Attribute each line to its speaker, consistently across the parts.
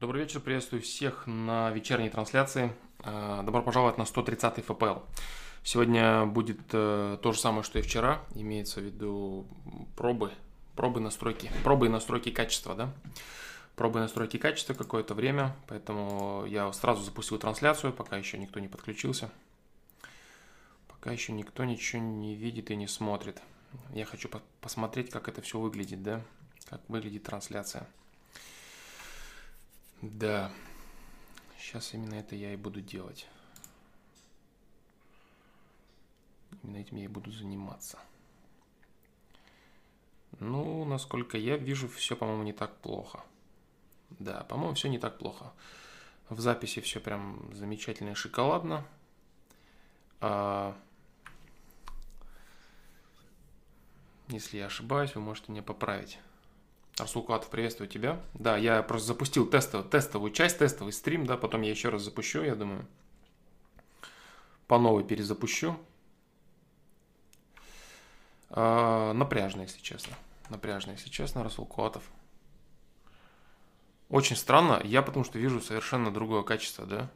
Speaker 1: Добрый вечер, приветствую всех на вечерней трансляции. Э, добро пожаловать на 130 ФПЛ. Сегодня будет э, то же самое, что и вчера. Имеется в виду пробы, пробы настройки, пробы и настройки качества, да? Пробы и настройки качества какое-то время, поэтому я сразу запустил трансляцию, пока еще никто не подключился. Пока еще никто ничего не видит и не смотрит. Я хочу посмотреть, как это все выглядит, да? Как выглядит трансляция. Да. Сейчас именно это я и буду делать. Именно этим я и буду заниматься. Ну, насколько я вижу, все, по-моему, не так плохо. Да, по-моему, все не так плохо. В записи все прям замечательно и шоколадно. А... Если я ошибаюсь, вы можете меня поправить. Арсул Куатов, приветствую тебя. Да, я просто запустил тестовую, тестовую часть, тестовый стрим, да, потом я еще раз запущу, я думаю. По новой перезапущу. А, напряжно, если честно. Напряжно, если честно, Расул Куатов. Очень странно, я потому что вижу совершенно другое качество, да.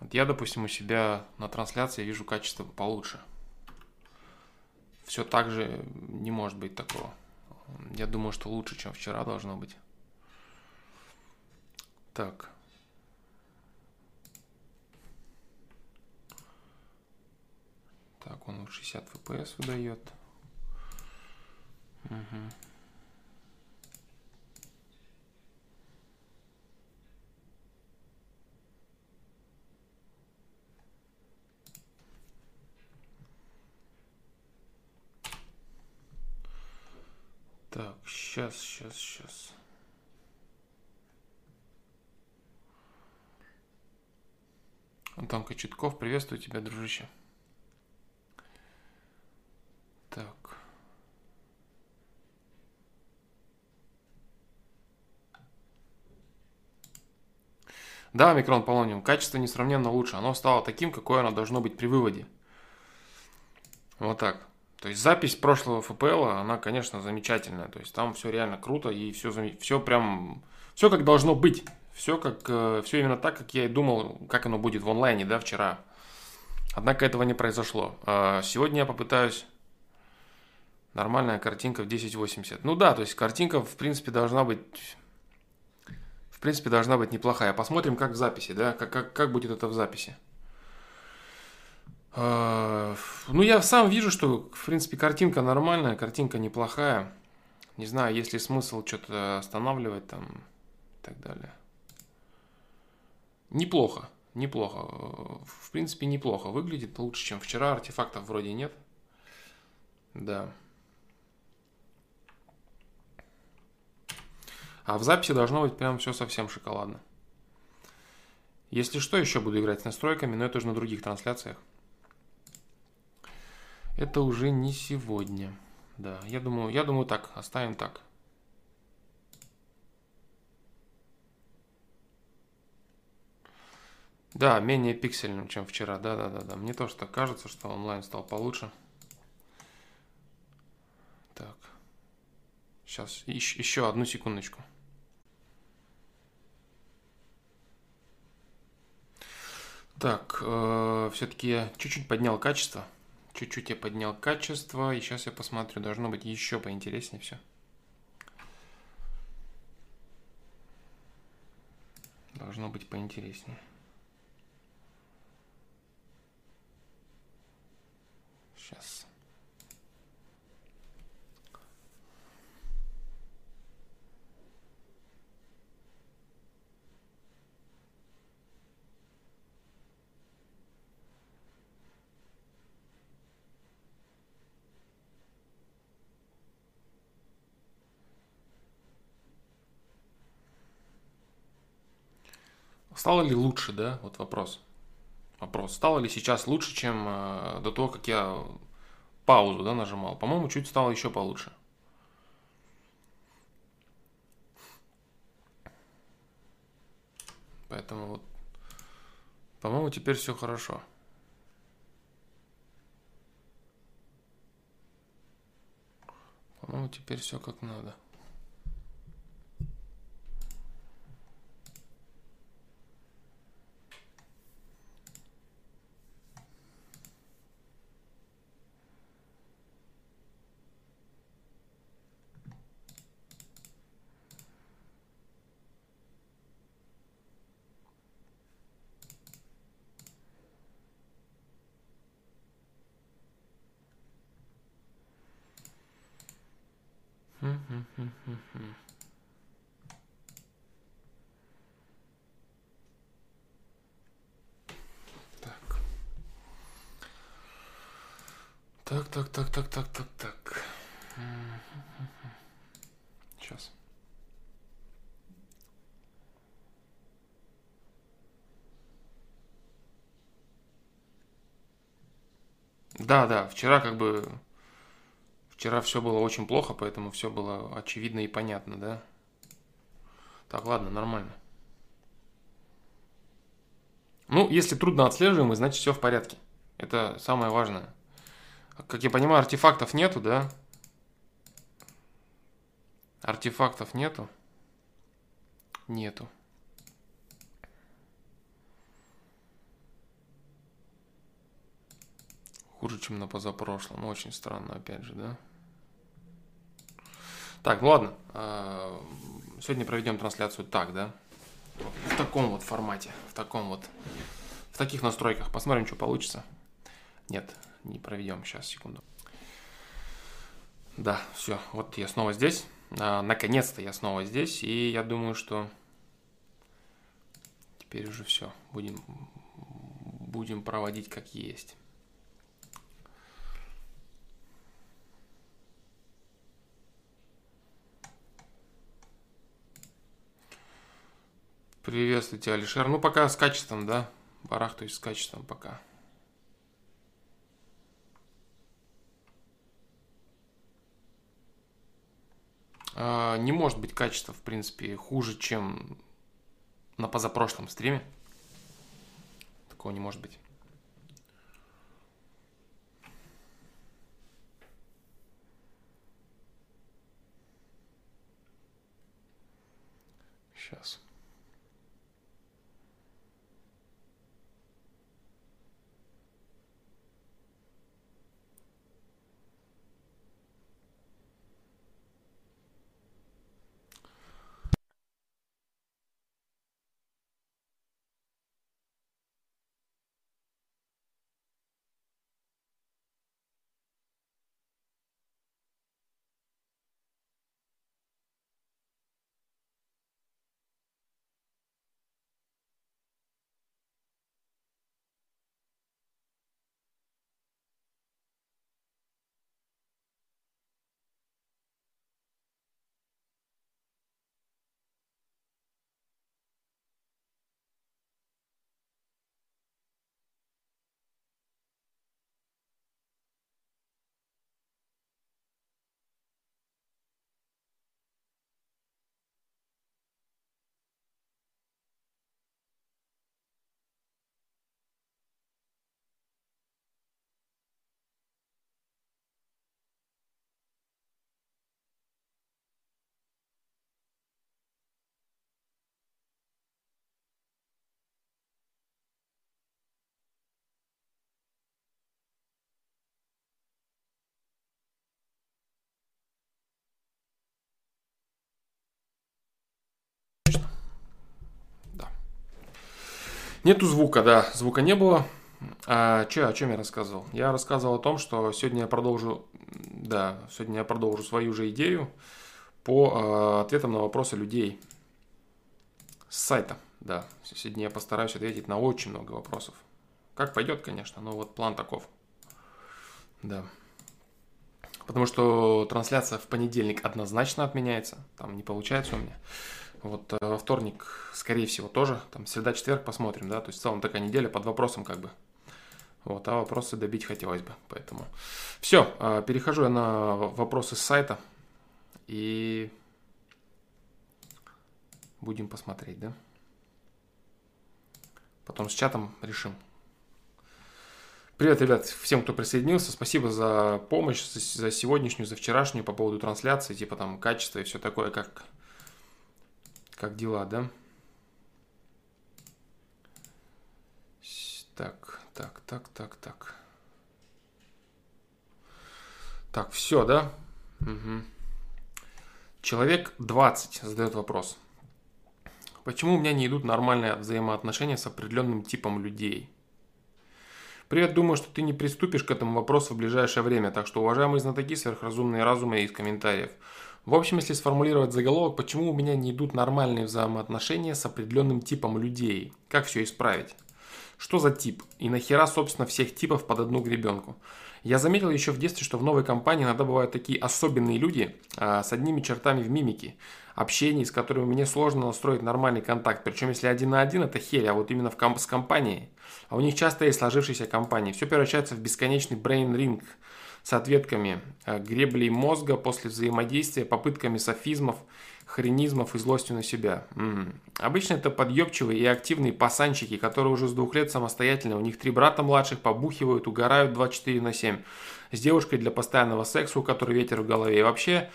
Speaker 1: Вот я, допустим, у себя на трансляции вижу качество получше. Все так же не может быть такого. Я думаю, что лучше, чем вчера должно быть. Так. Так, он 60 FPS выдает. Угу. Так, сейчас, сейчас, сейчас. Антон Кочетков, приветствую тебя, дружище. Так. Да, микрон полониум, качество несравненно лучше. Оно стало таким, какое оно должно быть при выводе. Вот так. То есть запись прошлого FPL, она, конечно, замечательная. То есть там все реально круто и все, все прям, все как должно быть. Все, как, э, все именно так, как я и думал, как оно будет в онлайне, да, вчера. Однако этого не произошло. А сегодня я попытаюсь нормальная картинка в 1080. Ну да, то есть картинка, в принципе, должна быть в принципе, должна быть неплохая. Посмотрим, как в записи, да, как, как, как будет это в записи. А, ну, я сам вижу, что, в принципе, картинка нормальная, картинка неплохая. Не знаю, есть ли смысл что-то останавливать там и так далее. Неплохо, неплохо. В принципе, неплохо. Выглядит лучше, чем вчера. Артефактов вроде нет. Да. А в записи должно быть прям все совсем шоколадно. Если что, еще буду играть с настройками, но это уже на других трансляциях. Это уже не сегодня. Да, я думаю, я думаю так, оставим так. Да, менее пиксельным, чем вчера. Да, да, да, да. Мне тоже так кажется, что онлайн стал получше. Так. Сейчас, еще, еще одну секундочку. Так, э, все-таки я чуть-чуть поднял качество. Чуть-чуть я поднял качество, и сейчас я посмотрю, должно быть еще поинтереснее все. Должно быть поинтереснее. Сейчас. Стало ли лучше, да? Вот вопрос. Вопрос. Стало ли сейчас лучше, чем э, до того, как я паузу да, нажимал? По-моему, чуть стало еще получше. Поэтому вот, по-моему, теперь все хорошо. По-моему, теперь все как надо. Так. Так, так, так, так, так, так. Сейчас. Да, да, вчера как бы... Вчера все было очень плохо, поэтому все было очевидно и понятно, да? Так, ладно, нормально. Ну, если трудно отслеживаемый, значит все в порядке. Это самое важное. Как я понимаю, артефактов нету, да? Артефактов нету? Нету. Хуже, чем на позапрошлом. Очень странно, опять же, да? Так, ну ладно. А, сегодня проведем трансляцию так, да? В таком вот формате. В таком вот. В таких настройках. Посмотрим, что получится. Нет, не проведем. Сейчас, секунду. Да, все. Вот я снова здесь. А, наконец-то я снова здесь. И я думаю, что теперь уже все. Будем, будем проводить как есть. Приветствуйте, Алишер. Ну, пока с качеством, да? Барахтаюсь с качеством пока. Не может быть качество, в принципе, хуже, чем на позапрошлом стриме. Такого не может быть. Сейчас. Нету звука, да, звука не было. А, че, о чем я рассказывал? Я рассказывал о том, что сегодня я продолжу, да, сегодня я продолжу свою же идею по а, ответам на вопросы людей с сайта. Да, сегодня я постараюсь ответить на очень много вопросов. Как пойдет, конечно, но вот план таков. Да. Потому что трансляция в понедельник однозначно отменяется. Там не получается у меня. Вот э, во вторник, скорее всего, тоже. Там среда-четверг посмотрим, да. То есть в целом такая неделя под вопросом как бы. Вот, а вопросы добить хотелось бы. Поэтому все, э, перехожу я на вопросы с сайта. И будем посмотреть, да. Потом с чатом решим. Привет, ребят, всем, кто присоединился. Спасибо за помощь, за сегодняшнюю, за вчерашнюю по поводу трансляции, типа там качества и все такое, как как дела, да? Так, так, так, так, так. Так, все, да? Угу. Человек 20 задает вопрос. Почему у меня не идут нормальные взаимоотношения с определенным типом людей? Привет, думаю, что ты не приступишь к этому вопросу в ближайшее время, так что, уважаемые знатоки, сверхразумные разумы из комментариев – В общем, если сформулировать заголовок, почему у меня не идут нормальные взаимоотношения с определенным типом людей? Как все исправить? Что за тип? И нахера, собственно, всех типов под одну гребенку? Я заметил еще в детстве, что в новой компании иногда бывают такие особенные люди а, с одними чертами в мимике, общении, с которыми мне сложно настроить нормальный контакт. Причем, если один на один, это херь, а вот именно в комп- с компанией. А у них часто есть сложившиеся компании. Все превращается в бесконечный ring с ответками а, греблей мозга после взаимодействия, попытками софизмов, хренизмов и злостью на себя. М-м. Обычно это подъебчивые и активные пасанчики, которые уже с двух лет самостоятельно, у них три брата младших побухивают, угорают 24 на 7. С девушкой для постоянного секса, у которой ветер в голове. И вообще,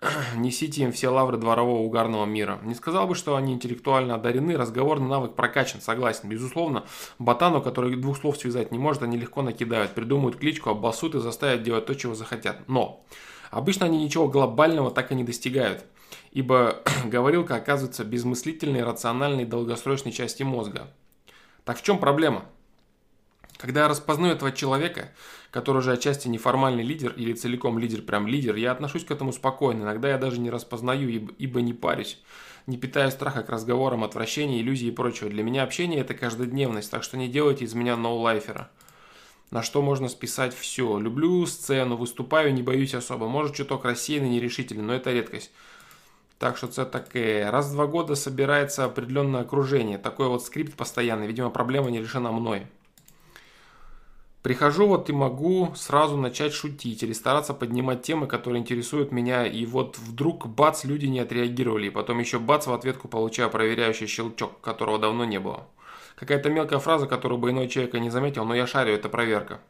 Speaker 1: несите им все лавры дворового угарного мира. Не сказал бы, что они интеллектуально одарены, разговорный навык прокачан, согласен. Безусловно, ботану, который двух слов связать не может, они легко накидают, придумают кличку, обоссут и заставят делать то, чего захотят. Но обычно они ничего глобального так и не достигают ибо говорилка оказывается безмыслительной, рациональной, долгосрочной части мозга. Так в чем проблема? Когда я распознаю этого человека, который уже отчасти неформальный лидер или целиком лидер, прям лидер, я отношусь к этому спокойно. Иногда я даже не распознаю, ибо, не парюсь. Не питая страха к разговорам, отвращения, иллюзий и прочего. Для меня общение это каждодневность, так что не делайте из меня ноулайфера. На что можно списать все. Люблю сцену, выступаю, не боюсь особо. Может, чуток рассеянный, нерешительный, но это редкость. Так что это таке. Раз в два года собирается определенное окружение. Такой вот скрипт постоянный. Видимо, проблема не решена мной. Прихожу вот и могу сразу начать шутить или стараться поднимать темы, которые интересуют меня. И вот вдруг бац, люди не отреагировали. И потом еще бац, в ответку получаю проверяющий щелчок, которого давно не было. Какая-то мелкая фраза, которую бы иной человек не заметил, но я шарю, это проверка.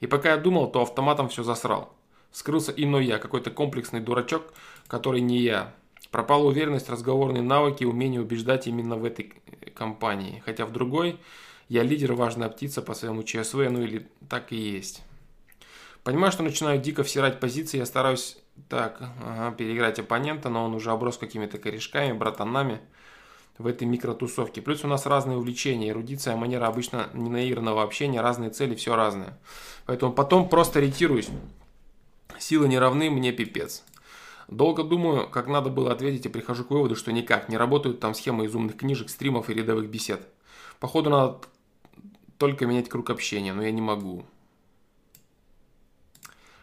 Speaker 1: И пока я думал, то автоматом все засрал. Скрылся иной я, какой-то комплексный дурачок, который не я. Пропала уверенность, разговорные навыки, умение убеждать именно в этой компании. Хотя в другой я лидер, важная птица по своему ЧСВ, ну или так и есть. Понимаю, что начинаю дико всирать позиции, я стараюсь так, ага, переиграть оппонента, но он уже оброс какими-то корешками, братанами в этой микротусовке. Плюс у нас разные увлечения, эрудиция, манера обычно ненаигранного общения, разные цели, все разное. Поэтому потом просто ретируюсь. Силы не равны, мне пипец. Долго думаю, как надо было ответить и прихожу к выводу, что никак, не работают там схемы из умных книжек, стримов и рядовых бесед. Походу надо только менять круг общения, но я не могу.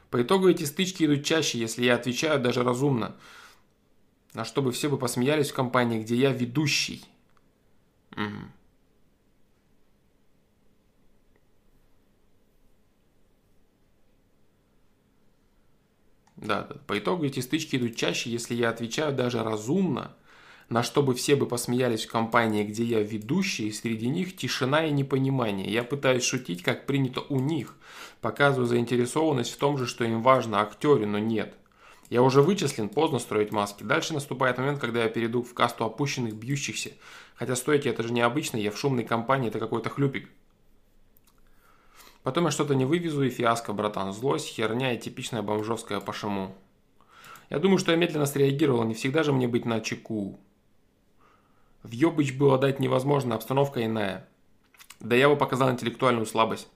Speaker 1: По итогу эти стычки идут чаще, если я отвечаю даже разумно. А чтобы все бы посмеялись в компании, где я ведущий. Угу. Да, да. По итогу эти стычки идут чаще, если я отвечаю даже разумно, на что бы все бы посмеялись в компании, где я ведущий, и среди них тишина и непонимание. Я пытаюсь шутить, как принято у них, показываю заинтересованность в том же, что им важно, актере, но нет. Я уже вычислен, поздно строить маски. Дальше наступает момент, когда я перейду в касту опущенных, бьющихся. Хотя стойте, это же необычно, я в шумной компании, это какой-то хлюпик. Потом я что-то не вывезу и фиаско, братан. Злость, херня и типичная бомжовская по шаму. Я думаю, что я медленно среагировал, не всегда же мне быть на чеку. В Ёбыч было дать невозможно, обстановка иная. Да я бы показал интеллектуальную слабость.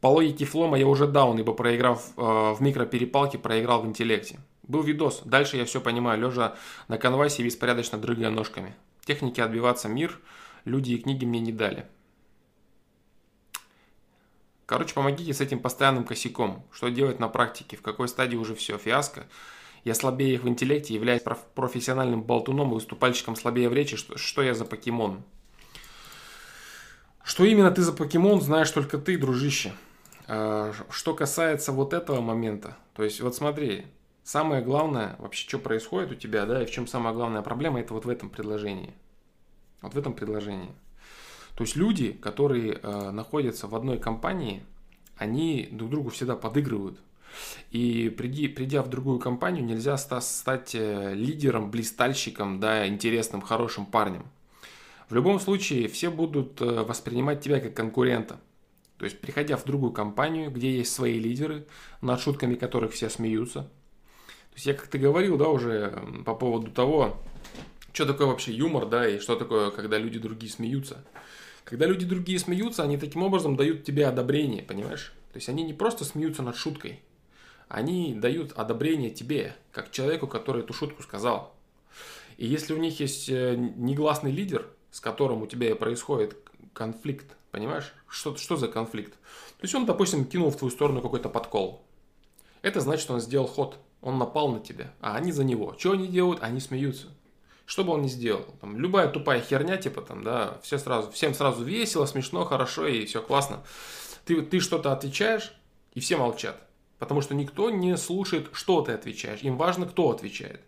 Speaker 1: По логике флома я уже даун, ибо проиграв э, в микроперепалке, проиграл в интеллекте. Был видос, дальше я все понимаю, лежа на конвасе беспорядочно дрыгая ножками. Техники отбиваться мир, люди и книги мне не дали. Короче, помогите с этим постоянным косяком. Что делать на практике, в какой стадии уже все, фиаско. Я слабее их в интеллекте, являюсь профессиональным болтуном и выступальщиком слабее в речи. Что, что я за покемон? Что именно ты за покемон, знаешь только ты, дружище. А, что касается вот этого момента, то есть вот смотри, самое главное, вообще, что происходит у тебя, да, и в чем самая главная проблема, это вот в этом предложении. Вот в этом предложении. То есть люди, которые э, находятся в одной компании, они друг другу всегда подыгрывают. И приди, придя в другую компанию, нельзя стать э, лидером, блистальщиком, да, интересным, хорошим парнем. В любом случае, все будут э, воспринимать тебя как конкурента. То есть, приходя в другую компанию, где есть свои лидеры, над шутками которых все смеются. То есть, я как-то говорил, да, уже по поводу того, что такое вообще юмор, да, и что такое, когда люди другие смеются. Когда люди другие смеются, они таким образом дают тебе одобрение, понимаешь? То есть они не просто смеются над шуткой, они дают одобрение тебе, как человеку, который эту шутку сказал. И если у них есть э, негласный лидер, с которым у тебя происходит конфликт, понимаешь? Что, что за конфликт? То есть он, допустим, кинул в твою сторону какой-то подкол. Это значит, он сделал ход, он напал на тебя, а они за него. Что они делают? Они смеются. Что бы он ни сделал. Там, любая тупая херня, типа там, да, все сразу, всем сразу весело, смешно, хорошо и все классно. Ты, ты что-то отвечаешь, и все молчат. Потому что никто не слушает, что ты отвечаешь. Им важно, кто отвечает.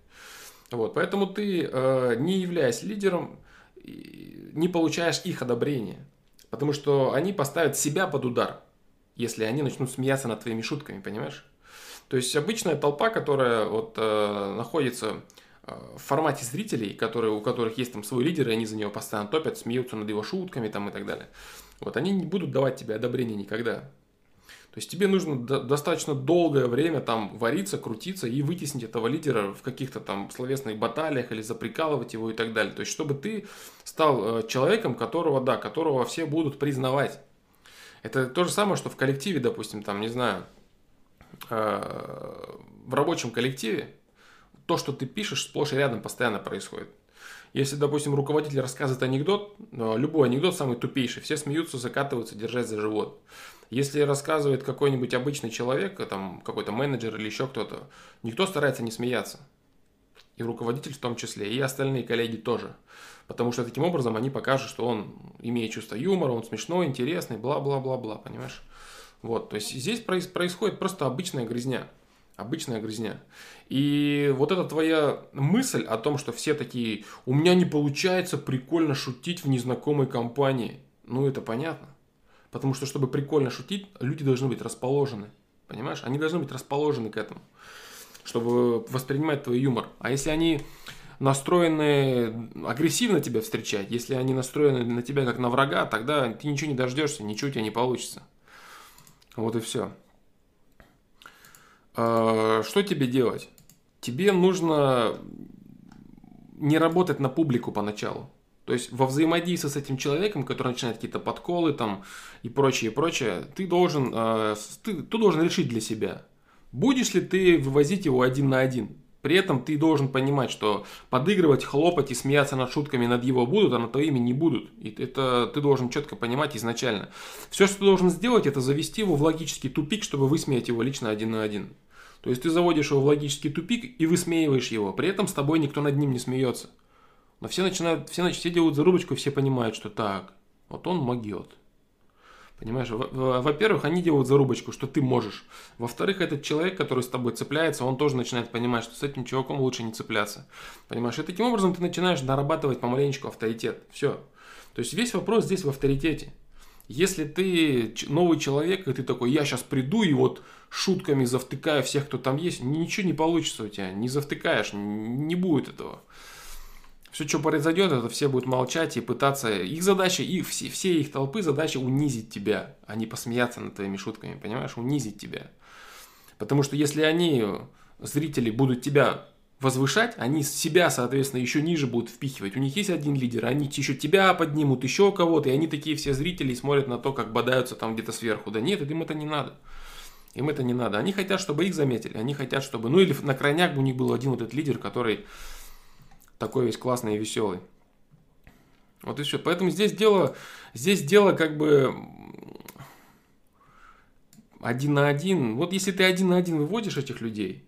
Speaker 1: Вот, поэтому ты, э, не являясь лидером, не получаешь их одобрения. Потому что они поставят себя под удар, если они начнут смеяться над твоими шутками, понимаешь? То есть обычная толпа, которая вот э, находится э, в формате зрителей, которые, у которых есть там свой лидер, и они за него постоянно топят, смеются над его шутками там и так далее. Вот они не будут давать тебе одобрения никогда. То есть тебе нужно достаточно долгое время там вариться, крутиться и вытеснить этого лидера в каких-то там словесных баталиях или заприкалывать его и так далее. То есть чтобы ты стал э, человеком, которого, да, которого все будут признавать. Это то же самое, что в коллективе, допустим, там, не знаю, э, в рабочем коллективе то, что ты пишешь, сплошь и рядом постоянно происходит. Если, допустим, руководитель рассказывает анекдот, э, любой анекдот самый тупейший, все смеются, закатываются, держась за живот. Если рассказывает какой-нибудь обычный человек, там какой-то менеджер или еще кто-то, никто старается не смеяться. И руководитель в том числе, и остальные коллеги тоже. Потому что таким образом они покажут, что он имеет чувство юмора, он смешной, интересный, бла-бла-бла-бла, понимаешь? Вот, то есть здесь происходит просто обычная грязня. Обычная грязня. И вот эта твоя мысль о том, что все такие, у меня не получается прикольно шутить в незнакомой компании. Ну, это понятно. Потому что, чтобы прикольно шутить, люди должны быть расположены. Понимаешь? Они должны быть расположены к этому, чтобы воспринимать твой юмор. А если они настроены агрессивно тебя встречать, если они настроены на тебя как на врага, тогда ты ничего не дождешься, ничего у тебя не получится. Вот и все. А, что тебе делать? Тебе нужно не работать на публику поначалу. То есть во взаимодействии с этим человеком, который начинает какие-то подколы там и прочее, и прочее, ты должен, э, ты, ты должен решить для себя, будешь ли ты вывозить его один на один. При этом ты должен понимать, что подыгрывать, хлопать и смеяться над шутками над его будут, а над твоими не будут. И это ты должен четко понимать изначально. Все, что ты должен сделать, это завести его в логический тупик, чтобы высмеять его лично один на один. То есть ты заводишь его в логический тупик и высмеиваешь его. При этом с тобой никто над ним не смеется. Но все начинают, все, все делают зарубочку, все понимают, что так, вот он могет. Понимаешь, во-первых, они делают зарубочку, что ты можешь. Во-вторых, этот человек, который с тобой цепляется, он тоже начинает понимать, что с этим чуваком лучше не цепляться. Понимаешь, и таким образом ты начинаешь нарабатывать помаленечку авторитет. Все. То есть весь вопрос здесь в авторитете. Если ты новый человек, и ты такой, я сейчас приду и вот шутками завтыкаю всех, кто там есть, ничего не получится у тебя, не завтыкаешь, не будет этого все, что произойдет, это все будут молчать и пытаться... Их задача, их, все, все их толпы задача унизить тебя, а не посмеяться над твоими шутками, понимаешь? Унизить тебя. Потому что если они, зрители, будут тебя возвышать, они себя, соответственно, еще ниже будут впихивать. У них есть один лидер, они еще тебя поднимут, еще кого-то, и они такие все зрители смотрят на то, как бодаются там где-то сверху. Да нет, им это не надо. Им это не надо. Они хотят, чтобы их заметили. Они хотят, чтобы... Ну или на крайняк у них был один вот этот лидер, который такой весь классный и веселый. Вот и все. Поэтому здесь дело, здесь дело как бы один на один. Вот если ты один на один выводишь этих людей,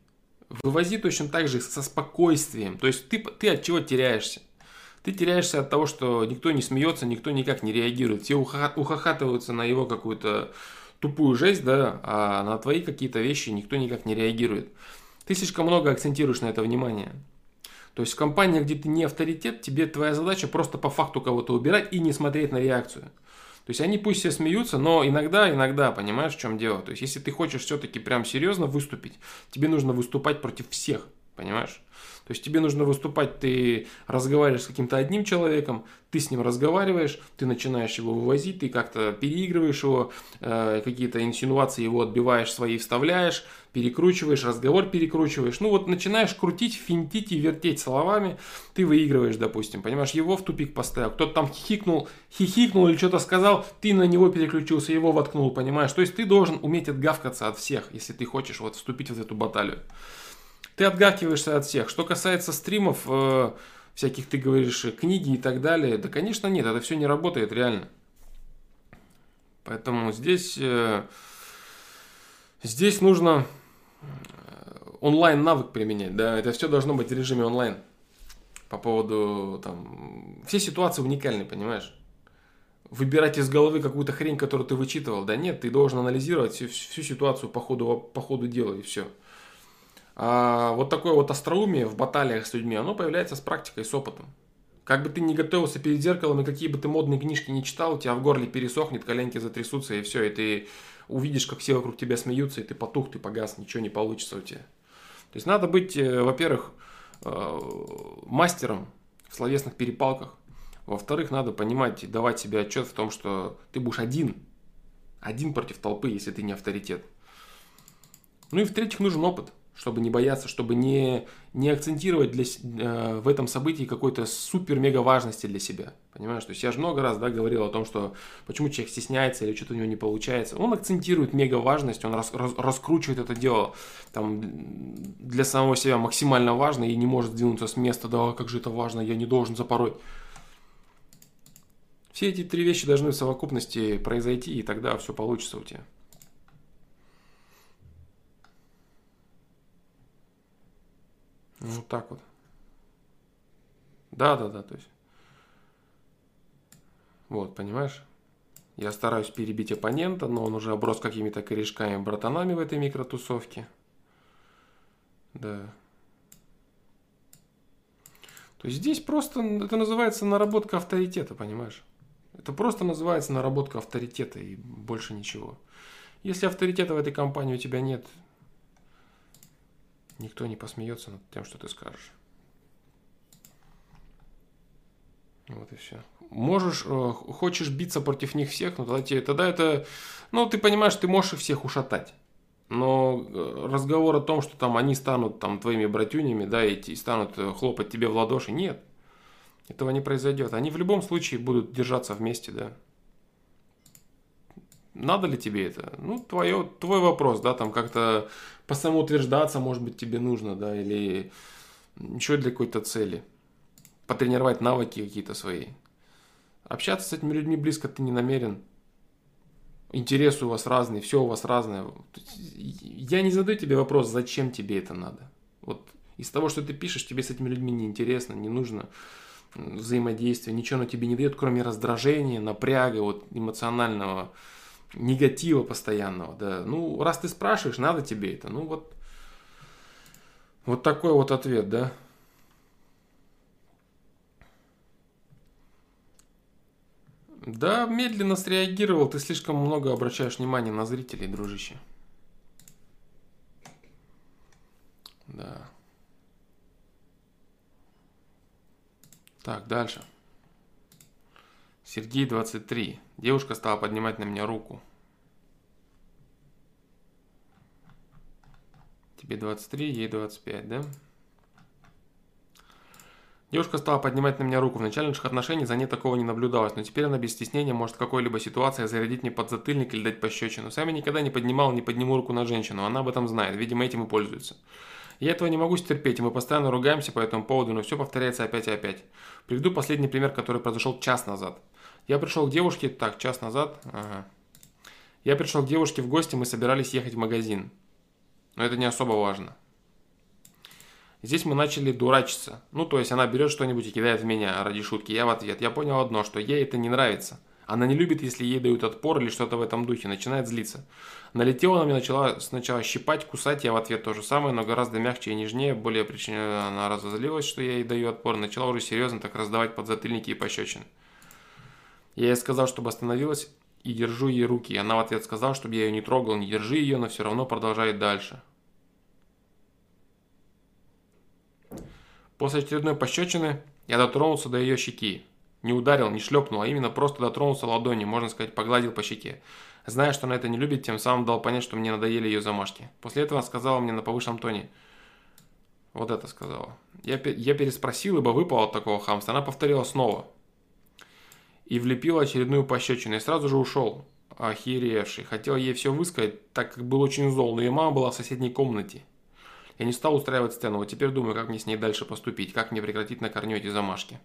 Speaker 1: вывози точно так же со спокойствием. То есть ты, ты от чего теряешься? Ты теряешься от того, что никто не смеется, никто никак не реагирует. Все ухахатываются на его какую-то тупую жесть, да, а на твои какие-то вещи никто никак не реагирует. Ты слишком много акцентируешь на это внимание. То есть в компании, где ты не авторитет, тебе твоя задача просто по факту кого-то убирать и не смотреть на реакцию. То есть они пусть все смеются, но иногда, иногда, понимаешь, в чем дело. То есть если ты хочешь все-таки прям серьезно выступить, тебе нужно выступать против всех, понимаешь? То есть тебе нужно выступать, ты разговариваешь с каким-то одним человеком, ты с ним разговариваешь, ты начинаешь его вывозить, ты как-то переигрываешь его, э, какие-то инсинуации его отбиваешь свои, вставляешь, перекручиваешь, разговор перекручиваешь. Ну вот начинаешь крутить, финтить и вертеть словами, ты выигрываешь, допустим, понимаешь, его в тупик поставил, кто-то там хихикнул, хихикнул или что-то сказал, ты на него переключился, его воткнул, понимаешь. То есть ты должен уметь отгавкаться от всех, если ты хочешь вот вступить в эту баталию ты отгакиваешься от всех. Что касается стримов, э, всяких, ты говоришь, книги и так далее, да, конечно, нет, это все не работает реально. Поэтому здесь, э, здесь нужно э, онлайн навык применять, да, это все должно быть в режиме онлайн. По поводу, там, все ситуации уникальны, понимаешь? Выбирать из головы какую-то хрень, которую ты вычитывал, да нет, ты должен анализировать всю, всю ситуацию по ходу, по ходу дела и все. А вот такое вот остроумие в баталиях с людьми, оно появляется с практикой, с опытом. Как бы ты ни готовился перед зеркалом, и какие бы ты модные книжки не читал, у тебя в горле пересохнет, коленки затрясутся, и все, и ты увидишь, как все вокруг тебя смеются, и ты потух, ты погас, ничего не получится у тебя. То есть надо быть, э, во-первых, э, мастером в словесных перепалках, во-вторых, надо понимать и давать себе отчет в том, что ты будешь один, один против толпы, если ты не авторитет. Ну и в-третьих, нужен опыт чтобы не бояться, чтобы не, не акцентировать для, э, в этом событии какой-то супер-мега важности для себя. Понимаешь? То есть я же много раз да, говорил о том, что почему человек стесняется или что-то у него не получается. Он акцентирует мега важность, он рас, рас, раскручивает это дело там, для самого себя максимально важно и не может сдвинуться с места, да, как же это важно, я не должен запороть. Все эти три вещи должны в совокупности произойти, и тогда все получится у тебя. Вот так вот. Да, да, да, то есть. Вот, понимаешь? Я стараюсь перебить оппонента, но он уже оброс какими-то корешками, братанами в этой микротусовке. Да. То есть здесь просто, это называется наработка авторитета, понимаешь? Это просто называется наработка авторитета и больше ничего. Если авторитета в этой компании у тебя нет, Никто не посмеется над тем, что ты скажешь. Вот и все. Можешь, э, хочешь биться против них всех, но тогда, тебе, тогда это, ну, ты понимаешь, ты можешь их всех ушатать. Но э, разговор о том, что там они станут там твоими братюнями, да, и, и станут э, хлопать тебе в ладоши, нет. Этого не произойдет. Они в любом случае будут держаться вместе, да. Надо ли тебе это? Ну, твое, твой вопрос, да, там как-то по самоутверждаться, может быть, тебе нужно, да, или еще для какой-то цели. Потренировать навыки какие-то свои. Общаться с этими людьми близко ты не намерен. Интересы у вас разные, все у вас разное. Я не задаю тебе вопрос, зачем тебе это надо. Вот из того, что ты пишешь, тебе с этими людьми не интересно, не нужно взаимодействия, ничего оно тебе не дает, кроме раздражения, напряга, вот эмоционального негатива постоянного, да. Ну, раз ты спрашиваешь, надо тебе это. Ну, вот, вот такой вот ответ, да. Да, медленно среагировал, ты слишком много обращаешь внимание на зрителей, дружище. Да. Так, дальше. Сергей 23. Девушка стала поднимать на меня руку. Тебе 23, ей 25, да? Девушка стала поднимать на меня руку. В начале наших отношений за ней такого не наблюдалось, но теперь она без стеснения может в какой-либо ситуации зарядить мне подзатыльник или дать пощечину. Сами никогда не поднимал, не подниму руку на женщину, она об этом знает, видимо, этим и пользуется. Я этого не могу стерпеть, и мы постоянно ругаемся по этому поводу, но все повторяется опять и опять. Приведу последний пример, который произошел час назад. Я пришел к девушке, так, час назад, ага. Я пришел к девушке в гости, мы собирались ехать в магазин. Но это не особо важно. Здесь мы начали дурачиться. Ну, то есть она берет что-нибудь и кидает в меня ради шутки. Я в ответ. Я понял одно, что ей это не нравится. Она не любит, если ей дают отпор или что-то в этом духе. Начинает злиться. Налетела на меня, начала сначала щипать, кусать. Я в ответ то же самое, но гораздо мягче и нежнее. Более причина она разозлилась, что я ей даю отпор. Начала уже серьезно так раздавать подзатыльники и пощечины. Я ей сказал, чтобы остановилась и держу ей руки. Она в ответ сказала, чтобы я ее не трогал, не держи ее, но все равно продолжает дальше. После очередной пощечины я дотронулся до ее щеки. Не ударил, не шлепнул, а именно просто дотронулся ладонью, можно сказать, погладил по щеке. Зная, что она это не любит, тем самым дал понять, что мне надоели ее замашки. После этого она сказала мне на повышенном тоне. Вот это сказала. Я, я переспросил, ибо выпал от такого хамства. Она повторила снова. И влепила очередную пощечину. И сразу же ушел, охеревший. Хотел ей все высказать, так как был очень зол, но ее мама была в соседней комнате. Я не стал устраивать сцену, вот теперь думаю, как мне с ней дальше поступить, как мне прекратить на корню эти замашки.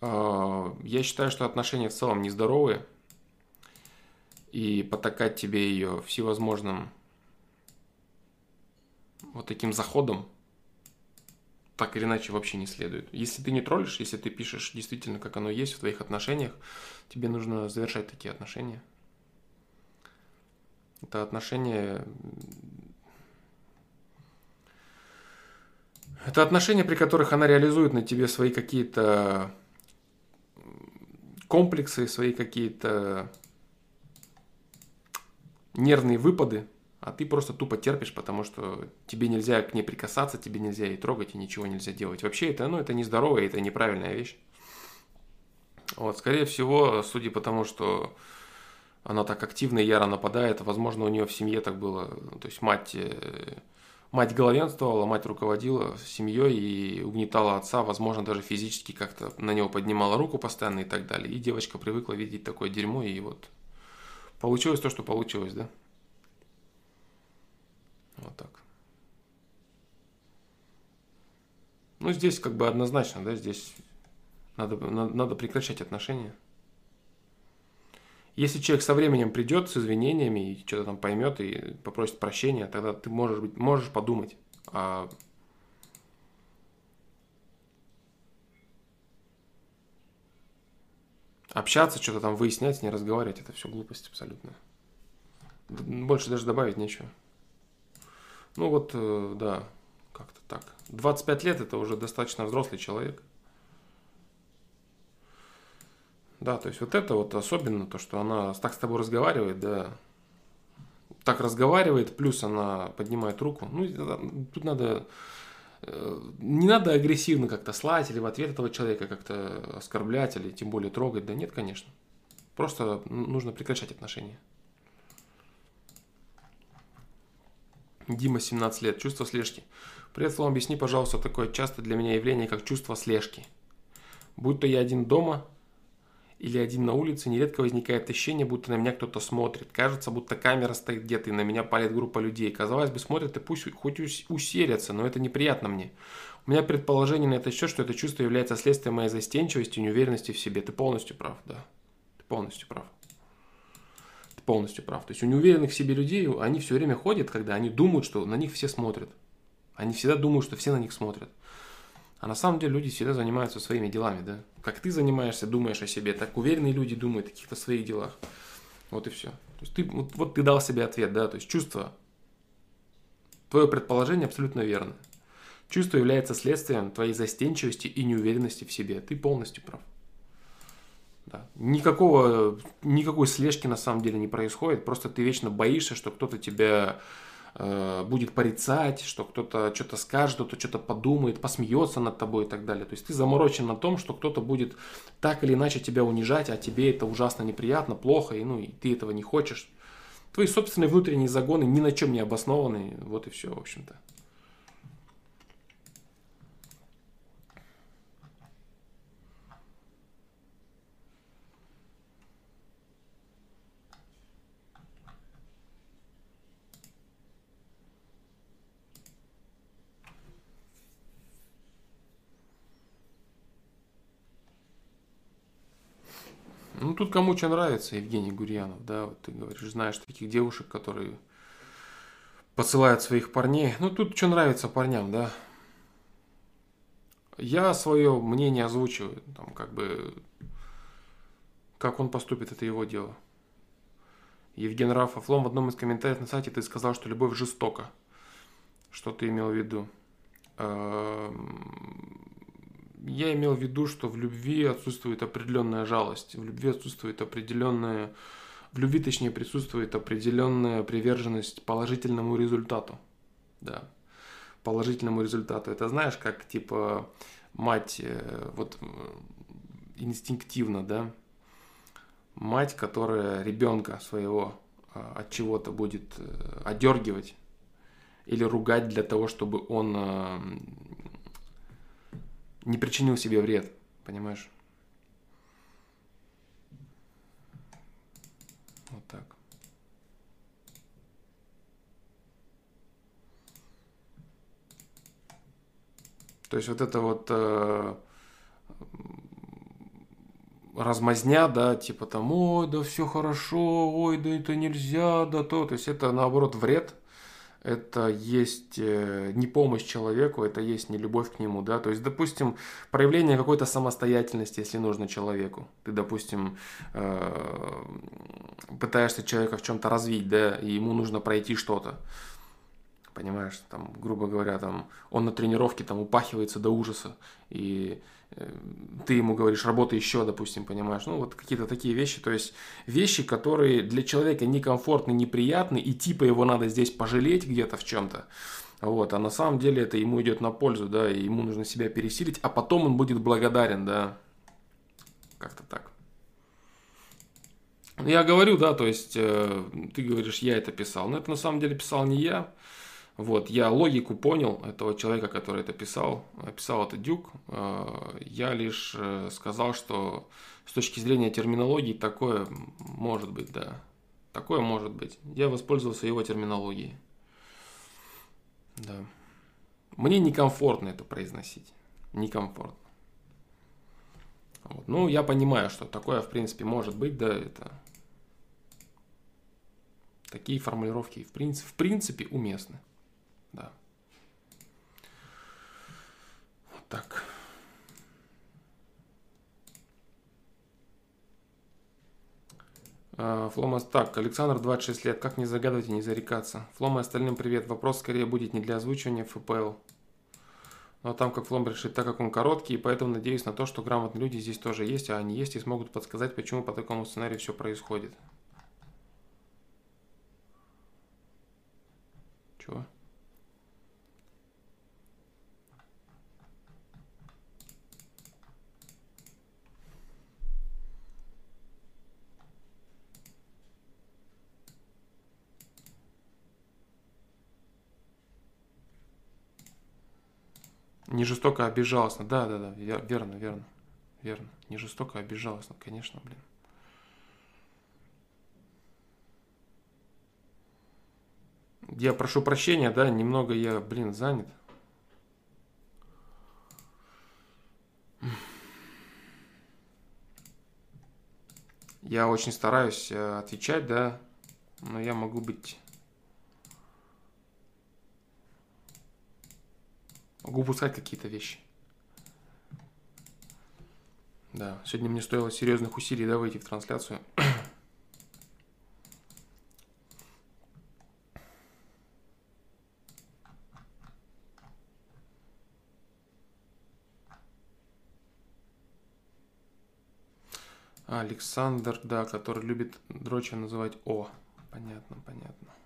Speaker 1: А, я считаю, что отношения в целом нездоровые, и потакать тебе ее всевозможным вот таким заходом так или иначе вообще не следует. Если ты не троллишь, если ты пишешь действительно, как оно есть в твоих отношениях, тебе нужно завершать такие отношения. Это отношения Это отношения, при которых она реализует на тебе свои какие-то комплексы, свои какие-то нервные выпады, а ты просто тупо терпишь, потому что тебе нельзя к ней прикасаться, тебе нельзя ей трогать и ничего нельзя делать. Вообще это, ну, это нездоровая, это неправильная вещь. Вот, скорее всего, судя по тому, что она так активно и яро нападает, возможно, у нее в семье так было, то есть мать э, Мать главенствовала, мать руководила семьей и угнетала отца, возможно, даже физически как-то на него поднимала руку постоянно и так далее. И девочка привыкла видеть такое дерьмо, и вот получилось то, что получилось, да? Вот так. Ну, здесь как бы однозначно, да, здесь надо, надо, надо прекращать отношения. Если человек со временем придет с извинениями и что-то там поймет и попросит прощения, тогда ты можешь, быть, можешь подумать. А... Общаться, что-то там выяснять, не разговаривать, это все глупость абсолютно. Больше даже добавить нечего. Ну вот, э, да, как-то так. 25 лет это уже достаточно взрослый человек. Да, то есть вот это вот особенно то, что она так с тобой разговаривает, да, так разговаривает, плюс она поднимает руку. Ну, тут надо, э, не надо агрессивно как-то слать или в ответ этого человека как-то оскорблять или тем более трогать. Да нет, конечно. Просто нужно прекращать отношения. Дима, 17 лет. Чувство слежки. Привет, Слава, объясни, пожалуйста, такое часто для меня явление, как чувство слежки. Будь то я один дома, или один на улице, нередко возникает ощущение, будто на меня кто-то смотрит. Кажется, будто камера стоит где-то, и на меня палит группа людей. Казалось бы, смотрят и пусть хоть усерятся, но это неприятно мне. У меня предположение на это счет, что это чувство является следствием моей застенчивости и неуверенности в себе. Ты полностью прав, да. Ты полностью прав. Ты полностью прав. То есть у неуверенных в себе людей, они все время ходят, когда они думают, что на них все смотрят. Они всегда думают, что все на них смотрят. А на самом деле люди всегда занимаются своими делами, да. Как ты занимаешься, думаешь о себе, так уверенные люди думают о каких-то своих делах. Вот и все. То есть ты, вот, вот ты дал себе ответ, да, то есть чувство, твое предположение абсолютно верно. Чувство является следствием твоей застенчивости и неуверенности в себе. Ты полностью прав. Да. Никакого, никакой слежки на самом деле не происходит. Просто ты вечно боишься, что кто-то тебя Э, будет порицать, что кто-то что-то скажет, кто-то что-то подумает, посмеется над тобой и так далее. То есть ты заморочен на том, что кто-то будет так или иначе тебя унижать, а тебе это ужасно неприятно, плохо, и, ну, и ты этого не хочешь. Твои собственные внутренние загоны ни на чем не обоснованы, вот и все, в общем-то. Тут кому что нравится, Евгений Гурьянов, да, вот ты говоришь, знаешь таких девушек, которые посылают своих парней. Ну, тут что нравится парням, да. Я свое мнение озвучиваю, там, как бы, как он поступит, это его дело. Евген Рафов, Лом, в одном из комментариев на сайте ты сказал, что любовь жестока. Что ты имел в виду? Я имел в виду, что в любви отсутствует определенная жалость, в любви отсутствует определенная, в любви точнее присутствует определенная приверженность положительному результату. Да. положительному результату. Это знаешь, как типа мать э, вот инстинктивно, да, мать, которая ребенка своего а, от чего-то будет э, одергивать или ругать для того, чтобы он не причинил себе вред, понимаешь? Вот так. То есть вот это вот э, размазня, да, типа там, ой, да все хорошо, ой, да это нельзя, да то. То есть это наоборот вред, это есть э, не помощь человеку, это есть не любовь к нему, да, то есть, допустим, проявление какой-то самостоятельности, если нужно человеку, ты, допустим, э, пытаешься человека в чем-то развить, да, и ему нужно пройти что-то, понимаешь, там, грубо говоря, там, он на тренировке там упахивается до ужаса, и ты ему говоришь, работай еще, допустим, понимаешь, ну, вот какие-то такие вещи, то есть вещи, которые для человека некомфортны, неприятны, и типа его надо здесь пожалеть где-то в чем-то, вот, а на самом деле это ему идет на пользу, да, и ему нужно себя пересилить, а потом он будет благодарен, да, как-то так. Я говорю, да, то есть э, ты говоришь, я это писал, но это на самом деле писал не я, вот, я логику понял этого человека, который это писал, писал это Дюк. Э, я лишь э, сказал, что с точки зрения терминологии такое может быть, да. Такое может быть. Я воспользовался его терминологией. Да. Мне некомфортно это произносить. Некомфортно. Вот. Ну, я понимаю, что такое, в принципе, может быть, да, это... Такие формулировки, в принципе, в принципе уместны. Да. Вот так. А, Флома, так, Александр, 26 лет, как не загадывать и не зарекаться? Флома, остальным привет. Вопрос скорее будет не для озвучивания ФПЛ. Но там, как Флом решит, так как он короткий, и поэтому надеюсь на то, что грамотные люди здесь тоже есть, а они есть и смогут подсказать, почему по такому сценарию все происходит. Чего? Не жестоко, а безжалостно. Да, да, да, верно, верно, верно. Не жестоко, а безжалостно, конечно, блин. Я прошу прощения, да, немного я, блин, занят. Я очень стараюсь э, отвечать, да, но я могу быть Могу упускать какие-то вещи. Да, сегодня мне стоило серьезных усилий, да, выйти в трансляцию. Александр, да, который любит дроча называть О. Понятно, понятно.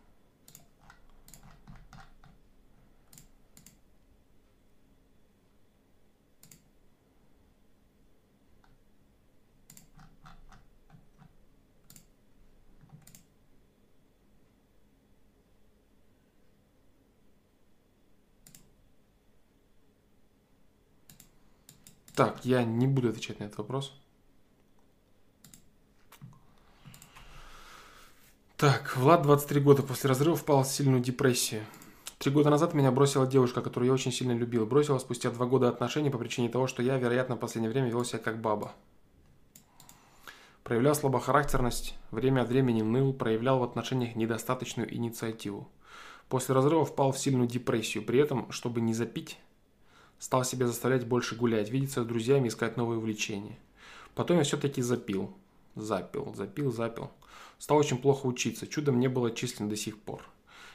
Speaker 1: Так, я не буду отвечать на этот вопрос. Так, Влад 23 года после разрыва впал в сильную депрессию. Три года назад меня бросила девушка, которую я очень сильно любил. Бросила спустя два года отношений по причине того, что я, вероятно, в последнее время вел себя как баба. Проявлял слабохарактерность, время от времени ныл, проявлял в отношениях недостаточную инициативу. После разрыва впал в сильную депрессию. При этом, чтобы не запить, Стал себя заставлять больше гулять, видеться с друзьями, искать новые увлечения. Потом я все-таки запил. Запил, запил, запил. Стал очень плохо учиться. Чудом не было отчислен до сих пор.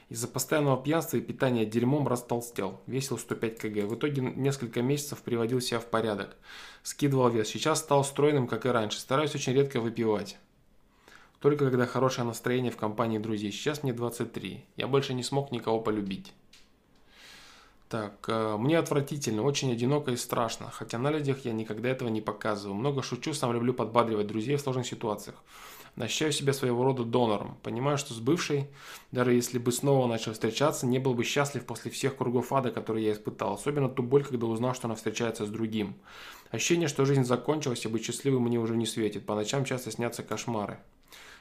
Speaker 1: Из-за постоянного пьянства и питания дерьмом растолстел. Весил 105 кг. В итоге несколько месяцев приводил себя в порядок. Скидывал вес. Сейчас стал стройным, как и раньше. Стараюсь очень редко выпивать. Только когда хорошее настроение в компании друзей. Сейчас мне 23. Я больше не смог никого полюбить. Так, э, мне отвратительно, очень одиноко и страшно, хотя на людях я никогда этого не показываю. Много шучу, сам люблю подбадривать друзей в сложных ситуациях. Ощущаю себя своего рода донором. Понимаю, что с бывшей, даже если бы снова начал встречаться, не был бы счастлив после всех кругов ада, которые я испытал. Особенно ту боль, когда узнал, что она встречается с другим. Ощущение, что жизнь закончилась, и быть счастливым мне уже не светит. По ночам часто снятся кошмары.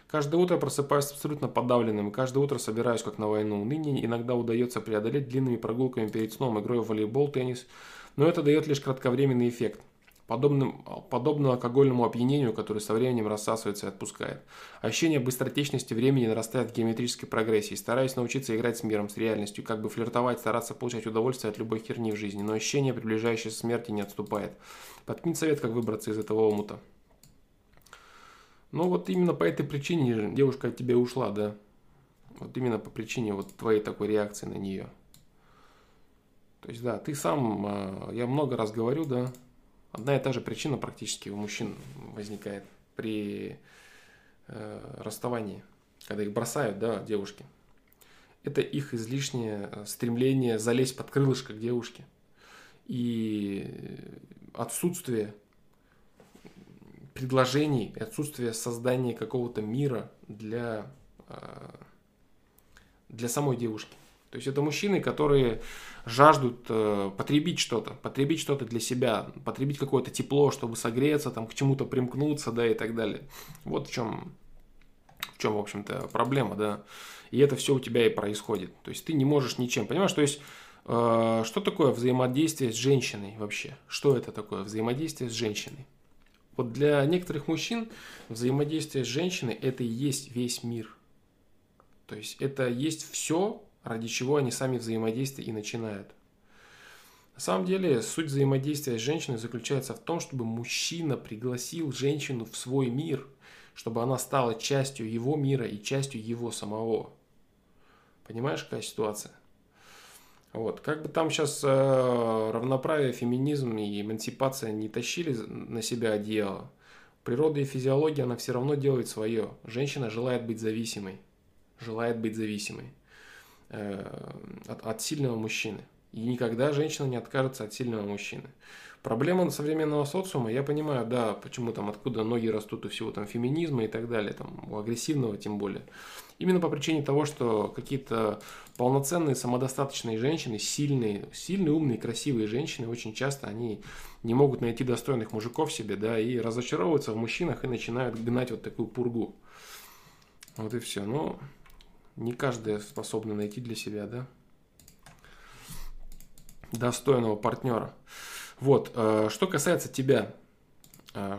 Speaker 1: Каждое утро просыпаюсь абсолютно подавленным, каждое утро собираюсь как на войну. Ныне иногда удается преодолеть длинными прогулками перед сном, игрой в волейбол, теннис, но это дает лишь кратковременный эффект. Подобным, подобно алкогольному опьянению, который со временем рассасывается и отпускает. Ощущение быстротечности времени нарастает в геометрической прогрессии. Стараюсь научиться играть с миром, с реальностью, как бы флиртовать, стараться получать удовольствие от любой херни в жизни, но ощущение приближающейся смерти не отступает. Подкинь совет, как выбраться из этого омута. Ну вот именно по этой причине девушка от тебя ушла, да? Вот именно по причине вот твоей такой реакции на нее. То есть, да, ты сам, а, я много раз говорю, да, одна и та же причина практически у мужчин возникает при э, расставании, когда их бросают, да, девушки. Это их излишнее стремление залезть под крылышко к девушке. И отсутствие предложений и отсутствие создания какого-то мира для, э, для самой девушки. То есть это мужчины, которые жаждут э, потребить что-то, потребить что-то для себя, потребить какое-то тепло, чтобы согреться, там, к чему-то примкнуться, да, и так далее. Вот в чем, в чем, в общем-то, проблема, да. И это все у тебя и происходит. То есть ты не можешь ничем, понимаешь? То есть э, что такое взаимодействие с женщиной вообще? Что это такое взаимодействие с женщиной? Вот для некоторых мужчин взаимодействие с женщиной – это и есть весь мир. То есть это есть все, ради чего они сами взаимодействие и начинают. На самом деле суть взаимодействия с женщиной заключается в том, чтобы мужчина пригласил женщину в свой мир, чтобы она стала частью его мира и частью его самого. Понимаешь, какая ситуация? Вот. Как бы там сейчас э, равноправие, феминизм и эмансипация не тащили на себя одеяло, природа и физиология, она все равно делает свое. Женщина желает быть зависимой. Желает быть зависимой э, от, от сильного мужчины. И никогда женщина не откажется от сильного мужчины. Проблема современного социума, я понимаю, да, почему там, откуда ноги растут у всего там феминизма и так далее, там, у агрессивного тем более. Именно по причине того, что какие-то полноценные, самодостаточные женщины, сильные, сильные, умные, красивые женщины, очень часто они не могут найти достойных мужиков себе, да, и разочаровываются в мужчинах и начинают гнать вот такую пургу. Вот и все. Но не каждая способна найти для себя, да, достойного партнера. Вот, э, что касается тебя,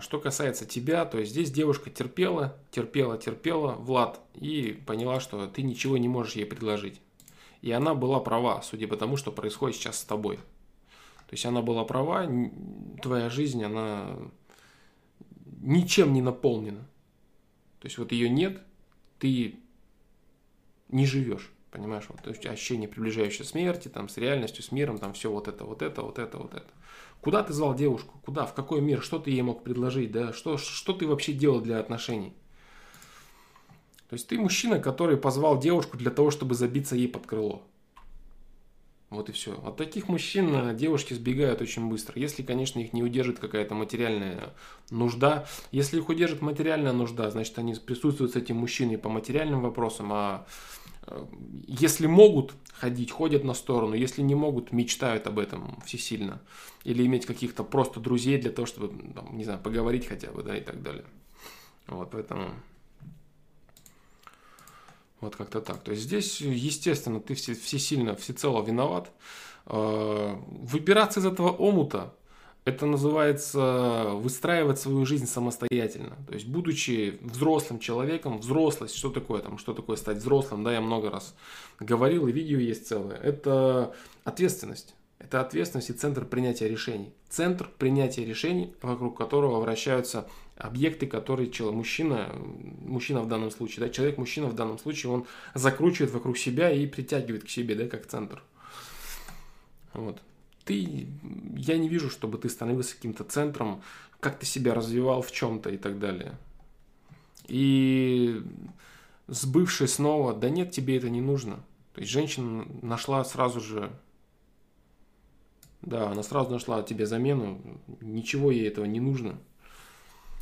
Speaker 1: что касается тебя, то здесь девушка терпела, терпела, терпела, Влад, и поняла, что ты ничего не можешь ей предложить. И она была права, судя по тому, что происходит сейчас с тобой. То есть она была права, твоя жизнь, она ничем не наполнена. То есть вот ее нет, ты не живешь. Понимаешь, вот, то есть ощущение приближающей смерти, там, с реальностью, с миром, там, все вот это, вот это, вот это, вот это. Куда ты звал девушку? Куда? В какой мир? Что ты ей мог предложить? Да? Что, что ты вообще делал для отношений? То есть ты мужчина, который позвал девушку для того, чтобы забиться ей под крыло. Вот и все. От таких мужчин э, девушки сбегают очень быстро. Если, конечно, их не удержит какая-то материальная нужда. Если их удержит материальная нужда, значит, они присутствуют с этим мужчиной по материальным вопросам, а если могут ходить, ходят на сторону, если не могут, мечтают об этом всесильно. Или иметь каких-то просто друзей для того, чтобы, там, не знаю, поговорить хотя бы, да, и так далее. Вот, поэтому... Вот как-то так. То есть здесь, естественно, ты все, всесильно, всецело виноват. Э, выбираться из этого омута это называется выстраивать свою жизнь самостоятельно. То есть, будучи взрослым человеком, взрослость, что такое там, что такое стать взрослым, да, я много раз говорил, и видео есть целое. Это ответственность. Это ответственность и центр принятия решений. Центр принятия решений, вокруг которого вращаются объекты, которые человек, мужчина, мужчина в данном случае, да, человек-мужчина в данном случае, он закручивает вокруг себя и притягивает к себе, да, как центр. Вот ты, я не вижу, чтобы ты становился каким-то центром, как ты себя развивал в чем-то и так далее. И с бывшей снова, да нет, тебе это не нужно. То есть женщина нашла сразу же Да, она сразу нашла тебе замену, ничего ей этого не нужно.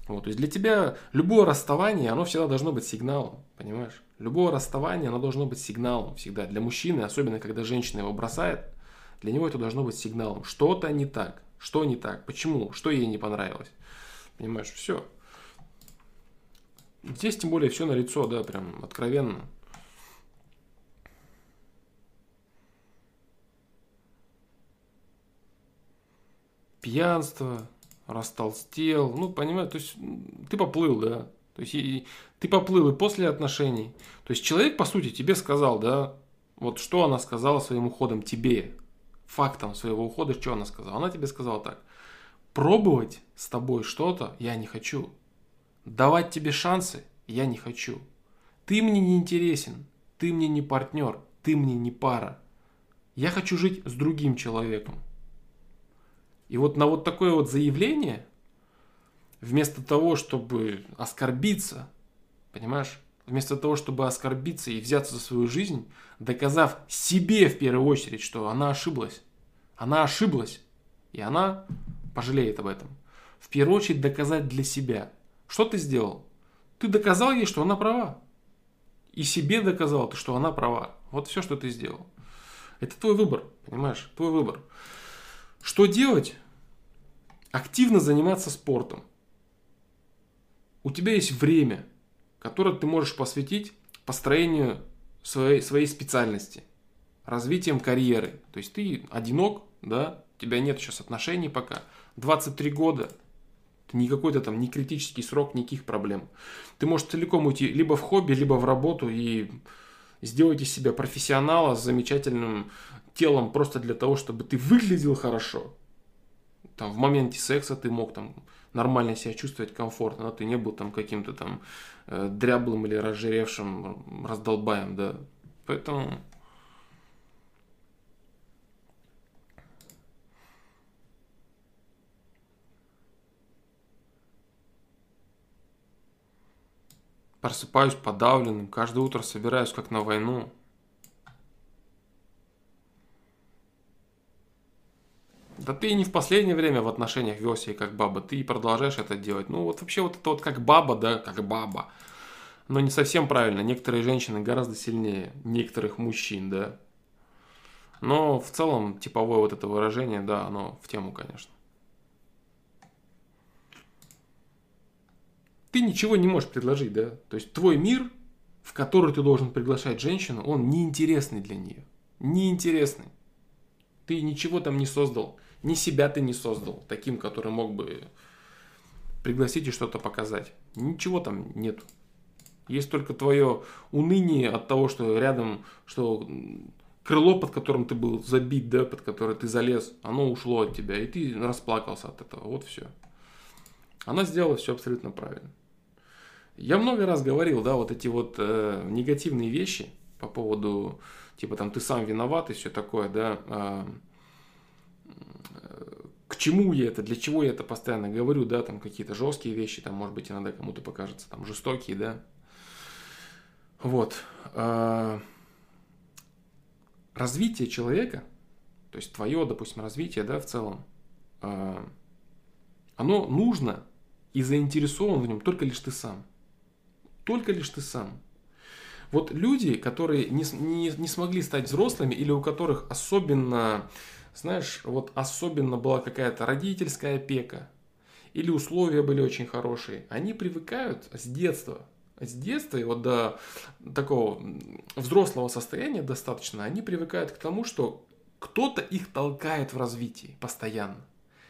Speaker 1: Вот, то есть для тебя любое расставание, оно всегда должно быть сигналом, понимаешь? Любое расставание, оно должно быть сигналом всегда. Для мужчины, особенно когда женщина его бросает, для него это должно быть сигналом. Что-то не так. Что не так? Почему? Что ей не понравилось? Понимаешь, все. Здесь тем более все на лицо, да, прям откровенно. Пьянство, растолстел, ну, понимаешь, то есть ты поплыл, да, то есть и, ты поплыл и после отношений. То есть человек, по сути, тебе сказал, да, вот что она сказала своим уходом тебе, фактом своего ухода, что она сказала. Она тебе сказала так, пробовать с тобой что-то я не хочу. Давать тебе шансы я не хочу. Ты мне не интересен, ты мне не партнер, ты мне не пара. Я хочу жить с другим человеком. И вот на вот такое вот заявление, вместо того, чтобы оскорбиться, понимаешь, вместо того, чтобы оскорбиться и взяться за свою жизнь, доказав себе в первую очередь, что она ошиблась. Она ошиблась, и она пожалеет об этом. В первую очередь доказать для себя. Что ты сделал? Ты доказал ей, что она права. И себе доказал, что она права. Вот все, что ты сделал. Это твой выбор, понимаешь? Твой выбор. Что делать? Активно заниматься спортом. У тебя есть время, которое ты можешь посвятить построению своей, своей специальности, развитием карьеры. То есть ты одинок, да, у тебя нет сейчас отношений пока, 23 года, не какой-то там не критический срок, никаких проблем. Ты можешь целиком уйти либо в хобби, либо в работу и сделать из себя профессионала с замечательным телом просто для того, чтобы ты выглядел хорошо. Там в моменте секса ты мог там нормально себя чувствовать комфортно, но ты не был там каким-то там э, дряблым или разжиревшим раздолбаем, да. Поэтому Просыпаюсь подавленным, каждое утро собираюсь как на войну. Да ты и не в последнее время в отношениях вел себя как баба, ты и продолжаешь это делать. Ну вот вообще вот это вот как баба, да, как баба. Но не совсем правильно. Некоторые женщины гораздо сильнее некоторых мужчин, да. Но в целом типовое вот это выражение, да, оно в тему, конечно. ты ничего не можешь предложить, да? То есть твой мир, в который ты должен приглашать женщину, он неинтересный для нее. Неинтересный. Ты ничего там не создал. Ни себя ты не создал, таким, который мог бы пригласить и что-то показать. Ничего там нету. Есть только твое уныние от того, что рядом, что крыло, под которым ты был забит, да, под которое ты залез, оно ушло от тебя, и ты расплакался от этого. Вот все. Она сделала все абсолютно правильно. Я много раз говорил, да, вот эти вот э, негативные вещи по поводу, типа там ты сам виноват и все такое, да, э, к чему я это, для чего я это постоянно говорю, да, там какие-то жесткие вещи, там, может быть, иногда кому-то покажется, там, жестокие, да. Вот. Э, развитие человека, то есть твое, допустим, развитие, да, в целом, э, оно нужно и заинтересован в нем только лишь ты сам. Только лишь ты сам. Вот люди, которые не, не, не смогли стать взрослыми или у которых особенно, знаешь, вот особенно была какая-то родительская опека или условия были очень хорошие, они привыкают с детства, с детства и вот до такого взрослого состояния достаточно, они привыкают к тому, что кто-то их толкает в развитии постоянно.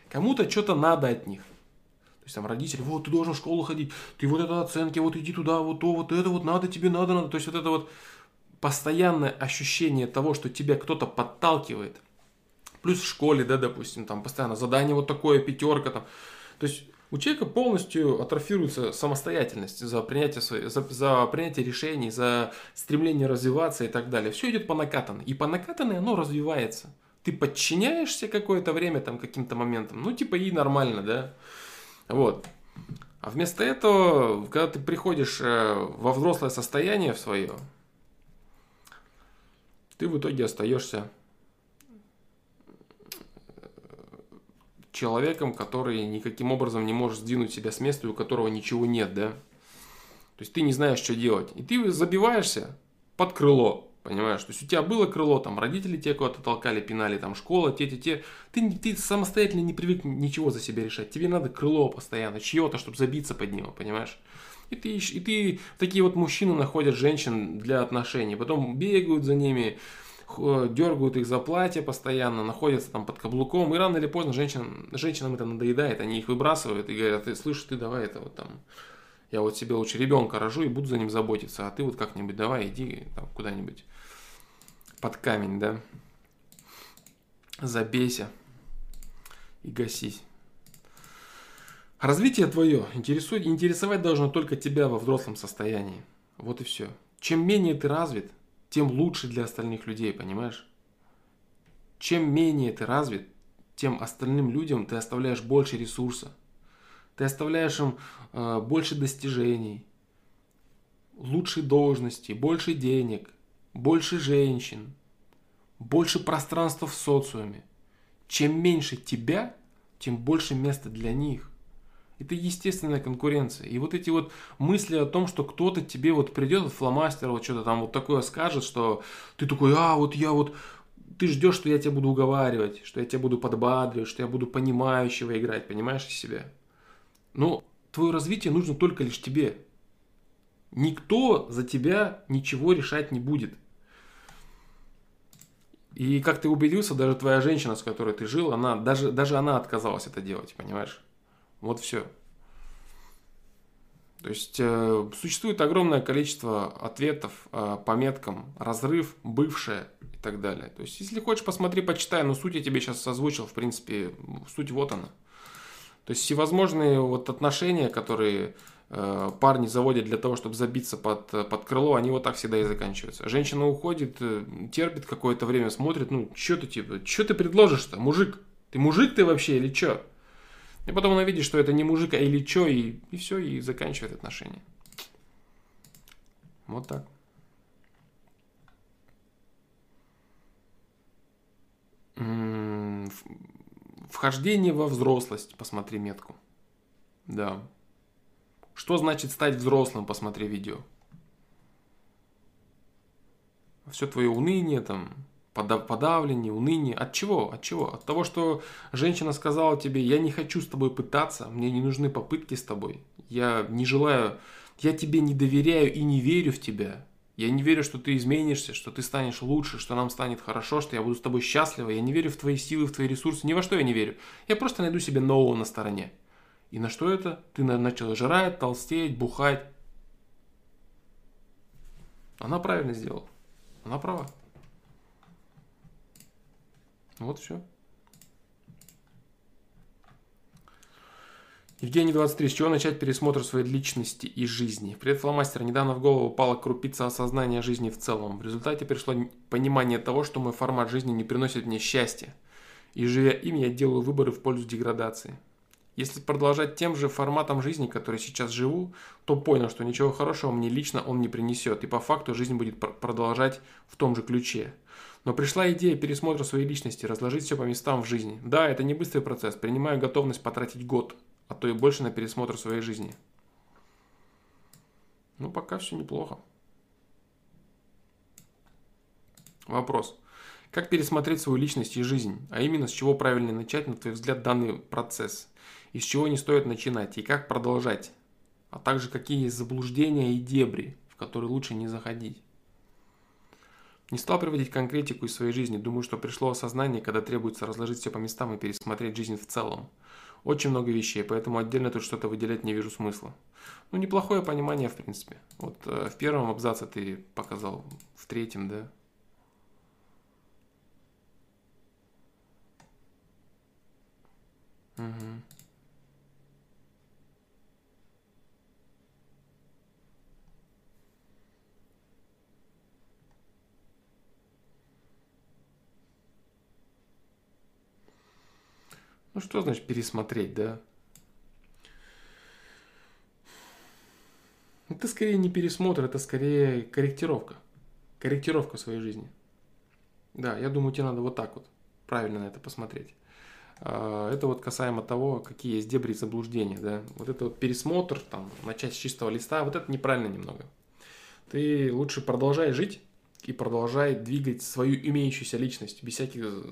Speaker 1: Кому-то что-то надо от них. То есть там родители, вот ты должен в школу ходить, ты вот это оценки, вот иди туда, вот то, вот это вот надо, тебе надо, надо. То есть вот это вот постоянное ощущение того, что тебя кто-то подталкивает. Плюс в школе, да, допустим, там постоянно задание вот такое, пятерка там. То есть у человека полностью атрофируется самостоятельность за принятие, своей, за, за принятие решений, за стремление развиваться и так далее. Все идет по накатанной. И по накатанной оно развивается. Ты подчиняешься какое-то время там каким-то моментам, ну типа и нормально, да. Вот. А вместо этого, когда ты приходишь э, во взрослое состояние в свое, ты в итоге остаешься человеком, который никаким образом не может сдвинуть себя с места, у которого ничего нет, да? То есть ты не знаешь, что делать. И ты забиваешься под крыло, понимаешь? То есть у тебя было крыло, там родители тебя куда-то толкали, пинали, там школа, те-те-те. Ты, ты самостоятельно не привык ничего за себя решать. Тебе надо крыло постоянно, чье-то, чтобы забиться под него, понимаешь? И ты, и ты такие вот мужчины находят женщин для отношений, потом бегают за ними, дергают их за платье постоянно, находятся там под каблуком, и рано или поздно женщин, женщинам это надоедает, они их выбрасывают и говорят, ты слышишь, ты давай это вот там, я вот себе лучше ребенка рожу и буду за ним заботиться, а ты вот как-нибудь давай иди там куда-нибудь под камень, да, забейся и гасись. Развитие твое интересует, интересовать должно только тебя во взрослом состоянии. Вот и все. Чем менее ты развит, тем лучше для остальных людей, понимаешь? Чем менее ты развит, тем остальным людям ты оставляешь больше ресурса. Ты оставляешь им э, больше достижений, лучшей должности, больше денег, больше женщин, больше пространства в социуме. Чем меньше тебя, тем больше места для них. Это естественная конкуренция. И вот эти вот мысли о том, что кто-то тебе вот придет, фломастер, вот что-то там вот такое скажет, что ты такой, а, вот я вот, ты ждешь, что я тебя буду уговаривать, что я тебя буду подбадривать, что я буду понимающего играть, понимаешь, из себя. Но твое развитие нужно только лишь тебе. Никто за тебя ничего решать не будет. И как ты убедился, даже твоя женщина, с которой ты жил, она, даже, даже она отказалась это делать, понимаешь? Вот все. То есть э, существует огромное количество ответов э, по меткам разрыв, бывшее и так далее. То есть если хочешь, посмотри, почитай, но суть я тебе сейчас озвучил, в принципе, суть вот она. То есть всевозможные вот отношения, которые э, парни заводят для того, чтобы забиться под, под крыло, они вот так всегда и заканчиваются. Женщина уходит, э, терпит какое-то время, смотрит, ну, что ты типа, что ты предложишь-то, мужик? Ты мужик ты вообще или что? И потом она видит, что это не мужик, а или что, и, и все, и заканчивает отношения. Вот так. Вхождение во взрослость, посмотри метку. Да. Что значит стать взрослым, посмотри видео. Все твое уныние, там, подавление, уныние. От чего? От чего? От того, что женщина сказала тебе, я не хочу с тобой пытаться, мне не нужны попытки с тобой. Я не желаю, я тебе не доверяю и не верю в тебя. Я не верю, что ты изменишься, что ты станешь лучше, что нам станет хорошо, что я буду с тобой счастлива. Я не верю в твои силы, в твои ресурсы. Ни во что я не верю. Я просто найду себе нового на стороне. И на что это? Ты начал жрать, толстеть, бухать. Она правильно сделала. Она права. Вот все. Евгений 23. С чего начать пересмотр своей личности и жизни? Привет, фломастер. Недавно в голову упала крупица осознания жизни в целом. В результате пришло понимание того, что мой формат жизни не приносит мне счастья. И живя им, я делаю выборы в пользу деградации. Если продолжать тем же форматом жизни, который сейчас живу, то понял, что ничего хорошего мне лично он не принесет. И по факту жизнь будет продолжать в том же ключе. Но пришла идея пересмотра своей личности, разложить все по местам в жизни. Да, это не быстрый процесс, принимаю готовность потратить год, а то и больше на пересмотр своей жизни. Ну, пока все неплохо. Вопрос. Как пересмотреть свою личность и жизнь? А именно, с чего правильно начать, на твой взгляд, данный процесс? И с чего не стоит начинать? И как продолжать? А также, какие есть заблуждения и дебри, в которые лучше не заходить? Не стал приводить конкретику из своей жизни, думаю, что пришло осознание, когда требуется разложить все по местам и пересмотреть жизнь в целом. Очень много вещей, поэтому отдельно тут что-то выделять не вижу смысла. Ну, неплохое понимание, в принципе. Вот э, в первом абзаце ты показал, в третьем, да? Угу. Ну что значит пересмотреть, да? Это скорее не пересмотр, это скорее корректировка. Корректировка своей жизни. Да, я думаю, тебе надо вот так вот правильно на это посмотреть. А, это вот касаемо того, какие есть дебри заблуждения, да. Вот это вот пересмотр, там, начать с чистого листа, вот это неправильно немного. Ты лучше продолжай жить и продолжай двигать свою имеющуюся личность, без всяких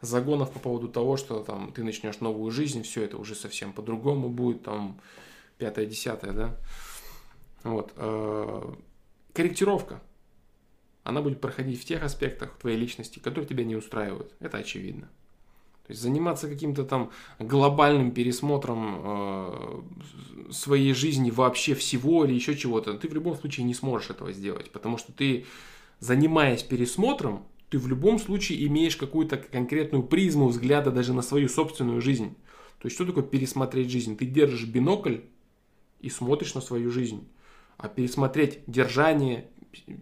Speaker 1: загонов по поводу того, что там ты начнешь новую жизнь, все это уже совсем по-другому будет, там, пятое, десятое, да. Вот. Э, корректировка. Она будет проходить в тех аспектах твоей личности, которые тебя не устраивают. Это очевидно. То есть заниматься каким-то там глобальным пересмотром э, своей жизни вообще всего или еще чего-то, ты в любом случае не сможешь этого сделать, потому что ты, занимаясь пересмотром, ты в любом случае имеешь какую-то конкретную призму взгляда даже на свою собственную жизнь. То есть что такое пересмотреть жизнь? Ты держишь бинокль и смотришь на свою жизнь. А пересмотреть держание,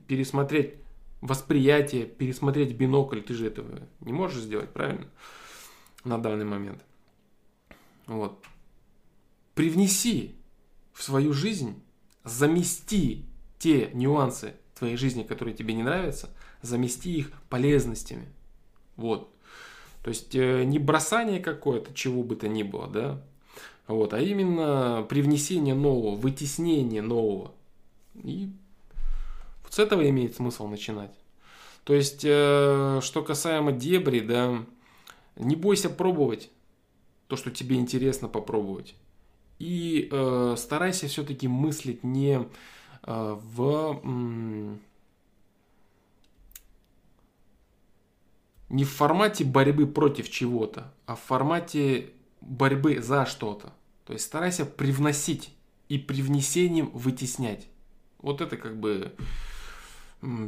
Speaker 1: пересмотреть восприятие, пересмотреть бинокль, ты же этого не можешь сделать, правильно? на данный момент. Вот. Привнеси в свою жизнь, замести те нюансы твоей жизни, которые тебе не нравятся, замести их полезностями. Вот. То есть э, не бросание какое-то, чего бы то ни было, да, вот, а именно привнесение нового, вытеснение нового. И вот с этого имеет смысл начинать. То есть, э, что касаемо дебри, да, не бойся пробовать то, что тебе интересно попробовать. И э, старайся все-таки мыслить не в не в формате борьбы против чего-то, а в формате борьбы за что-то. То есть старайся привносить и привнесением вытеснять. Вот это как бы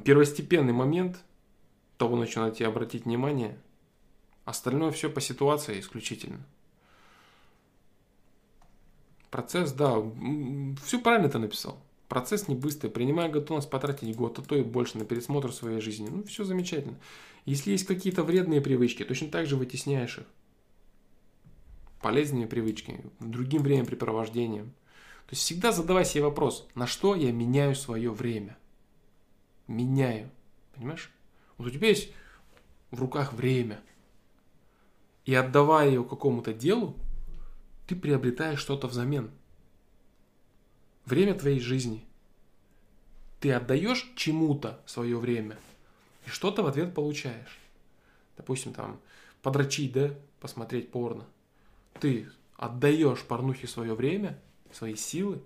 Speaker 1: первостепенный момент того, на что надо тебе обратить внимание – Остальное все по ситуации исключительно. Процесс, да, все правильно ты написал. Процесс не быстрый. Принимая готовность потратить год, а то и больше на пересмотр своей жизни. Ну, все замечательно. Если есть какие-то вредные привычки, точно так же вытесняешь их. Полезными привычками, другим времяпрепровождением. То есть всегда задавай себе вопрос, на что я меняю свое время? Меняю. Понимаешь? Вот у тебя есть в руках время – и отдавая ее какому-то делу, ты приобретаешь что-то взамен. Время твоей жизни. Ты отдаешь чему-то свое время, и что-то в ответ получаешь. Допустим, там, подрочить, да, посмотреть порно. Ты отдаешь порнухе свое время, свои силы,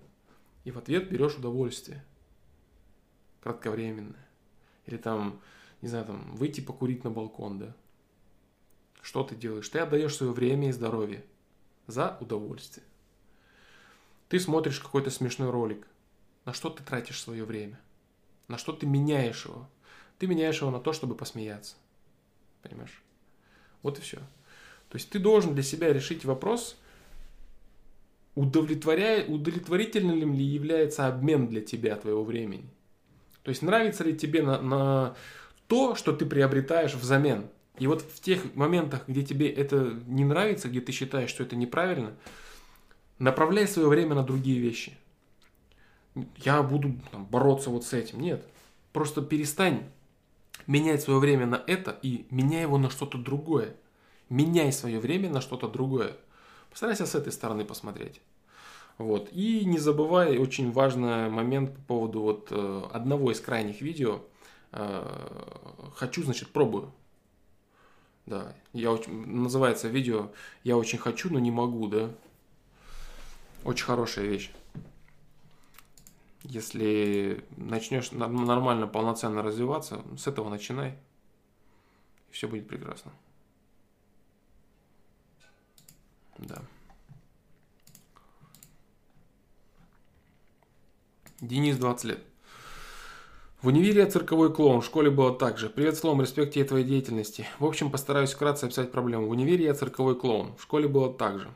Speaker 1: и в ответ берешь удовольствие. Кратковременное. Или там, не знаю, там, выйти покурить на балкон, да. Что ты делаешь? Ты отдаешь свое время и здоровье за удовольствие. Ты смотришь какой-то смешной ролик. На что ты тратишь свое время? На что ты меняешь его? Ты меняешь его на то, чтобы посмеяться. Понимаешь? Вот и все. То есть ты должен для себя решить вопрос, удовлетворяя, удовлетворительным ли является обмен для тебя твоего времени. То есть нравится ли тебе на, на то, что ты приобретаешь взамен. И вот в тех моментах, где тебе это не нравится, где ты считаешь, что это неправильно, направляй свое время на другие вещи. Я буду там, бороться вот с этим. Нет. Просто перестань менять свое время на это и меняй его на что-то другое. Меняй свое время на что-то другое. Постарайся с этой стороны посмотреть. Вот. И не забывай очень важный момент по поводу вот э, одного из крайних видео. Э, хочу, значит, пробую. Да, я называется видео «Я очень хочу, но не могу», да? Очень хорошая вещь. Если начнешь нормально, полноценно развиваться, с этого начинай, и все будет прекрасно. Да. Денис, 20 лет. В универе я цирковой клоун, в школе было так же. Привет, словом, респект тебе твоей деятельности. В общем, постараюсь вкратце описать проблему. В универе я цирковой клоун, в школе было так же.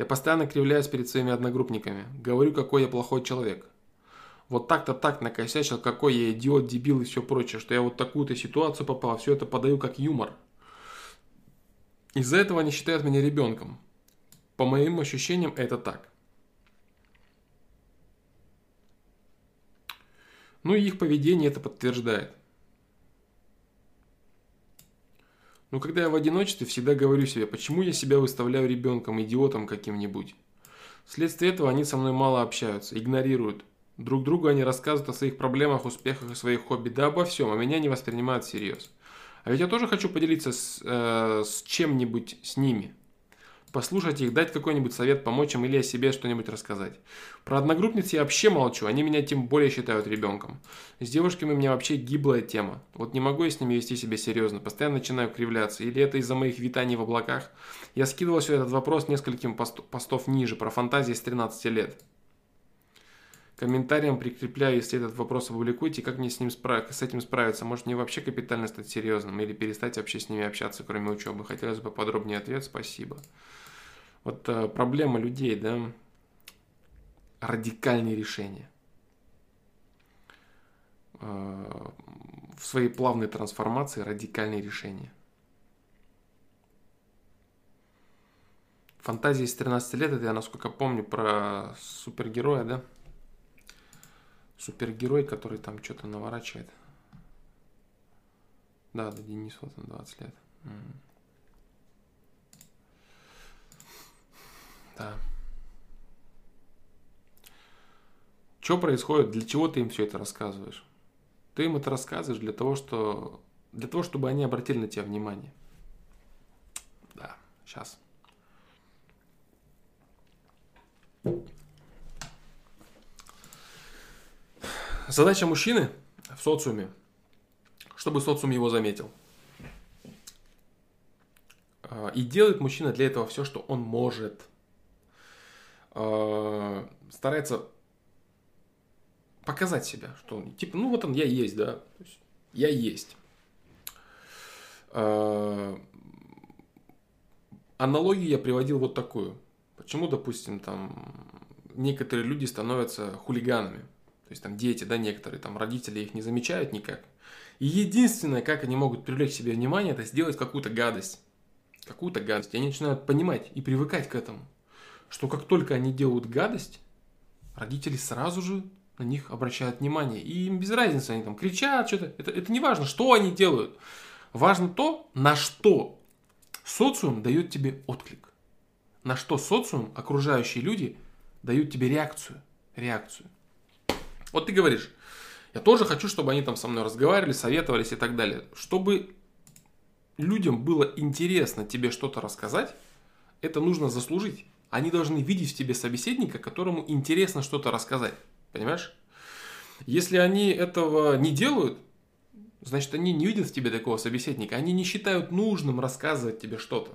Speaker 1: Я постоянно кривляюсь перед своими одногруппниками. Говорю, какой я плохой человек. Вот так-то так накосячил, какой я идиот, дебил и все прочее, что я вот такую-то ситуацию попал, все это подаю как юмор. Из-за этого они считают меня ребенком. По моим ощущениям, это так. Ну и их поведение это подтверждает. Но когда я в одиночестве, всегда говорю себе, почему я себя выставляю ребенком, идиотом каким-нибудь. Вследствие этого они со мной мало общаются, игнорируют. Друг другу они рассказывают о своих проблемах, успехах и своих хобби, да обо всем, а меня не воспринимают всерьез. А ведь я тоже хочу поделиться с, э, с чем-нибудь с ними. Послушать их, дать какой-нибудь совет, помочь им или о себе что-нибудь рассказать. Про одногруппниц я вообще молчу, они меня тем более считают ребенком. С девушками у меня вообще гиблая тема. Вот не могу я с ними вести себя серьезно, постоянно начинаю кривляться. Или это из-за моих витаний в облаках? Я скидывал все этот вопрос нескольким пост постов ниже, про фантазии с 13 лет. Комментарием прикрепляю, если этот вопрос опубликуете, как мне с, ним справ... с этим справиться. Может мне вообще капитально стать серьезным или перестать вообще с ними общаться, кроме учебы. Хотелось бы подробнее ответ, спасибо. Вот э, проблема людей, да, радикальные решения. Э, в своей плавной трансформации радикальные решения. Фантазии с 13 лет, это я, насколько помню, про супергероя, да? супергерой, который там что-то наворачивает. Да, да, Денис, вот он, 20 лет. Да. Что происходит? Для чего ты им все это рассказываешь? Ты им это рассказываешь для того, что для того, чтобы они обратили на тебя внимание. Да, сейчас. Задача мужчины в социуме, чтобы социум его заметил. А, и делает мужчина для этого все, что он может. А, старается показать себя, что он, типа, ну вот он, я есть, да, есть, я есть. А, аналогию я приводил вот такую. Почему, допустим, там некоторые люди становятся хулиганами? То есть там дети, да, некоторые, там родители их не замечают никак. И единственное, как они могут привлечь себе внимание, это сделать какую-то гадость. Какую-то гадость. И они начинают понимать и привыкать к этому. Что как только они делают гадость, родители сразу же на них обращают внимание. И им без разницы, они там кричат, что-то. Это, это не важно, что они делают. Важно то, на что социум дает тебе отклик. На что социум, окружающие люди, дают тебе реакцию. Реакцию. Вот ты говоришь, я тоже хочу, чтобы они там со мной разговаривали, советовались и так далее. Чтобы людям было интересно тебе что-то рассказать, это нужно заслужить. Они должны видеть в тебе собеседника, которому интересно что-то рассказать. Понимаешь? Если они этого не делают, значит, они не видят в тебе такого собеседника. Они не считают нужным рассказывать тебе что-то.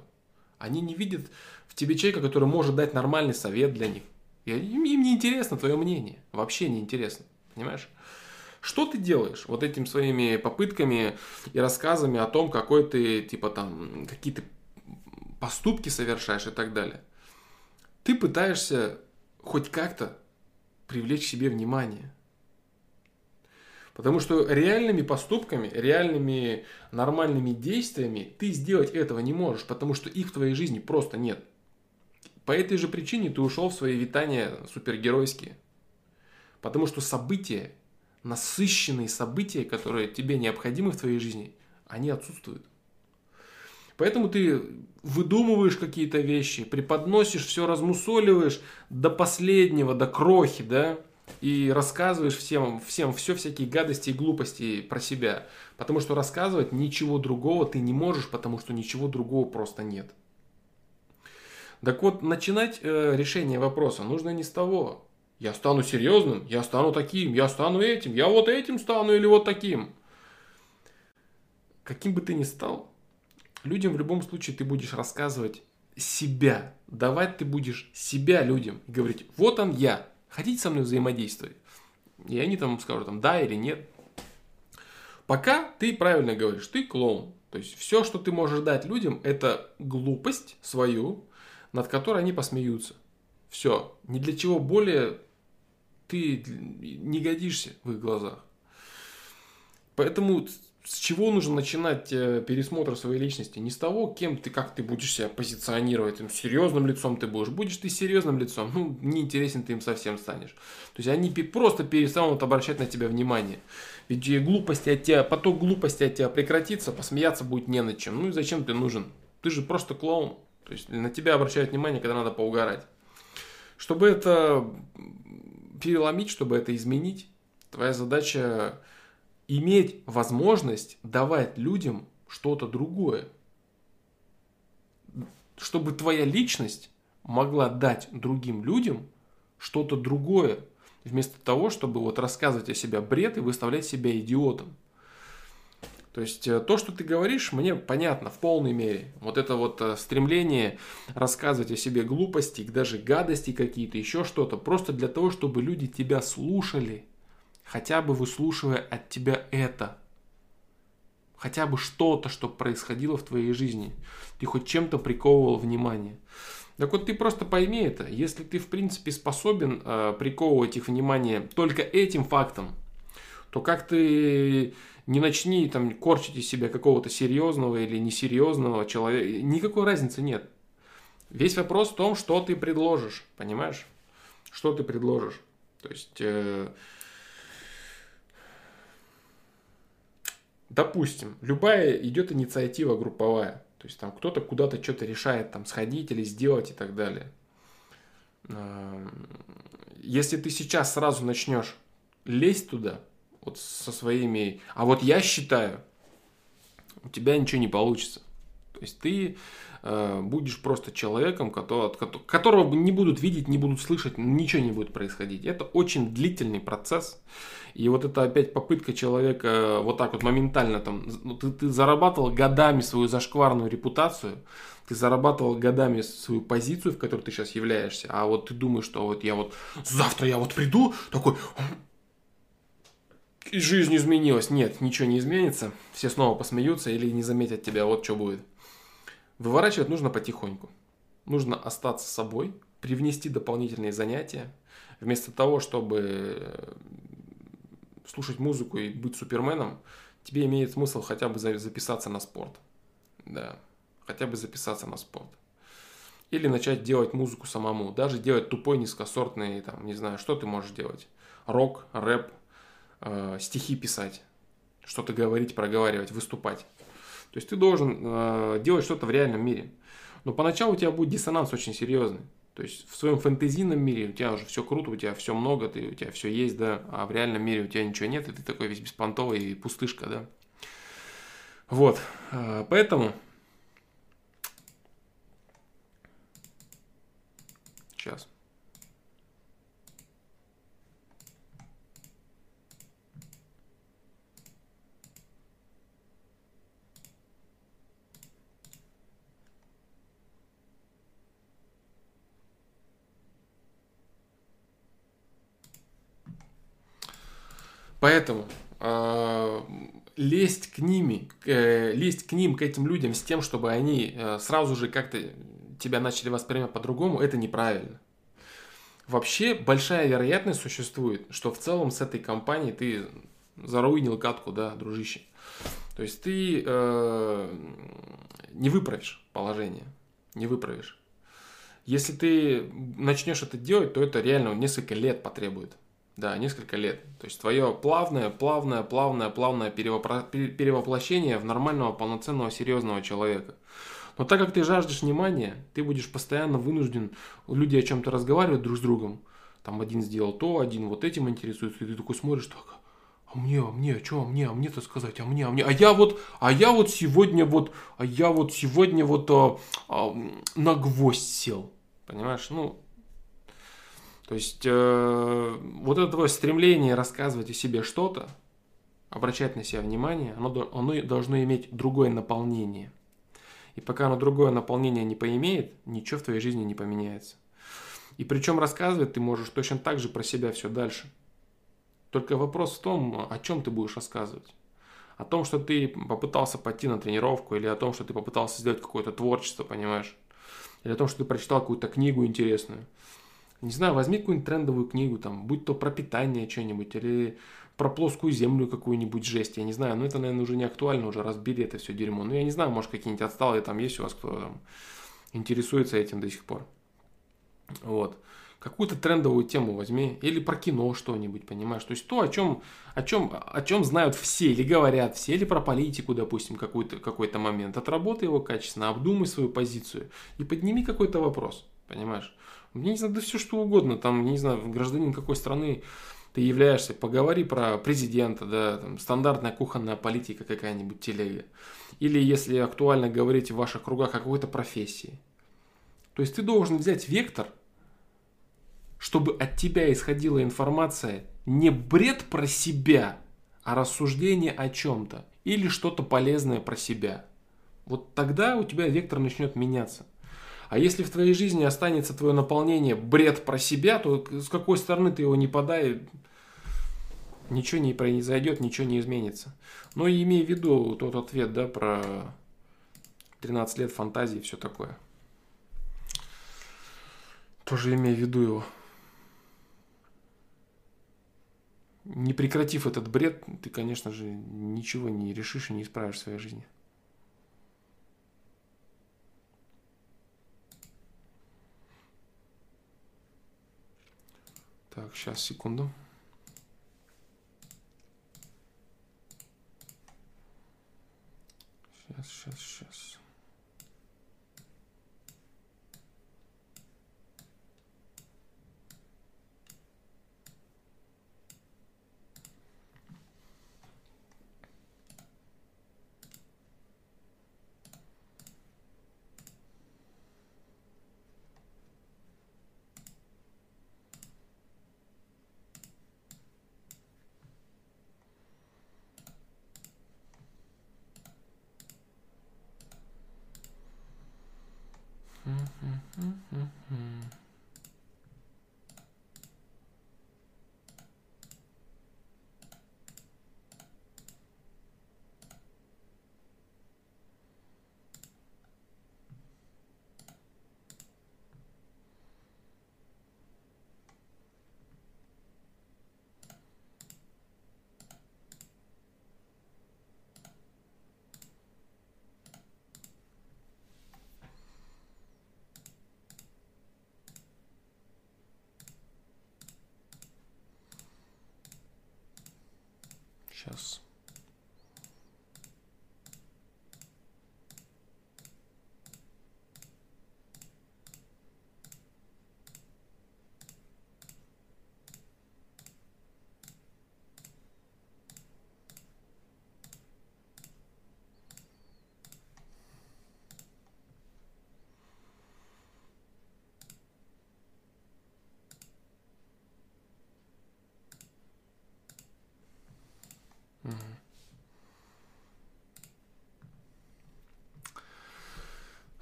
Speaker 1: Они не видят в тебе человека, который может дать нормальный совет для них. И им, не интересно твое мнение. Вообще не интересно. Понимаешь? Что ты делаешь вот этими своими попытками и рассказами о том, какой ты, типа там, какие ты поступки совершаешь и так далее? Ты пытаешься хоть как-то привлечь себе внимание. Потому что реальными поступками, реальными нормальными действиями ты сделать этого не можешь, потому что их в твоей жизни просто нет. По этой же причине ты ушел в свои витания супергеройские. Потому что события, насыщенные события, которые тебе необходимы в твоей жизни, они отсутствуют. Поэтому ты выдумываешь какие-то вещи, преподносишь, все размусоливаешь до последнего, до крохи, да, и рассказываешь всем, всем все всякие гадости и глупости про себя. Потому что рассказывать ничего другого ты не можешь, потому что ничего другого просто нет. Так вот, начинать э, решение вопроса нужно не с того. Я стану серьезным, я стану таким, я стану этим, я вот этим стану или вот таким. Каким бы ты ни стал, людям в любом случае ты будешь рассказывать себя. Давать ты будешь себя людям. Говорить, вот он я, хотите со мной взаимодействовать? И они там скажут, там, да или нет. Пока ты правильно говоришь, ты клоун. То есть все, что ты можешь дать людям, это глупость свою, над которой они посмеются. Все. Ни для чего более ты не годишься в их глазах. Поэтому с чего нужно начинать э, пересмотр своей личности? Не с того, кем ты, как ты будешь себя позиционировать, им серьезным лицом ты будешь. Будешь ты серьезным лицом, ну, неинтересен ты им совсем станешь. То есть они просто перестанут обращать на тебя внимание. Ведь глупости от тебя, поток глупости от тебя прекратится, посмеяться будет не над чем. Ну и зачем ты нужен? Ты же просто клоун. То есть на тебя обращают внимание, когда надо поугарать. Чтобы это переломить, чтобы это изменить, твоя задача иметь возможность давать людям что-то другое. Чтобы твоя личность могла дать другим людям что-то другое, вместо того, чтобы вот рассказывать о себе бред и выставлять себя идиотом. То есть э, то, что ты говоришь, мне понятно в полной мере. Вот это вот э, стремление рассказывать о себе глупости, даже гадости какие-то, еще что-то, просто для того, чтобы люди тебя слушали – хотя бы выслушивая от тебя это. Хотя бы что-то, что происходило в твоей жизни. Ты хоть чем-то приковывал внимание. Так вот ты просто пойми это. Если ты в принципе способен э, приковывать их внимание только этим фактом, то как ты не начни там корчить из себя какого-то серьезного или несерьезного человека, никакой разницы нет. Весь вопрос в том, что ты предложишь, понимаешь? Что ты предложишь. То есть э, допустим, любая идет инициатива групповая, то есть там кто-то куда-то что-то решает, там сходить или сделать и так далее. Если ты сейчас сразу начнешь лезть туда, вот со своими, а вот я считаю, у тебя ничего не получится. То есть ты будешь просто человеком, которого не будут видеть, не будут слышать, ничего не будет происходить. Это очень длительный процесс. И вот это опять попытка человека вот так вот моментально там, ну, ты, ты зарабатывал годами свою зашкварную репутацию, ты зарабатывал годами свою позицию, в которой ты сейчас являешься, а вот ты думаешь, что вот я вот завтра я вот приду, такой, и жизнь изменилась. Нет, ничего не изменится. Все снова посмеются или не заметят тебя. Вот что будет. Выворачивать нужно потихоньку. Нужно остаться собой, привнести дополнительные занятия. Вместо того, чтобы слушать музыку и быть суперменом, тебе имеет смысл хотя бы записаться на спорт. Да, хотя бы записаться на спорт. Или начать делать музыку самому. Даже делать тупой, низкосортный, там, не знаю, что ты можешь делать. Рок, рэп, э, стихи писать, что-то говорить, проговаривать, выступать. То есть ты должен э, делать что-то в реальном мире. Но поначалу у тебя будет диссонанс очень серьезный. То есть в своем фэнтезийном мире у тебя уже все круто, у тебя все много, ты, у тебя все есть, да, а в реальном мире у тебя ничего нет, и ты такой весь беспонтовый и пустышка, да. Вот, э, поэтому сейчас. Поэтому э, лезть к ними, э, лезть к ним, к этим людям с тем, чтобы они э, сразу же как-то тебя начали воспринимать по-другому, это неправильно. Вообще большая вероятность существует, что в целом с этой компанией ты заруинил катку, да, дружище. То есть ты э, не выправишь положение, не выправишь. Если ты начнешь это делать, то это реально несколько лет потребует. Да, несколько лет. То есть твое плавное, плавное, плавное, плавное перевоплощение в нормального, полноценного, серьезного человека. Но так как ты жаждешь внимания, ты будешь постоянно вынужден, люди о чем-то разговаривают друг с другом. Там один сделал то, один вот этим интересуется, и ты такой смотришь, так, а мне, а мне, а что, а мне, а мне-то сказать, а мне, а мне, а я вот, а я вот сегодня вот, а я вот сегодня вот а, а, на гвоздь сел. Понимаешь? Ну, то есть э, вот это твое стремление рассказывать о себе что-то, обращать на себя внимание, оно, оно должно иметь другое наполнение. И пока оно другое наполнение не поимеет, ничего в твоей жизни не поменяется. И причем рассказывать ты можешь точно так же про себя все дальше. Только вопрос в том, о чем ты будешь рассказывать. О том, что ты попытался пойти на тренировку, или о том, что ты попытался сделать какое-то творчество, понимаешь? Или о том, что ты прочитал какую-то книгу интересную. Не знаю, возьми какую-нибудь трендовую книгу, там, будь то про питание что-нибудь, или про плоскую землю какую-нибудь жесть, я не знаю, но это, наверное, уже не актуально, уже разбили это все дерьмо. Ну, я не знаю, может, какие-нибудь отсталые там есть у вас, кто там интересуется этим до сих пор. Вот. Какую-то трендовую тему возьми, или про кино что-нибудь, понимаешь? То есть то, о чем, о чем, о чем знают все, или говорят все, или про политику, допустим, какой-то, какой-то момент. Отработай его качественно, обдумай свою позицию и подними какой-то вопрос, понимаешь? Мне не знаю, да все что угодно, там, не знаю, гражданин какой страны ты являешься, поговори про президента, да, там, стандартная кухонная политика какая-нибудь телега. Или если актуально говорить в ваших кругах какой-то профессии. То есть ты должен взять вектор, чтобы от тебя исходила информация не бред про себя, а рассуждение о чем-то или что-то полезное про себя. Вот тогда у тебя вектор начнет меняться. А если в твоей жизни останется твое наполнение бред про себя, то с какой стороны ты его не подай, ничего не произойдет, ничего не изменится. Но и имея в виду тот ответ, да, про 13 лет фантазии и все такое. Тоже имея в виду его. Не прекратив этот бред, ты, конечно же, ничего не решишь и не исправишь в своей жизни. Так, сейчас, секунду. Сейчас, сейчас, сейчас. Сейчас.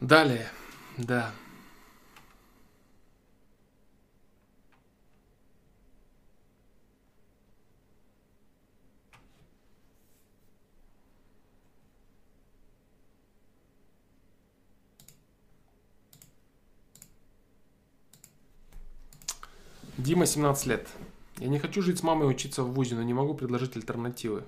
Speaker 1: Далее, да. Дима, 17 лет. Я не хочу жить с мамой и учиться в ВУЗе, но не могу предложить альтернативы.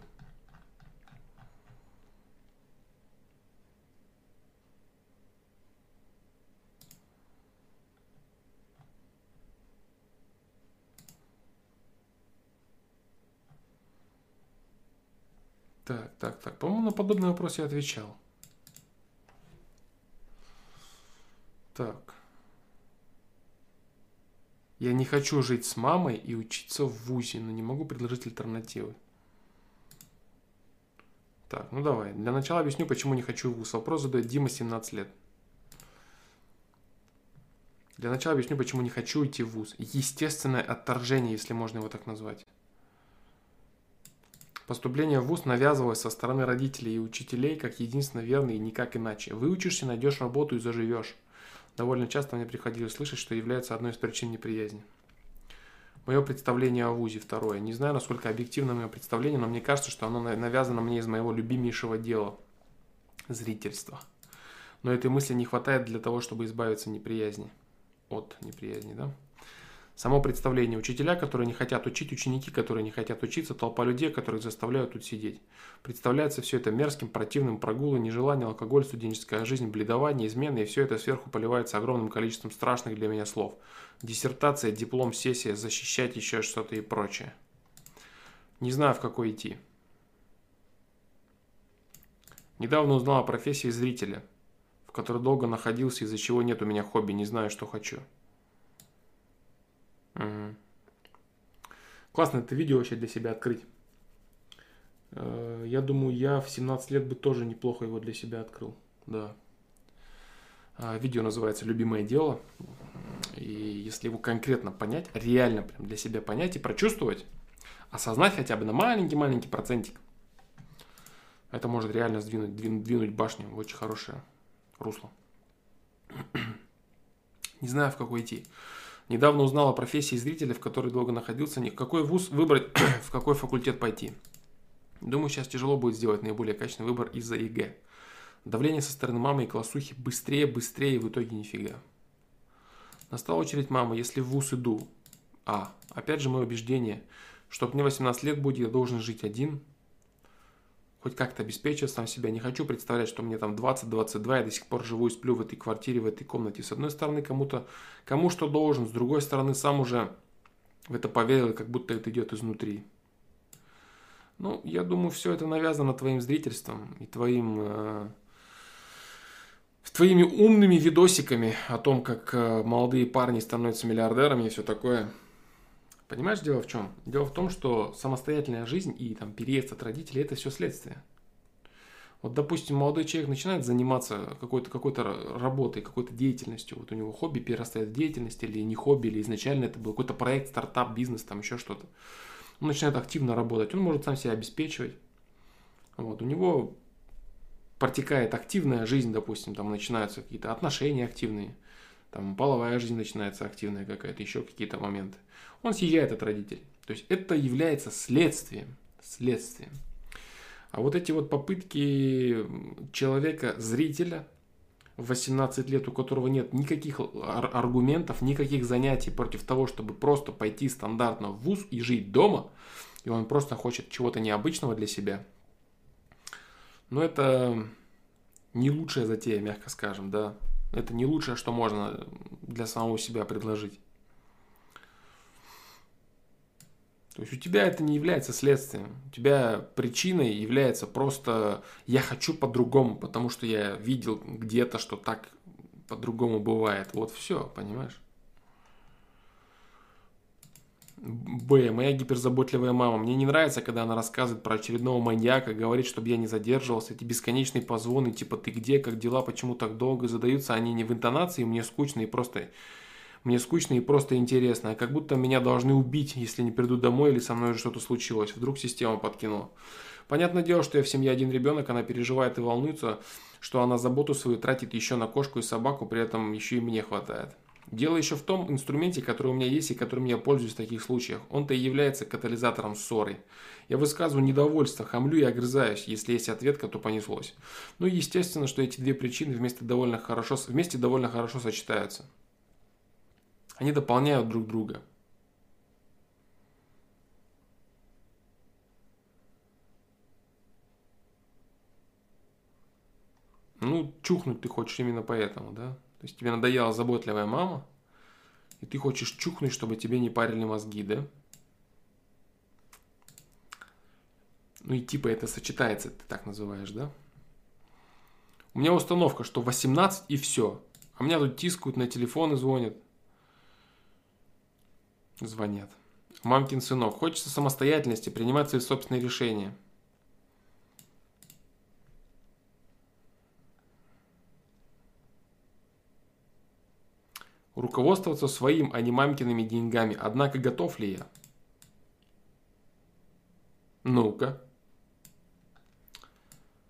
Speaker 1: Так, так, так. По-моему, на подобный вопрос я отвечал. Так. Я не хочу жить с мамой и учиться в ВУЗе, но не могу предложить альтернативы. Так, ну давай. Для начала объясню, почему не хочу в ВУЗ. Вопрос задает Дима, 17 лет. Для начала объясню, почему не хочу идти в ВУЗ. Естественное отторжение, если можно его так назвать. Поступление в ВУЗ навязывалось со стороны родителей и учителей как единственно верный и никак иначе. Выучишься, найдешь работу и заживешь. Довольно часто мне приходилось слышать, что является одной из причин неприязни. Мое представление о ВУЗе второе. Не знаю, насколько объективно мое представление, но мне кажется, что оно навязано мне из моего любимейшего дела – зрительства. Но этой мысли не хватает для того, чтобы избавиться неприязни. От неприязни, да? Само представление. Учителя, которые не хотят учить, ученики, которые не хотят учиться, толпа людей, которых заставляют тут сидеть. Представляется все это мерзким, противным, прогулы, нежелание, алкоголь, студенческая жизнь, бледование, измены, и все это сверху поливается огромным количеством страшных для меня слов. Диссертация, диплом, сессия, защищать еще что-то и прочее. Не знаю, в какой идти. Недавно узнал о профессии зрителя, в которой долго находился, из-за чего нет у меня хобби, не знаю, что хочу. Угу. Классно это видео вообще для себя открыть. Э, я думаю, я в 17 лет бы тоже неплохо его для себя открыл. Да. А, видео называется «Любимое дело». И если его конкретно понять, реально прям для себя понять и прочувствовать, осознать хотя бы на маленький-маленький процентик, это может реально сдвинуть, двинуть, башню в очень хорошее русло. Не знаю, в какой идти. Недавно узнал о профессии зрителя, в которой долго находился. В какой вуз выбрать, в какой факультет пойти. Думаю, сейчас тяжело будет сделать наиболее качественный выбор из-за ЕГЭ. Давление со стороны мамы и классухи быстрее, быстрее и в итоге нифига. Настала очередь мамы, если в ВУЗ иду. А, опять же мое убеждение, что мне 18 лет будет, я должен жить один, хоть как-то обеспечивать сам себя. Не хочу представлять, что мне там 20-22, я до сих пор живу и сплю в этой квартире, в этой комнате. С одной стороны, кому-то, кому что должен, с другой стороны, сам уже в это поверил, как будто это идет изнутри. Ну, я думаю, все это навязано твоим зрительством и твоим, э, твоими умными видосиками о том, как э, молодые парни становятся миллиардерами и все такое. Понимаешь, дело в чем? Дело в том, что самостоятельная жизнь и там переезд от родителей это все следствие. Вот, допустим, молодой человек начинает заниматься какой-то какой работой, какой-то деятельностью. Вот у него хобби перерастает в деятельность, или не хобби, или изначально это был какой-то проект, стартап, бизнес, там еще что-то. Он начинает активно работать, он может сам себя обеспечивать. Вот, у него протекает активная жизнь, допустим, там начинаются какие-то отношения активные там половая жизнь начинается активная какая-то, еще какие-то моменты. Он съезжает от родителей. То есть это является следствием. Следствием. А вот эти вот попытки человека, зрителя, в 18 лет, у которого нет никаких аргументов, никаких занятий против того, чтобы просто пойти стандартно в ВУЗ и жить дома, и он просто хочет чего-то необычного для себя. Но это не лучшая затея, мягко скажем, да. Это не лучшее, что можно для самого себя предложить. То есть у тебя это не является следствием. У тебя причиной является просто я хочу по-другому, потому что я видел где-то, что так по-другому бывает. Вот все, понимаешь? Б. Моя гиперзаботливая мама. Мне не нравится, когда она рассказывает про очередного маньяка, говорит, чтобы я не задерживался. Эти бесконечные позвоны, типа ты где, как дела, почему так долго, задаются они не в интонации, мне скучно и просто... Мне скучно и просто интересно, а как будто меня должны убить, если не приду домой или со мной что-то случилось. Вдруг система подкинула. Понятное дело, что я в семье один ребенок, она переживает и волнуется, что она заботу свою тратит еще на кошку и собаку, при этом еще и мне хватает. Дело еще в том инструменте, который у меня есть и которым я пользуюсь в таких случаях. Он-то и является катализатором ссоры. Я высказываю недовольство, хамлю и огрызаюсь. Если есть ответка, то понеслось. Ну и естественно, что эти две причины вместе довольно хорошо, вместе довольно хорошо сочетаются. Они дополняют друг друга. Ну, чухнуть ты хочешь именно поэтому, да? То есть тебе надоела заботливая мама, и ты хочешь чухнуть, чтобы тебе не парили мозги, да? Ну и типа это сочетается, ты так называешь, да? У меня установка, что 18 и все. А меня тут тискают, на телефон и звонят. Звонят. Мамкин сынок. Хочется самостоятельности, принимать свои собственные решения. Руководствоваться своим, а не мамкиными деньгами. Однако готов ли я? Ну-ка.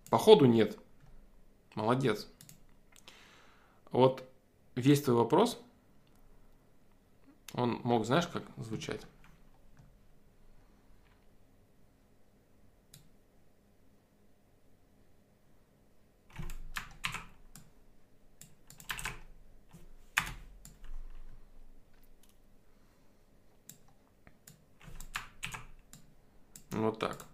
Speaker 1: Походу нет. Молодец. Вот весь твой вопрос, он мог, знаешь, как звучать? Вот так.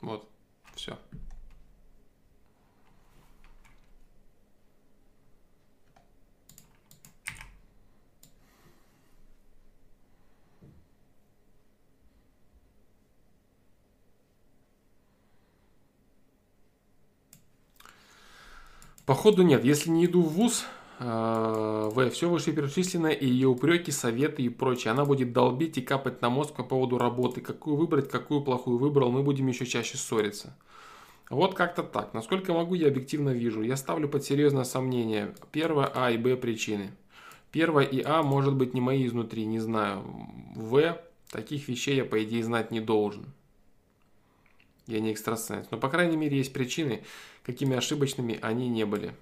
Speaker 1: Вот, все. Походу нет. Если не иду в ВУЗ, э, в все вышеперечисленное и ее упреки, советы и прочее. Она будет долбить и капать на мозг по поводу работы. Какую выбрать, какую плохую выбрал, мы будем еще чаще ссориться. Вот как-то так. Насколько могу, я объективно вижу. Я ставлю под серьезное сомнение первое А и Б причины. Первое и А может быть не мои изнутри, не знаю. В таких вещей я по идее знать не должен. Я не экстрасенс. Но по крайней мере есть причины, какими ошибочными они не были.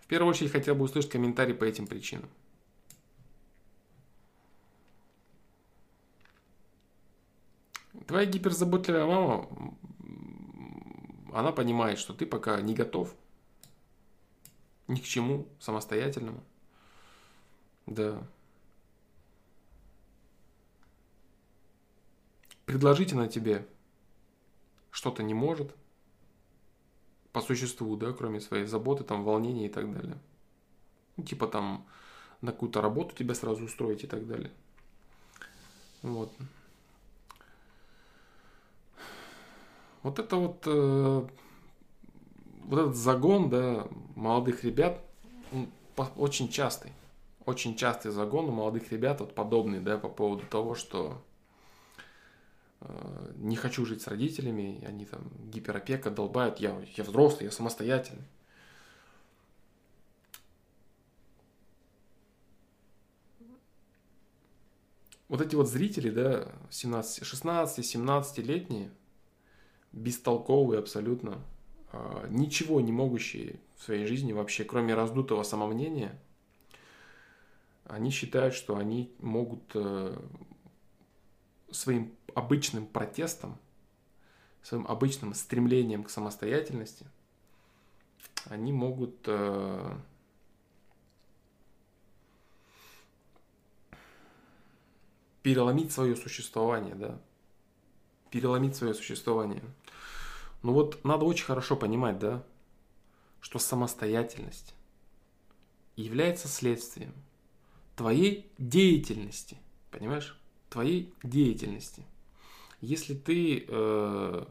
Speaker 1: В первую очередь хотел бы услышать комментарий по этим причинам. Твоя гиперзаботливая мама, она понимает, что ты пока не готов ни к чему самостоятельному. Да. Предложить она тебе что-то не может – по существу, да, кроме своей заботы, там, волнения и так далее. Ну, типа там на какую-то работу тебя сразу устроить и так далее. Вот. Вот это вот, э, вот этот загон, да, молодых ребят, он очень частый. Очень частый загон у молодых ребят, вот подобный, да, по поводу того, что не хочу жить с родителями, они там гиперопека долбают, я, я взрослый, я самостоятельный. Вот эти вот зрители, да, 17, 16, 17-летние, бестолковые абсолютно, э, ничего не могущие в своей жизни вообще, кроме раздутого самомнения, они считают, что они могут э, своим обычным протестом, своим обычным стремлением к самостоятельности, они могут э, переломить свое существование, да, переломить свое существование. Ну вот надо очень хорошо понимать, да, что самостоятельность является следствием твоей деятельности, понимаешь? твоей деятельности. Если ты э,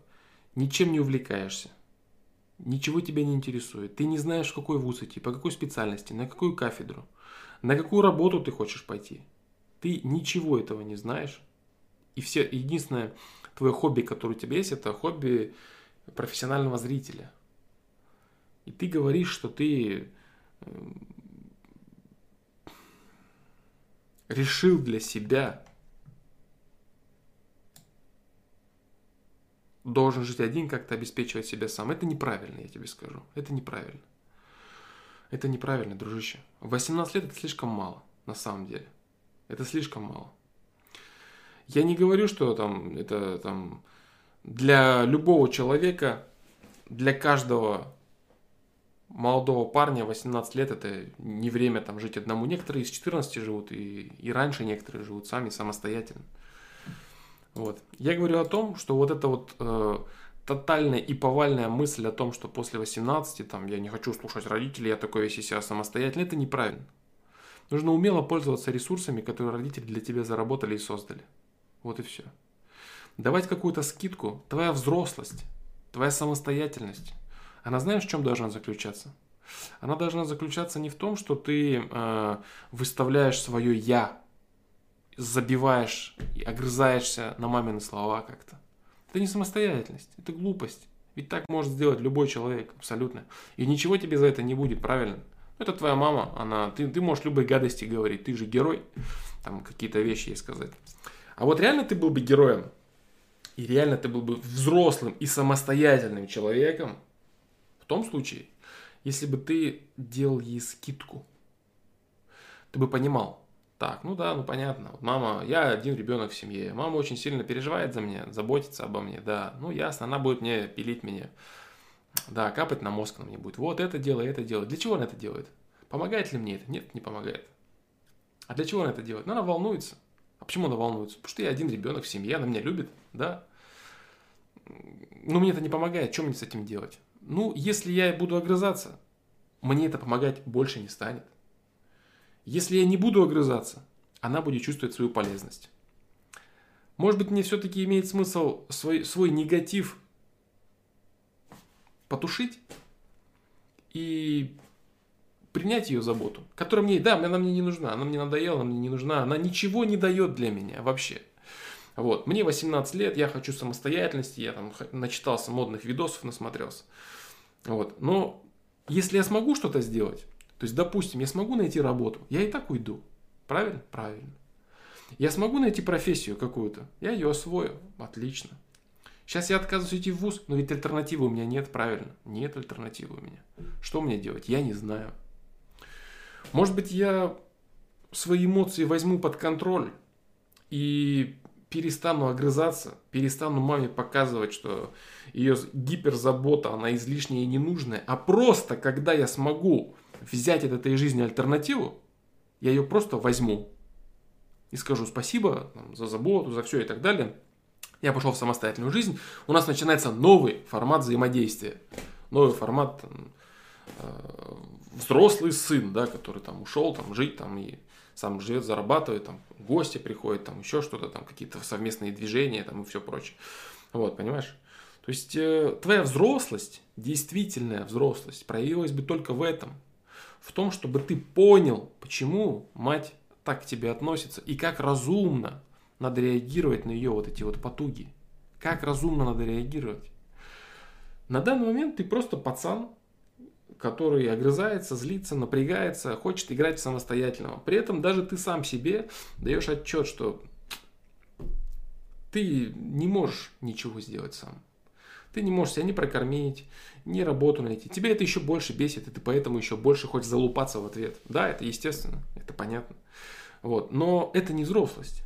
Speaker 1: ничем не увлекаешься, ничего тебя не интересует, ты не знаешь, в какой вуз идти, по какой специальности, на какую кафедру, на какую работу ты хочешь пойти, ты ничего этого не знаешь, и все, единственное твое хобби, которое у тебя есть, это хобби профессионального зрителя. И ты говоришь, что ты э, решил для себя должен жить один, как-то обеспечивать себя сам. Это неправильно, я тебе скажу. Это неправильно. Это неправильно, дружище. 18 лет это слишком мало, на самом деле. Это слишком мало. Я не говорю, что там это там для любого человека, для каждого молодого парня 18 лет это не время там жить одному. Некоторые из 14 живут и, и раньше некоторые живут сами самостоятельно. Вот. Я говорю о том, что вот эта вот э, тотальная и повальная мысль о том, что после 18 там, я не хочу слушать родителей, я такой весь из себя самостоятельный, это неправильно. Нужно умело пользоваться ресурсами, которые родители для тебя заработали и создали. Вот и все. Давать какую-то скидку, твоя взрослость, твоя самостоятельность, она знаешь, в чем должна заключаться? Она должна заключаться не в том, что ты э, выставляешь свое я забиваешь и огрызаешься на мамины слова как-то. Это не самостоятельность, это глупость. Ведь так может сделать любой человек, абсолютно. И ничего тебе за это не будет, правильно? Это твоя мама, она, ты, ты можешь любые гадости говорить, ты же герой, там какие-то вещи ей сказать. А вот реально ты был бы героем, и реально ты был бы взрослым и самостоятельным человеком, в том случае, если бы ты делал ей скидку, ты бы понимал, так, ну да, ну понятно. Мама, я один ребенок в семье. Мама очень сильно переживает за меня, заботится обо мне, да. Ну ясно, она будет мне пилить меня. Да, капать на мозг на мне будет. Вот это делай, это делай. Для чего она это делает? Помогает ли мне это? Нет, не помогает. А для чего она это делает? Ну, она волнуется. А почему она волнуется? Потому что я один ребенок в семье, она меня любит, да. Но мне это не помогает, что мне с этим делать? Ну, если я буду огрызаться, мне это помогать больше не станет. Если я не буду огрызаться, она будет чувствовать свою полезность. Может быть, мне все-таки имеет смысл свой, свой негатив потушить и принять ее заботу, которая мне, да, она мне не нужна, она мне надоела, она мне не нужна, она ничего не дает для меня вообще. Вот, мне 18 лет, я хочу самостоятельности, я там начитался модных видосов, насмотрелся. Вот, но если я смогу что-то сделать, то есть, допустим, я смогу найти работу, я и так уйду. Правильно? Правильно. Я смогу найти профессию какую-то, я ее освою. Отлично. Сейчас я отказываюсь идти в ВУЗ, но ведь альтернативы у меня нет, правильно? Нет альтернативы у меня. Что мне делать? Я не знаю. Может быть, я свои эмоции возьму под контроль и перестану огрызаться, перестану маме показывать, что ее гиперзабота, она излишняя и ненужная, а просто, когда я смогу взять от этой жизни альтернативу, я ее просто возьму и скажу спасибо за заботу, за все и так далее. Я пошел в самостоятельную жизнь. У нас начинается новый формат взаимодействия. Новый формат там, э, взрослый сын, да, который там ушел там жить там и сам живет, зарабатывает, там гости приходят, там еще что-то, там какие-то совместные движения там и все прочее. Вот, понимаешь? То есть э, твоя взрослость, действительная взрослость, проявилась бы только в этом. В том, чтобы ты понял, почему мать так к тебе относится и как разумно надо реагировать на ее вот эти вот потуги. Как разумно надо реагировать. На данный момент ты просто пацан, который огрызается, злится, напрягается, хочет играть самостоятельного. При этом даже ты сам себе даешь отчет, что ты не можешь ничего сделать сам. Ты не можешь себя не прокормить, ни работу найти. Тебе это еще больше бесит, и ты поэтому еще больше хочешь залупаться в ответ. Да, это естественно, это понятно. Вот. Но это не взрослость.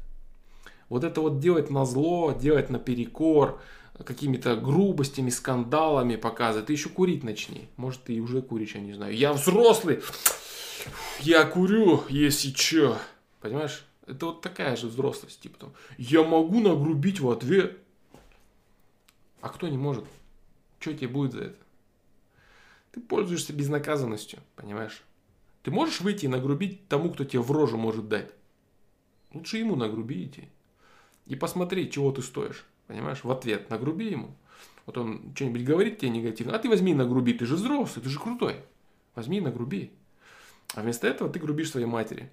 Speaker 1: Вот это вот делать на зло, делать наперекор, какими-то грубостями, скандалами показывает. Ты еще курить начни. Может, ты уже куришь, я не знаю. Я взрослый, я курю, если че. Понимаешь? Это вот такая же взрослость. Типа там, я могу нагрубить в ответ. А кто не может? Что тебе будет за это? Ты пользуешься безнаказанностью, понимаешь? Ты можешь выйти и нагрубить тому, кто тебе в рожу может дать. Лучше ему нагруби идти. И посмотри, чего ты стоишь. Понимаешь, в ответ нагруби ему. Вот он что-нибудь говорит тебе негативно, а ты возьми нагруби, ты же взрослый, ты же крутой. Возьми нагруби. А вместо этого ты грубишь своей матери,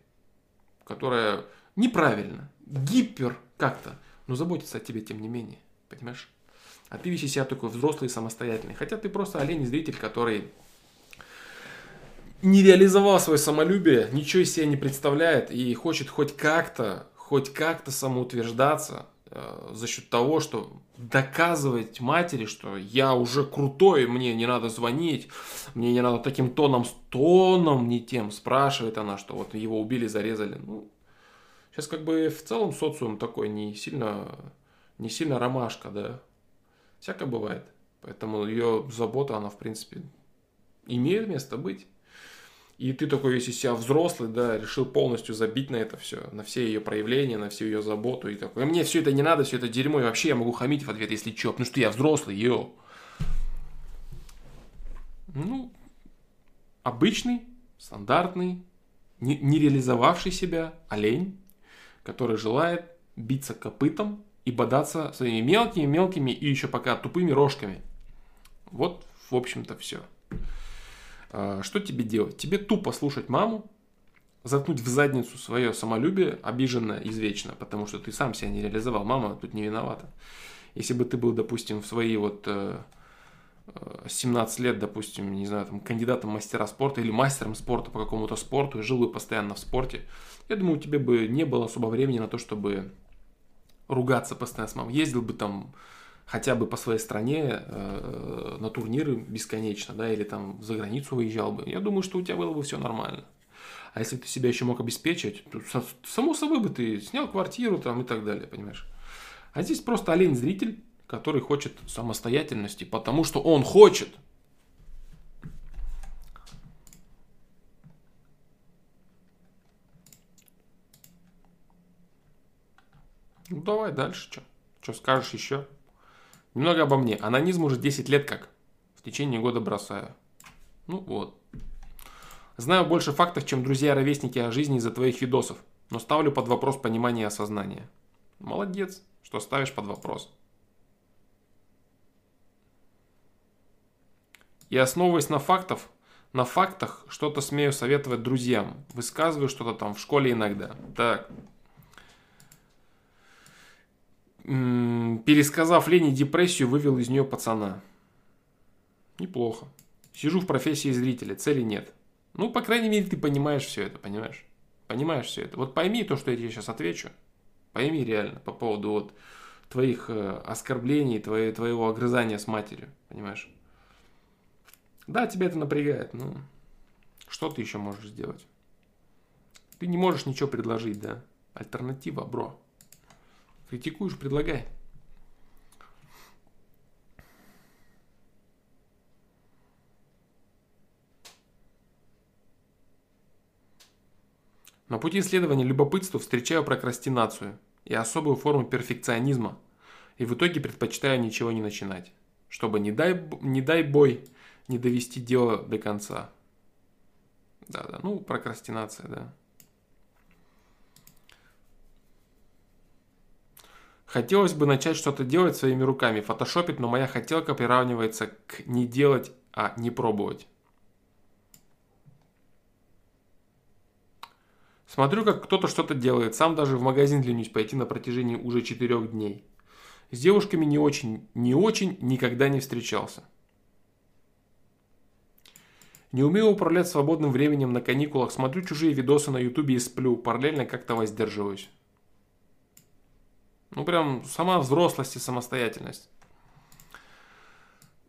Speaker 1: которая неправильно, гипер как-то, но заботится о тебе тем не менее. Понимаешь? А ты весь себя такой взрослый и самостоятельный. Хотя ты просто олень-зритель, который не реализовал свое самолюбие, ничего из себя не представляет и хочет хоть как-то, хоть как-то самоутверждаться, Э, за счет того, что доказывать матери, что я уже крутой, мне не надо звонить, мне не надо таким тоном, с тоном не тем, спрашивает она, что вот его убили, зарезали. Ну, сейчас как бы в целом социум такой не сильно, не сильно ромашка, да. Всякое бывает. Поэтому ее забота, она в принципе имеет место быть. И ты такой весь из себя взрослый, да, решил полностью забить на это все, на все ее проявления, на всю ее заботу. И такой, мне все это не надо, все это дерьмо, и вообще я могу хамить в ответ, если что, потому что я взрослый, йоу. Ну, обычный, стандартный, не, не реализовавший себя олень, который желает биться копытом и бодаться своими мелкими-мелкими и еще пока тупыми рожками. Вот, в общем-то, все. А, что тебе делать? Тебе тупо слушать маму, заткнуть в задницу свое самолюбие, обиженное извечно, потому что ты сам себя не реализовал. Мама тут не виновата. Если бы ты был, допустим, в свои вот 17 э, э, лет, допустим, не знаю, там, кандидатом мастера спорта или мастером спорта по какому-то спорту и жил бы постоянно в спорте, я думаю, у тебя бы не было особо времени на то, чтобы ругаться постоянно с мамой. Ездил бы там хотя бы по своей стране э, на турниры бесконечно, да, или там за границу выезжал бы, я думаю, что у тебя было бы все нормально. А если бы ты себя еще мог обеспечить, то само собой бы ты снял квартиру там и так далее, понимаешь. А здесь просто олень-зритель, который хочет самостоятельности, потому что он хочет. Ну, давай дальше, что? Что скажешь еще? Немного обо мне. Анонизм уже 10 лет как. В течение года бросаю. Ну вот. Знаю больше фактов, чем друзья-ровесники о жизни из-за твоих видосов, но ставлю под вопрос понимание и осознание. Молодец, что ставишь под вопрос. И основываясь на фактах, на фактах что-то смею советовать друзьям. Высказываю что-то там в школе иногда. Так. Пересказав Лене депрессию, вывел из нее пацана. Неплохо. Сижу в профессии зрителя, цели нет. Ну, по крайней мере, ты понимаешь все это, понимаешь? Понимаешь все это. Вот пойми то, что я тебе сейчас отвечу. Пойми реально по поводу вот твоих э, оскорблений, твоей, твоего огрызания с матерью, понимаешь? Да, тебя это напрягает, но что ты еще можешь сделать? Ты не можешь ничего предложить, да? Альтернатива, бро. Критикуешь, предлагай. На пути исследования любопытству встречаю прокрастинацию и особую форму перфекционизма, и в итоге предпочитаю ничего не начинать, чтобы не дай, не дай бой не довести дело до конца. Да-да, ну, прокрастинация, да. Хотелось бы начать что-то делать своими руками, фотошопить, но моя хотелка приравнивается к не делать, а не пробовать. Смотрю, как кто-то что-то делает, сам даже в магазин ленюсь пойти на протяжении уже четырех дней. С девушками не очень, не очень, никогда не встречался. Не умею управлять свободным временем на каникулах, смотрю чужие видосы на ютубе и сплю, параллельно как-то воздерживаюсь. Ну прям сама взрослость и самостоятельность.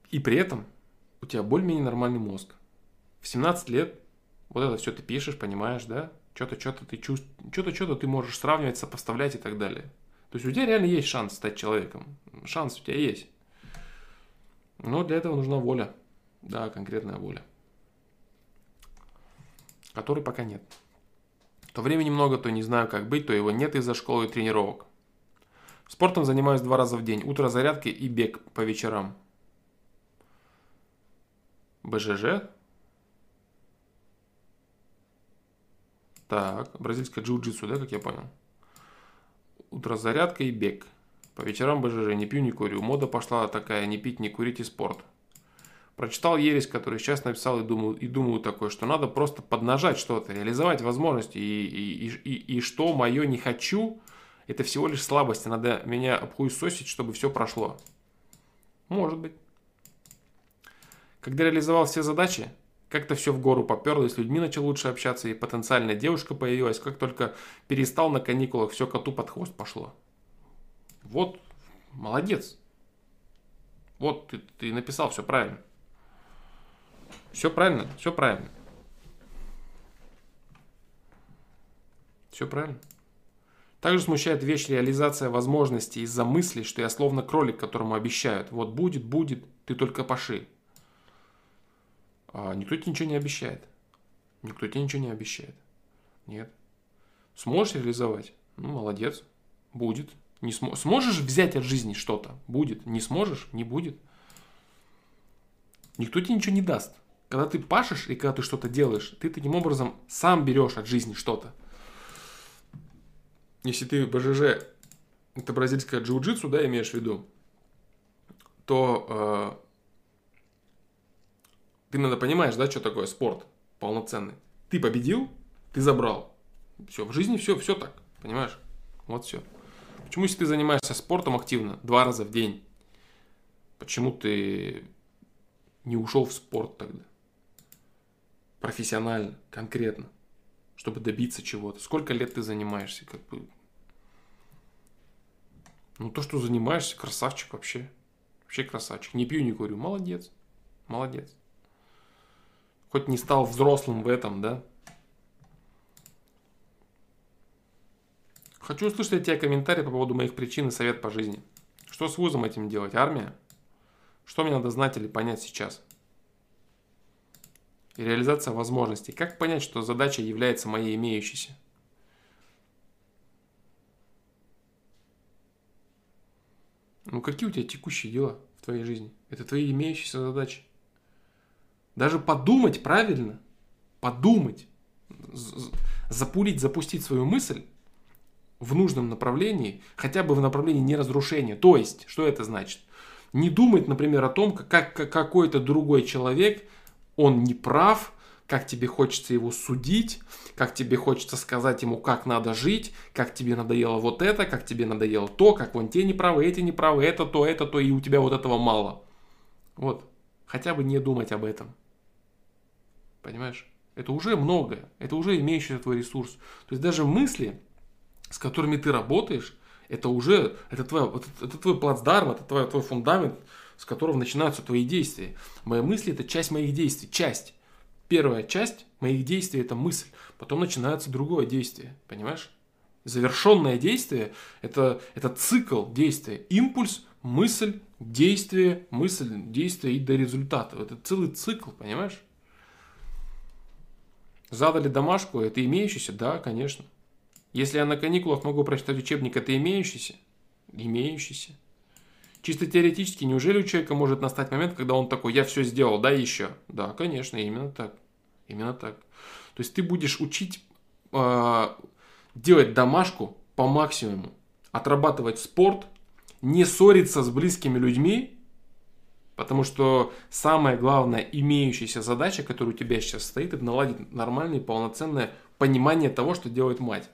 Speaker 1: И при этом у тебя более-менее нормальный мозг. В 17 лет вот это все ты пишешь, понимаешь, да? Что-то, что-то ты чувствуешь, что-то, что-то ты можешь сравнивать, сопоставлять и так далее. То есть у тебя реально есть шанс стать человеком. Шанс у тебя есть. Но для этого нужна воля. Да, конкретная воля которой пока нет. То времени много, то не знаю, как быть, то его нет из-за школы и тренировок. Спортом занимаюсь два раза в день. Утро зарядки и бег по вечерам. БЖЖ? Так, бразильское джиу-джитсу, да, как я понял? Утро зарядка и бег. По вечерам БЖЖ. Не пью, не курю. Мода пошла такая, не пить, не курить и спорт. Прочитал ересь, который сейчас написал, и думаю, и думаю такое, что надо просто поднажать что-то, реализовать возможности. И, и, и, и, и что мое не хочу, это всего лишь слабость. Надо меня обхуесосить, чтобы все прошло. Может быть. Когда реализовал все задачи, как-то все в гору поперло, и с людьми начал лучше общаться, и потенциальная девушка появилась. Как только перестал на каникулах, все коту под хвост пошло. Вот, молодец. Вот ты, ты написал все правильно. Все правильно, все правильно. Все правильно. Также смущает вещь реализация возможностей из-за мысли, что я словно кролик, которому обещают. Вот будет, будет, ты только поши. А никто тебе ничего не обещает. Никто тебе ничего не обещает. Нет. Сможешь реализовать? Ну, молодец. Будет. Не см... Сможешь взять от жизни что-то? Будет. Не сможешь? Не будет. Никто тебе ничего не даст. Когда ты пашешь и когда ты что-то делаешь, ты таким образом сам берешь от жизни что-то. Если ты БЖЖ, это бразильское джиу-джитсу, да, имеешь в виду, то э, ты надо понимаешь, да, что такое спорт полноценный. Ты победил, ты забрал. Все, в жизни все, все так, понимаешь? Вот все. Почему, если ты занимаешься спортом активно, два раза в день, почему ты не ушел в спорт тогда? профессионально, конкретно, чтобы добиться чего-то. Сколько лет ты занимаешься, как бы. Ну, то, что занимаешься, красавчик вообще. Вообще красавчик. Не пью, не курю. Молодец. Молодец. Хоть не стал взрослым в этом, да? Хочу услышать от тебя комментарий по поводу моих причин и совет по жизни. Что с вузом этим делать? Армия? Что мне надо знать или понять сейчас? Реализация возможностей. Как понять, что задача является моей имеющейся? Ну какие у тебя текущие дела в твоей жизни? Это твои имеющиеся задачи. Даже подумать правильно, подумать, запулить, запустить свою мысль в нужном направлении, хотя бы в направлении неразрушения. То есть, что это значит? Не думать, например, о том, как, как какой-то другой человек, он не прав, как тебе хочется его судить, как тебе хочется сказать ему, как надо жить, как тебе надоело вот это, как тебе надоело то, как вон те неправы, эти неправы, это то, это то, и у тебя вот этого мало. Вот. Хотя бы не думать об этом. Понимаешь? Это уже многое. Это уже имеющийся твой ресурс. То есть даже мысли, с которыми ты работаешь, это уже, это, твой, это, это твой плацдарм, это твой, твой фундамент, с которого начинаются твои действия. Мои мысли это часть моих действий, часть. Первая часть моих действий это мысль, потом начинается другое действие, понимаешь? Завершенное действие это, это цикл действия, импульс, мысль, действие, мысль, действие и до результата. Это целый цикл, понимаешь? Задали домашку, это имеющийся? Да, конечно. Если я на каникулах могу прочитать учебник, это имеющийся? Имеющийся. Чисто теоретически, неужели у человека может настать момент, когда он такой, я все сделал, да, еще? Да, конечно, именно так. Именно так. То есть ты будешь учить э, делать домашку по максимуму, отрабатывать спорт, не ссориться с близкими людьми, Потому что самая главная имеющаяся задача, которая у тебя сейчас стоит, это наладить нормальное, полноценное понимание того, что делает мать.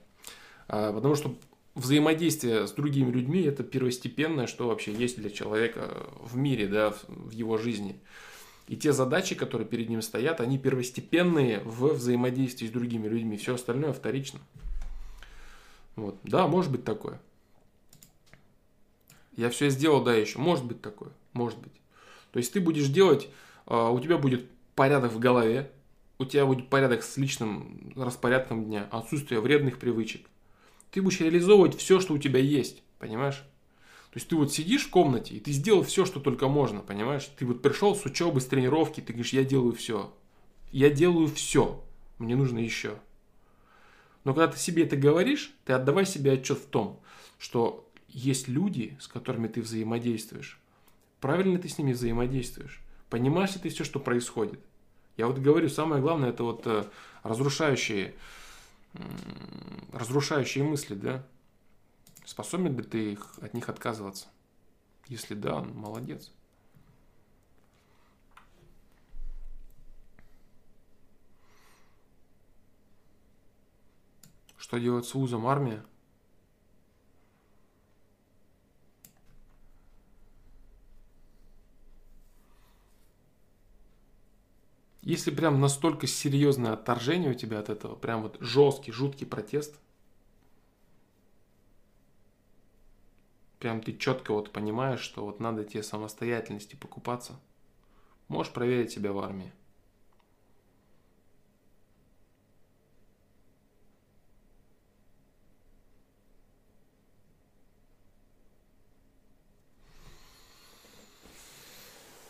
Speaker 1: А, потому что взаимодействие с другими людьми это первостепенное, что вообще есть для человека в мире, да, в его жизни. И те задачи, которые перед ним стоят, они первостепенные в взаимодействии с другими людьми. Все остальное вторично. Вот. Да, может быть такое. Я все сделал, да, еще. Может быть такое. Может быть. То есть ты будешь делать, а, у тебя будет порядок в голове, у тебя будет порядок с личным распорядком дня, отсутствие вредных привычек. Ты будешь реализовывать все, что у тебя есть, понимаешь? То есть ты вот сидишь в комнате, и ты сделал все, что только можно, понимаешь? Ты вот пришел с учебы, с тренировки, ты говоришь, я делаю все. Я делаю все, мне нужно еще. Но когда ты себе это говоришь, ты отдавай себе отчет в том, что есть люди, с которыми ты взаимодействуешь, правильно ты с ними взаимодействуешь, понимаешь ли ты все, что происходит. Я вот говорю, самое главное, это вот э, разрушающие, разрушающие мысли, да? Способен ли ты их, от них отказываться? Если да, ну, молодец. Что делать с вузом армия? Если прям настолько серьезное отторжение у тебя от этого, прям вот жесткий, жуткий протест, прям ты четко вот понимаешь, что вот надо тебе самостоятельности покупаться, можешь проверить себя в армии.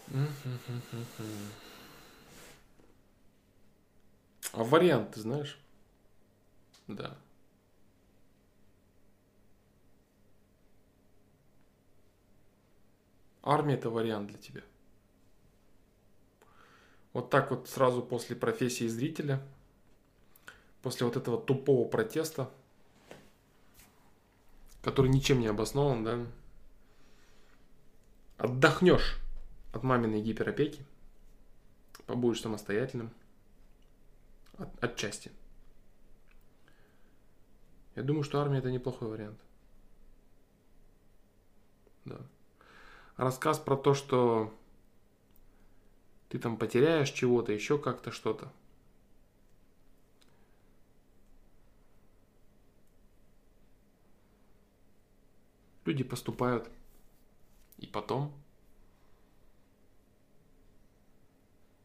Speaker 1: Mm-hmm. А вариант ты знаешь? Да. Армия это вариант для тебя. Вот так вот сразу после профессии зрителя, после вот этого тупого протеста, который ничем не обоснован, да, отдохнешь от маминой гиперопеки, побудешь самостоятельным – от, отчасти. Я думаю, что армия это неплохой вариант. Да. Рассказ про то, что ты там потеряешь чего-то, еще как-то что-то. Люди поступают. И потом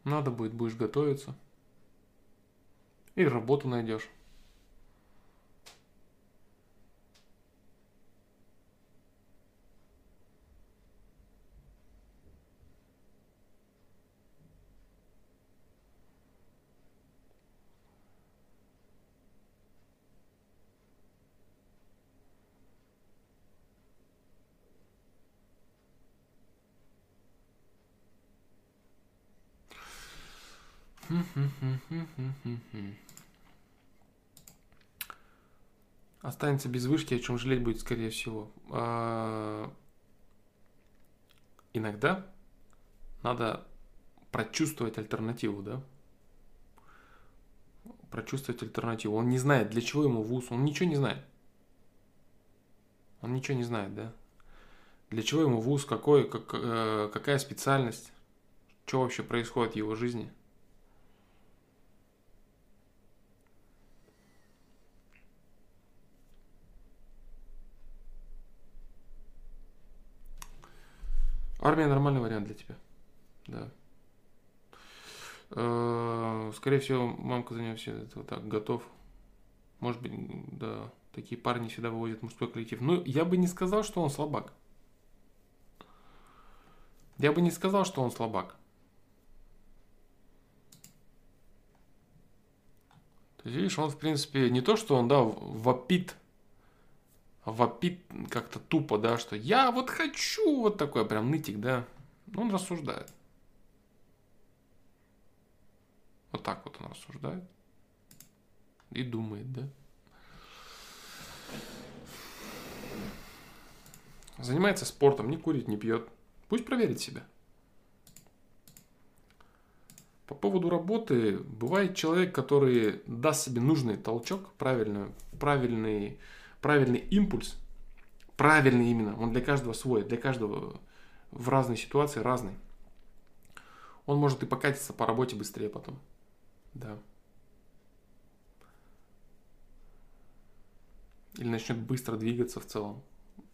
Speaker 1: надо будет, будешь готовиться – и работу найдешь. Останется без вышки, о чем жалеть будет, скорее всего. А, иногда надо прочувствовать альтернативу, да? Прочувствовать альтернативу. Он не знает, для чего ему вуз, он ничего не знает. Он ничего не знает, да? Для чего ему вуз, какой, как, э, какая специальность, что вообще происходит в его жизни. Армия нормальный вариант для тебя. Да. Э, скорее всего, мамка за него все это вот так готов. Может быть, да, такие парни всегда выводят мужской коллектив. Ну, я бы не сказал, что он слабак. Я бы не сказал, что он слабак. То есть, видишь, он, в принципе, не то, что он, да, вопит, вопит как-то тупо, да, что я вот хочу, вот такой прям нытик, да. Он рассуждает. Вот так вот он рассуждает. И думает, да. Занимается спортом, не курит, не пьет. Пусть проверит себя. По поводу работы, бывает человек, который даст себе нужный толчок, правильный, правильный, правильный импульс, правильный именно, он для каждого свой, для каждого в разной ситуации разный. Он может и покатиться по работе быстрее потом. Да. Или начнет быстро двигаться в целом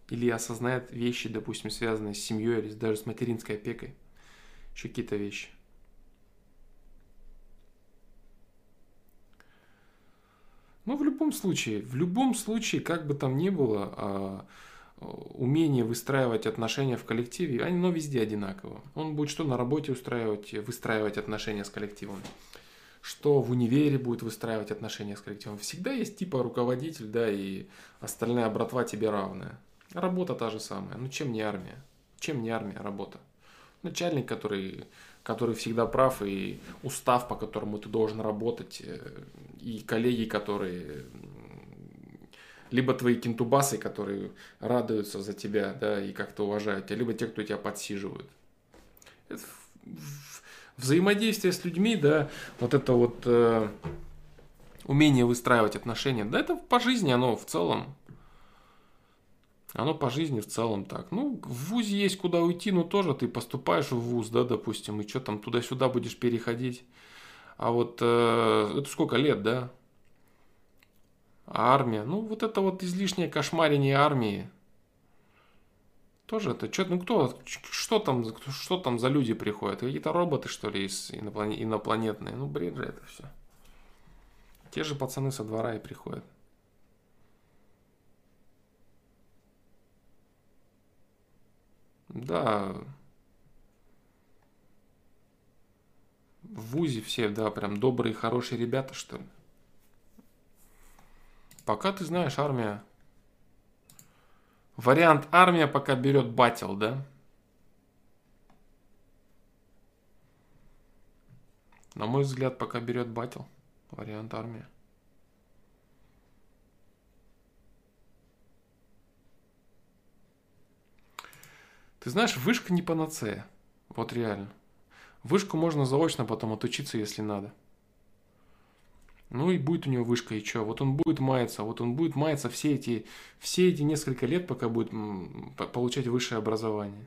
Speaker 1: или осознает вещи, допустим, связанные с семьей или даже с материнской опекой, еще какие-то вещи. Но в любом случае, в любом случае, как бы там ни было, а, умение выстраивать отношения в коллективе, оно везде одинаково. Он будет что на работе устраивать, выстраивать отношения с коллективом, что в универе будет выстраивать отношения с коллективом. Всегда есть типа руководитель, да, и остальная братва тебе равная. Работа та же самая. Ну чем не армия? Чем не армия, работа? Начальник, который, который всегда прав, и устав, по которому ты должен работать, э, и коллеги, которые либо твои кентубасы, которые радуются за тебя, да, и как-то уважают тебя, либо те, кто тебя подсиживают. Это взаимодействие с людьми, да, вот это вот э, умение выстраивать отношения, да, это по жизни оно в целом оно по жизни в целом так. Ну, в ВУЗе есть куда уйти, но тоже ты поступаешь в ВУЗ, да, допустим, и что там туда-сюда будешь переходить. А вот э, это сколько лет, да? Армия, ну вот это вот излишнее кошмарение армии. Тоже это, что, ну кто, что там, что там за люди приходят? Какие-то роботы, что ли, из инопланетные? Ну, бред же это все. Те же пацаны со двора и приходят. Да. В ВУЗе все, да, прям добрые, хорошие ребята, что ли. Пока ты знаешь, армия... Вариант армия пока берет батил, да? На мой взгляд, пока берет батил. Вариант армия. Ты знаешь, вышка не панацея. Вот реально. Вышку можно заочно потом отучиться, если надо. Ну и будет у него вышка, и что? Вот он будет маяться, вот он будет маяться все эти, все эти несколько лет, пока будет получать высшее образование.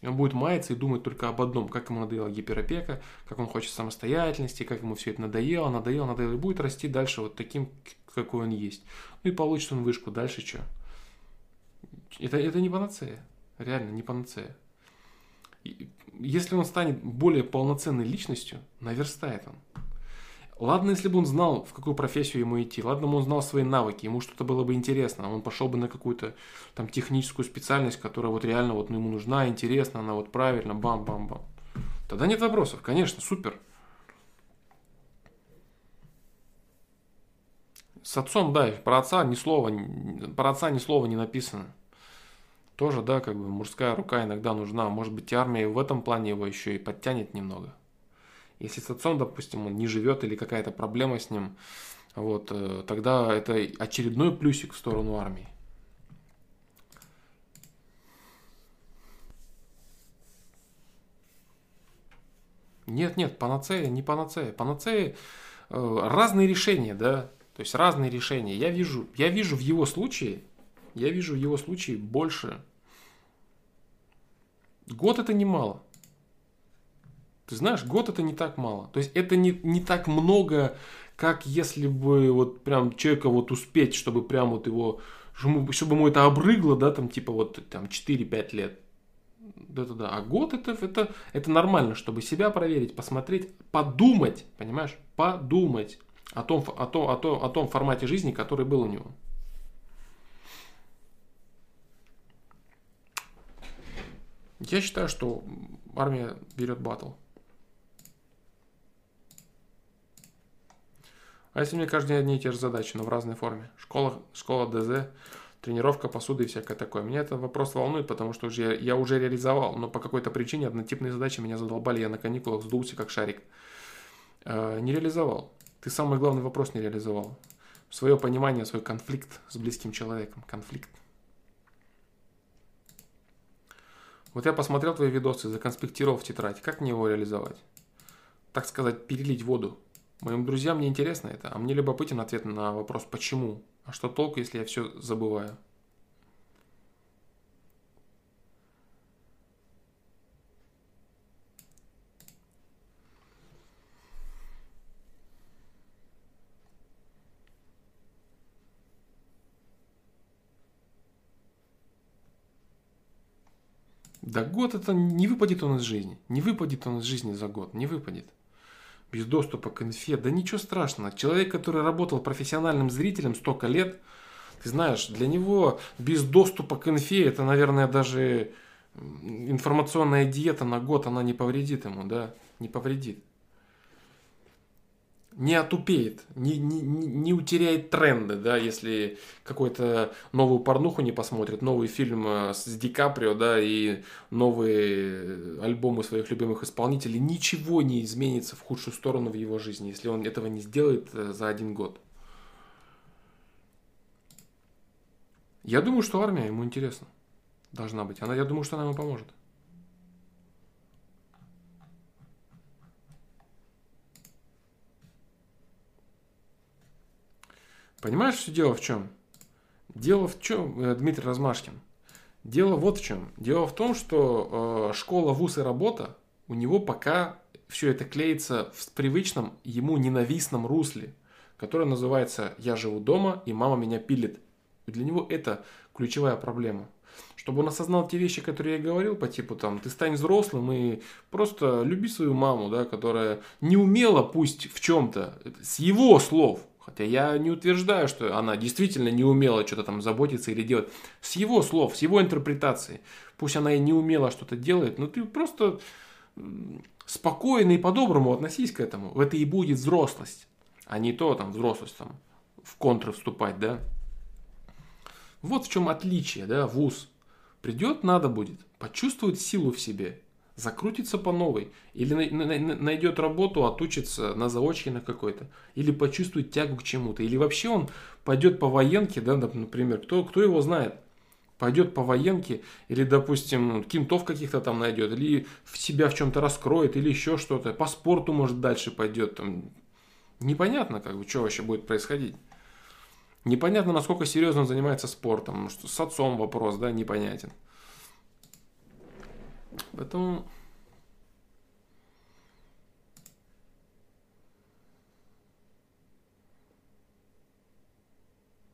Speaker 1: И он будет маяться и думать только об одном, как ему надоела гиперопека, как он хочет самостоятельности, как ему все это надоело, надоело, надоело, и будет расти дальше вот таким, какой он есть. Ну и получит он вышку, дальше что? Это, это не панацея. Реально, не панацея. Если он станет более полноценной личностью, наверстает он. Ладно, если бы он знал, в какую профессию ему идти. Ладно, он знал свои навыки, ему что-то было бы интересно. Он пошел бы на какую-то там техническую специальность, которая вот реально вот ну, ему нужна, интересна, она вот правильно, бам-бам-бам. Тогда нет вопросов, конечно, супер. С отцом, да, про отца ни слова, про отца ни слова не написано тоже, да, как бы мужская рука иногда нужна. Может быть, армия в этом плане его еще и подтянет немного. Если с отцом, допустим, он не живет или какая-то проблема с ним, вот, э, тогда это очередной плюсик в сторону армии. Нет, нет, панацея, не панацея. Панацея э, разные решения, да. То есть разные решения. Я вижу, я вижу в его случае, я вижу в его случае больше. Год это немало. Ты знаешь, год это не так мало. То есть это не, не так много, как если бы вот прям человека вот успеть, чтобы прям вот его, чтобы, ему это обрыгло, да, там типа вот там 4-5 лет. Да-да-да. А год это, это, это нормально, чтобы себя проверить, посмотреть, подумать, понимаешь? Подумать о том, о, том, о, том, о том формате жизни, который был у него. Я считаю, что армия берет батл. А если мне каждый день одни и те же задачи, но в разной форме? Школа, школа ДЗ, тренировка посуды и всякое такое. Меня этот вопрос волнует, потому что уже, я уже реализовал, но по какой-то причине однотипные задачи меня задолбали, я на каникулах сдулся как шарик. Э, не реализовал. Ты самый главный вопрос не реализовал. Свое понимание, свой конфликт с близким человеком. Конфликт. Вот я посмотрел твои видосы, законспектировал в тетрадь. Как мне его реализовать? Так сказать, перелить воду. Моим друзьям не интересно это, а мне любопытен ответ на вопрос «почему?». А что толку, если я все забываю? Да год это не выпадет он из жизни. Не выпадет он из жизни за год. Не выпадет без доступа к инфе. Да ничего страшного. Человек, который работал профессиональным зрителем столько лет, ты знаешь, для него без доступа к инфе, это, наверное, даже информационная диета на год, она не повредит ему, да, не повредит не отупеет, не, не, не утеряет тренды, да, если какой-то новую порнуху не посмотрит, новый фильм э, с Ди Каприо, да, и новые альбомы своих любимых исполнителей, ничего не изменится в худшую сторону в его жизни, если он этого не сделает э, за один год. Я думаю, что армия ему интересна. Должна быть. Она, я думаю, что она ему поможет. Понимаешь, все дело в чем? Дело в чем, э, Дмитрий Размашкин? Дело вот в чем. Дело в том, что э, школа, вуз и работа у него пока все это клеится в привычном ему ненавистном русле, которое называется «я живу дома, и мама меня пилит». И для него это ключевая проблема. Чтобы он осознал те вещи, которые я говорил, по типу там, ты стань взрослым и просто люби свою маму, да, которая не умела, пусть в чем-то, с его слов, Хотя я не утверждаю, что она действительно не умела что-то там заботиться или делать. С его слов, с его интерпретации. Пусть она и не умела что-то делать, но ты просто спокойно и по-доброму относись к этому. Это и будет взрослость. А не то там взрослость там в контр вступать, да. Вот в чем отличие, да, вуз. Придет, надо будет, почувствовать силу в себе, закрутится по новой, или найдет работу, отучится на заочке на какой-то, или почувствует тягу к чему-то, или вообще он пойдет по военке, да, например, кто, кто его знает, пойдет по военке, или, допустим, кентов каких-то там найдет, или в себя в чем-то раскроет, или еще что-то, по спорту, может, дальше пойдет, там, непонятно, как бы, что вообще будет происходить. Непонятно, насколько серьезно он занимается спортом, что с отцом вопрос, да, непонятен. Поэтому...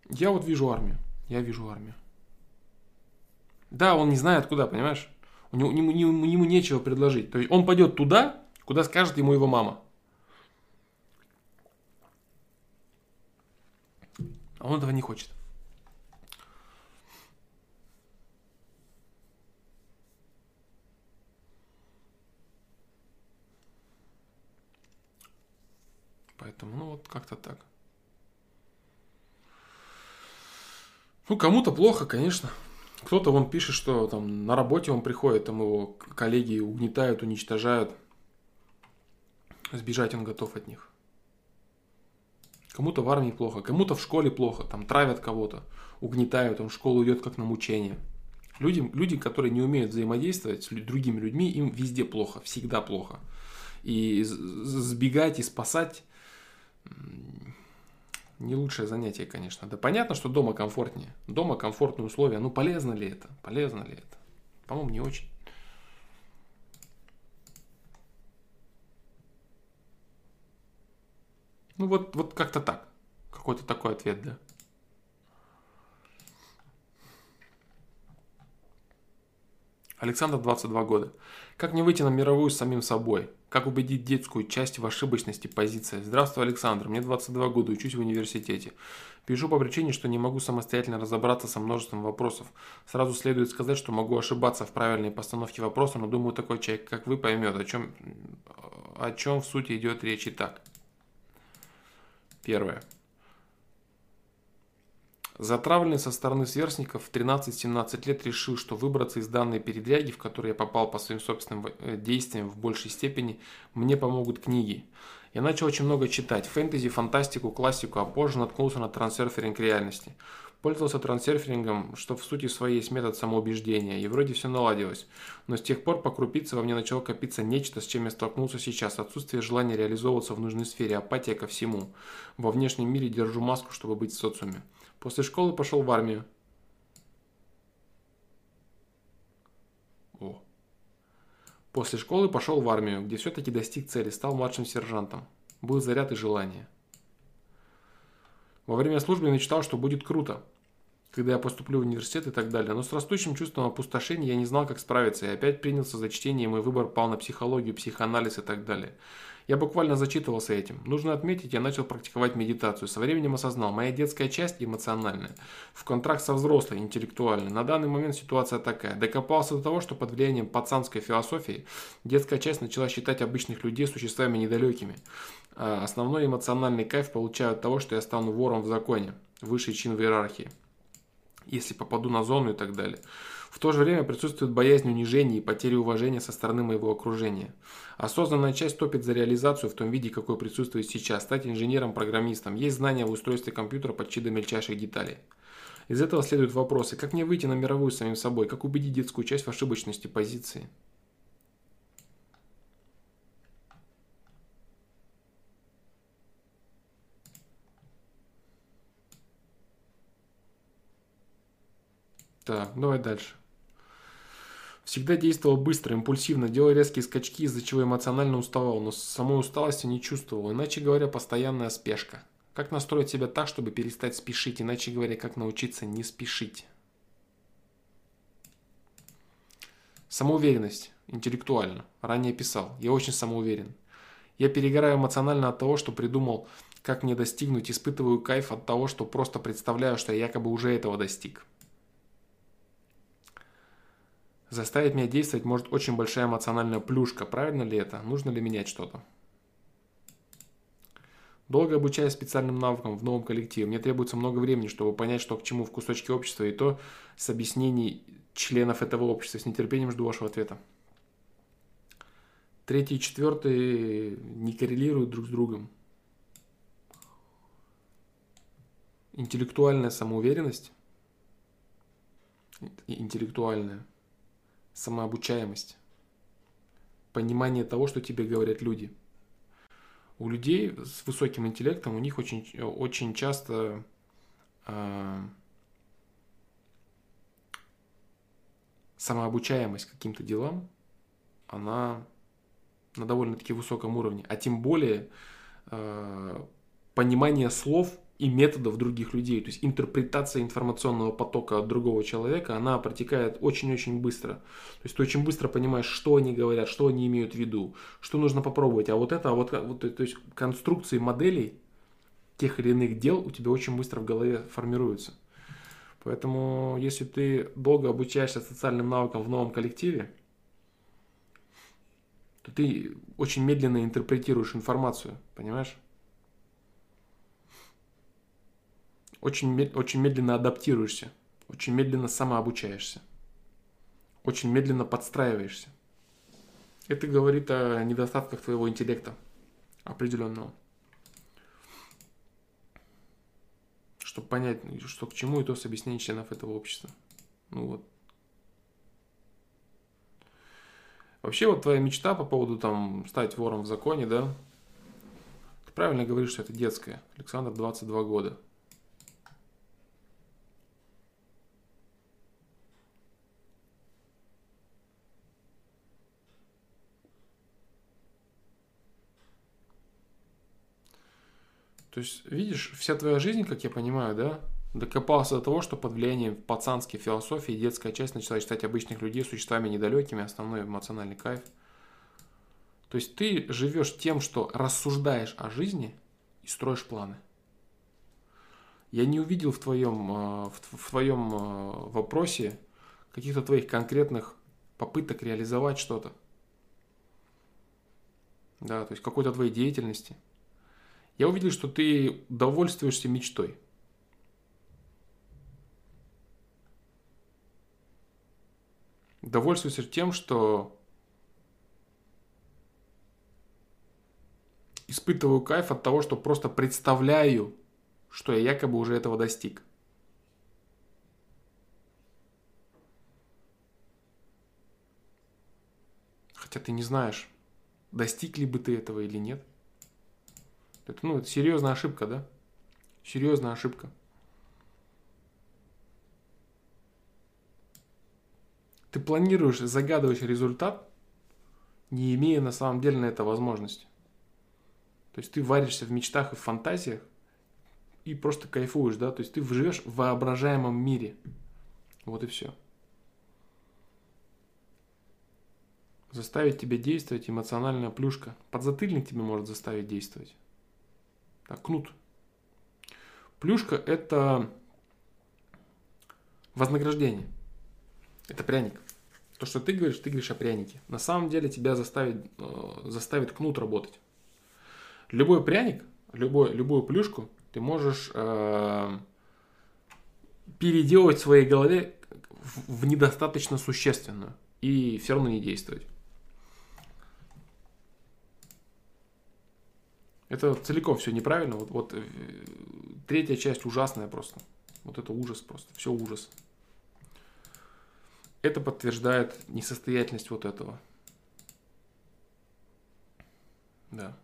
Speaker 1: Я вот вижу армию. Я вижу армию. Да, он не знает куда, понимаешь? У него, ему, ему, ему нечего предложить. То есть он пойдет туда, куда скажет ему его мама. А он этого не хочет. Поэтому, ну вот как-то так. Ну, кому-то плохо, конечно. Кто-то он пишет, что там на работе он приходит, там его коллеги угнетают, уничтожают. Сбежать он готов от них. Кому-то в армии плохо, кому-то в школе плохо, там травят кого-то, угнетают, он в школу идет как на мучение. Люди, люди, которые не умеют взаимодействовать с другими людьми, им везде плохо, всегда плохо. И сбегать и спасать не лучшее занятие, конечно. Да понятно, что дома комфортнее. Дома комфортные условия. Ну полезно ли это? Полезно ли это? По-моему, не очень. Ну вот, вот как-то так. Какой-то такой ответ, да. Александр, 22 года. Как не выйти на мировую с самим собой? Как убедить детскую часть в ошибочности позиции? Здравствуй, Александр. Мне 22 года, учусь в университете. Пишу по причине, что не могу самостоятельно разобраться со множеством вопросов. Сразу следует сказать, что могу ошибаться в правильной постановке вопроса, но думаю, такой человек, как вы, поймет, о чем, о чем в сути идет речь и так. Первое. Затравленный со стороны сверстников в 13-17 лет решил, что выбраться из данной передряги, в которую я попал по своим собственным э, действиям в большей степени, мне помогут книги. Я начал очень много читать фэнтези, фантастику, классику, а позже наткнулся на трансерферинг реальности. Пользовался трансерфингом, что в сути своей есть метод самоубеждения, и вроде все наладилось. Но с тех пор по крупице во мне начало копиться нечто, с чем я столкнулся сейчас. Отсутствие желания реализовываться в нужной сфере, апатия ко всему. Во внешнем мире держу маску, чтобы быть в социуме. После школы пошел в армию. О. После школы пошел в армию, где все-таки достиг цели, стал младшим сержантом. Был заряд и желание. Во время службы я мечтал, что будет круто, когда я поступлю в университет и так далее. Но с растущим чувством опустошения я не знал, как справиться, и опять принялся за чтение, и мой выбор пал на психологию, психоанализ и так далее. Я буквально зачитывался этим. Нужно отметить, я начал практиковать медитацию. Со временем осознал, моя детская часть эмоциональная, в контракт со взрослой, интеллектуальной. На данный момент ситуация такая. Докопался до того, что под влиянием пацанской философии детская часть начала считать обычных людей существами недалекими. А основной эмоциональный кайф получаю от того, что я стану вором в законе, высший чин в иерархии, если попаду на зону и так далее. В то же время присутствует боязнь унижения и потери уважения со стороны моего окружения. Осознанная часть топит за реализацию в том виде, какой присутствует сейчас, стать инженером-программистом. Есть знания в устройстве компьютера почти до мельчайших деталей. Из этого следуют вопросы, как мне выйти на мировую с самим собой, как убедить детскую часть в ошибочности позиции. Так, давай дальше. Всегда действовал быстро, импульсивно, делал резкие скачки, из-за чего эмоционально уставал, но самой усталости не чувствовал. Иначе говоря, постоянная спешка. Как настроить себя так, чтобы перестать спешить? Иначе говоря, как научиться не спешить? Самоуверенность. Интеллектуально. Ранее писал. Я очень самоуверен. Я перегораю эмоционально от того, что придумал, как мне достигнуть, испытываю кайф от того, что просто представляю, что я якобы уже этого достиг. Заставить меня действовать может очень большая эмоциональная плюшка. Правильно ли это? Нужно ли менять что-то? Долго обучаясь специальным навыкам в новом коллективе, мне требуется много времени, чтобы понять, что к чему в кусочке общества, и то с объяснений членов этого общества. С нетерпением жду вашего ответа. Третий и четвертый не коррелируют друг с другом. Интеллектуальная самоуверенность, интеллектуальная – самообучаемость, понимание того, что тебе говорят люди. У людей с высоким интеллектом у них очень, очень часто э, самообучаемость каким-то делам, она на довольно-таки высоком уровне. А тем более э, понимание слов и методов других людей. То есть интерпретация информационного потока от другого человека, она протекает очень-очень быстро. То есть ты очень быстро понимаешь, что они говорят, что они имеют в виду, что нужно попробовать. А вот это, а вот, вот то есть конструкции моделей тех или иных дел у тебя очень быстро в голове формируются. Поэтому, если ты долго обучаешься социальным навыкам в новом коллективе, то ты очень медленно интерпретируешь информацию, понимаешь? Очень, очень медленно адаптируешься, очень медленно самообучаешься, очень медленно подстраиваешься. Это говорит о недостатках твоего интеллекта. определенного. Чтобы понять, что к чему, и то с объяснением членов этого общества. Ну вот. Вообще вот твоя мечта по поводу там стать вором в законе, да? Ты правильно говоришь, что это детская. Александр 22 года. То есть, видишь, вся твоя жизнь, как я понимаю, да, докопался до того, что под влиянием пацанской философии детская часть начала считать обычных людей существами недалекими, основной эмоциональный кайф. То есть ты живешь тем, что рассуждаешь о жизни и строишь планы. Я не увидел в твоем, э, в твоем э, вопросе каких-то твоих конкретных попыток реализовать что-то. Да, то есть какой-то твоей деятельности – я увидел, что ты довольствуешься мечтой. Довольствуешься тем, что испытываю кайф от того, что просто представляю, что я якобы уже этого достиг. Хотя ты не знаешь, достиг ли бы ты этого или нет – это, ну, это серьезная ошибка, да? Серьезная ошибка. Ты планируешь, загадываешь результат, не имея на самом деле на это возможности. То есть ты варишься в мечтах и в фантазиях и просто кайфуешь, да? То есть ты живешь в воображаемом мире. Вот и все. Заставить тебя действовать эмоциональная плюшка. Подзатыльник тебе может заставить действовать. Так, кнут. Плюшка – это вознаграждение. Это пряник. То, что ты говоришь, ты говоришь о прянике. На самом деле тебя заставит, э, заставит кнут работать. Любой пряник, любой, любую плюшку ты можешь э, переделать в своей голове в, недостаточно существенную и все равно не действовать. Это целиком все неправильно. Вот, вот э, третья часть ужасная просто. Вот это ужас просто. Все ужас. Это подтверждает несостоятельность вот этого. Да.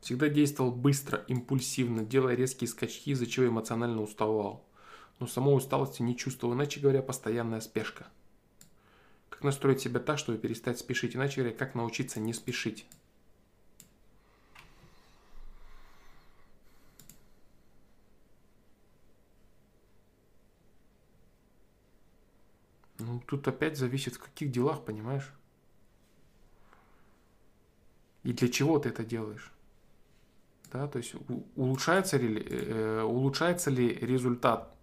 Speaker 1: Всегда действовал быстро, импульсивно, делая резкие скачки, из-за чего эмоционально уставал. Но самой усталости не чувствовал, иначе говоря, постоянная спешка. Как настроить себя так, чтобы перестать спешить, иначе говоря, как научиться не спешить. Ну, тут опять зависит, в каких делах, понимаешь? И для чего ты это делаешь? Да, то есть улучшается ли, э, улучшается ли результат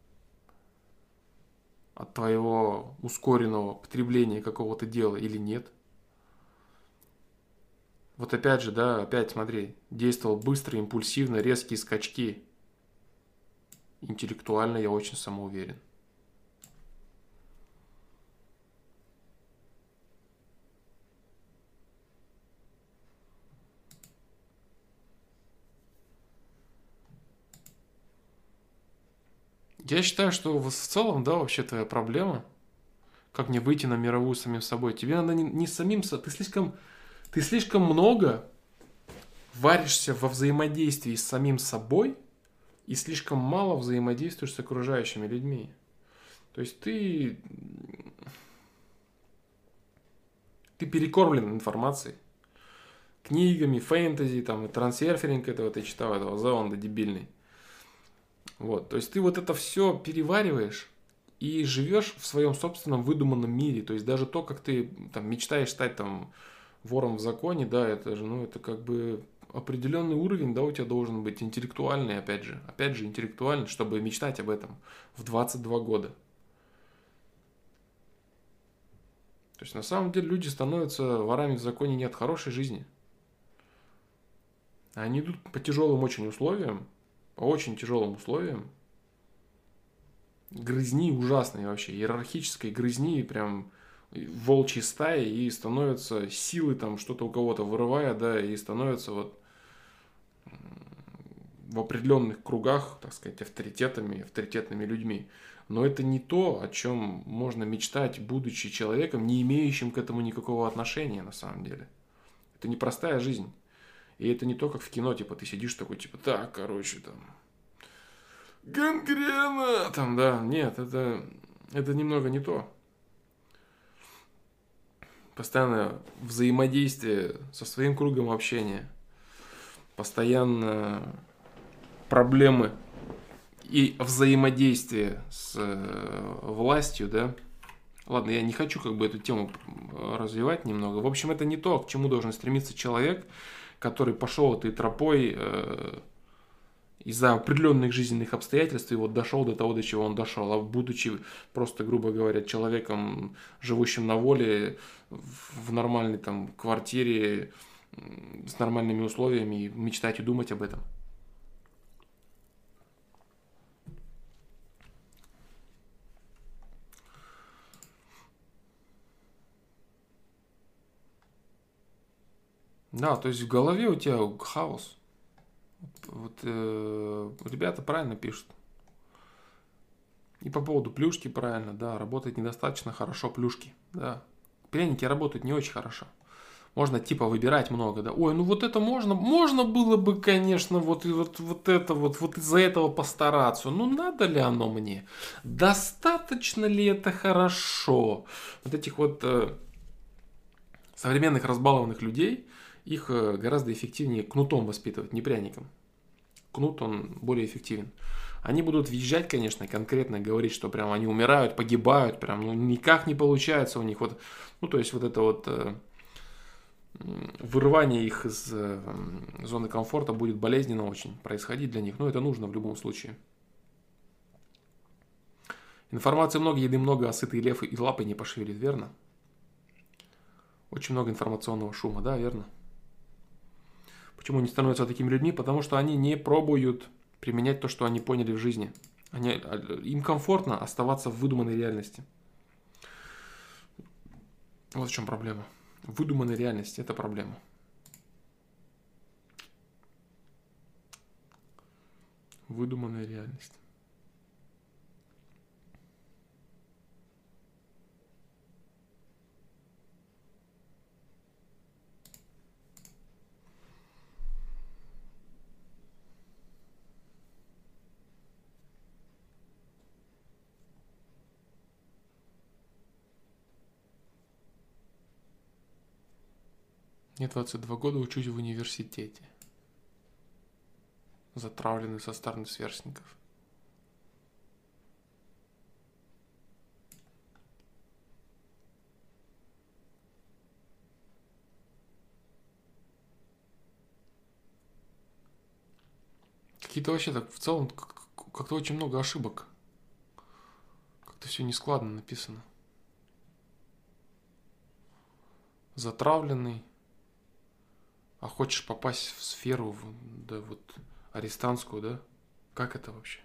Speaker 1: от твоего ускоренного потребления какого-то дела или нет? Вот опять же, да, опять смотри, действовал быстро, импульсивно, резкие скачки. Интеллектуально я очень самоуверен. Я считаю, что в целом, да, вообще твоя проблема, как мне выйти на мировую самим собой. Тебе надо не, не самим, ты слишком, ты слишком много варишься во взаимодействии с самим собой и слишком мало взаимодействуешь с окружающими людьми. То есть ты, ты перекормлен информацией, книгами, фэнтези, там, трансерферинг этого ты читал, этого зонда дебильный. Вот, то есть ты вот это все перевариваешь и живешь в своем собственном выдуманном мире. То есть даже то, как ты там мечтаешь стать там вором в законе, да, это же, ну, это как бы определенный уровень, да, у тебя должен быть интеллектуальный, опять же, опять же, интеллектуальный, чтобы мечтать об этом в 22 года. То есть на самом деле люди становятся ворами в законе не от хорошей жизни. Они идут по тяжелым очень условиям, по очень тяжелым условиям. Грызни ужасные вообще, иерархической грызни, прям волчьей стаи и становятся силы там что-то у кого-то вырывая, да, и становятся вот в определенных кругах, так сказать, авторитетами, авторитетными людьми. Но это не то, о чем можно мечтать, будучи человеком, не имеющим к этому никакого отношения на самом деле. Это непростая жизнь. И это не то, как в кино, типа, ты сидишь такой, типа, так, короче, там, гангрена, там, да, нет, это, это немного не то. Постоянное взаимодействие со своим кругом общения, постоянно проблемы и взаимодействие с э, властью, да. Ладно, я не хочу как бы эту тему развивать немного. В общем, это не то, к чему должен стремиться человек, который пошел этой тропой э, из-за определенных жизненных обстоятельств и вот дошел до того, до чего он дошел. А будучи просто, грубо говоря, человеком, живущим на воле, в нормальной там квартире, с нормальными условиями, мечтать и думать об этом. Да, то есть в голове у тебя хаос. Вот э, ребята правильно пишут. И по поводу плюшки правильно, да, работает недостаточно хорошо плюшки, да. Пряники работают не очень хорошо. Можно типа выбирать много, да. Ой, ну вот это можно, можно было бы, конечно, вот, вот, вот это вот, вот из-за этого постараться. Ну надо ли оно мне? Достаточно ли это хорошо? Вот этих вот э, современных разбалованных людей, их э, гораздо эффективнее кнутом воспитывать, не пряником. Кнут, он более эффективен. Они будут въезжать, конечно, конкретно говорить, что прям они умирают, погибают, прям ну, никак не получается у них. Вот, ну, то есть вот это вот э, вырывание их из э, зоны комфорта будет болезненно очень происходить для них. Но это нужно в любом случае. Информации много, еды много, а сытые лев и лапы не пошевелит, верно? Очень много информационного шума, да, верно? Почему они становятся такими людьми? Потому что они не пробуют применять то, что они поняли в жизни. Они, а, им комфортно оставаться в выдуманной реальности. Вот в чем проблема. Выдуманная реальность – это проблема. Выдуманная реальность. Мне 22 года, учусь в университете. Затравленный со стороны сверстников. Какие-то вообще так в целом как-то очень много ошибок. Как-то все нескладно написано. Затравленный, а хочешь попасть в сферу, да, вот, арестантскую, да? Как это вообще?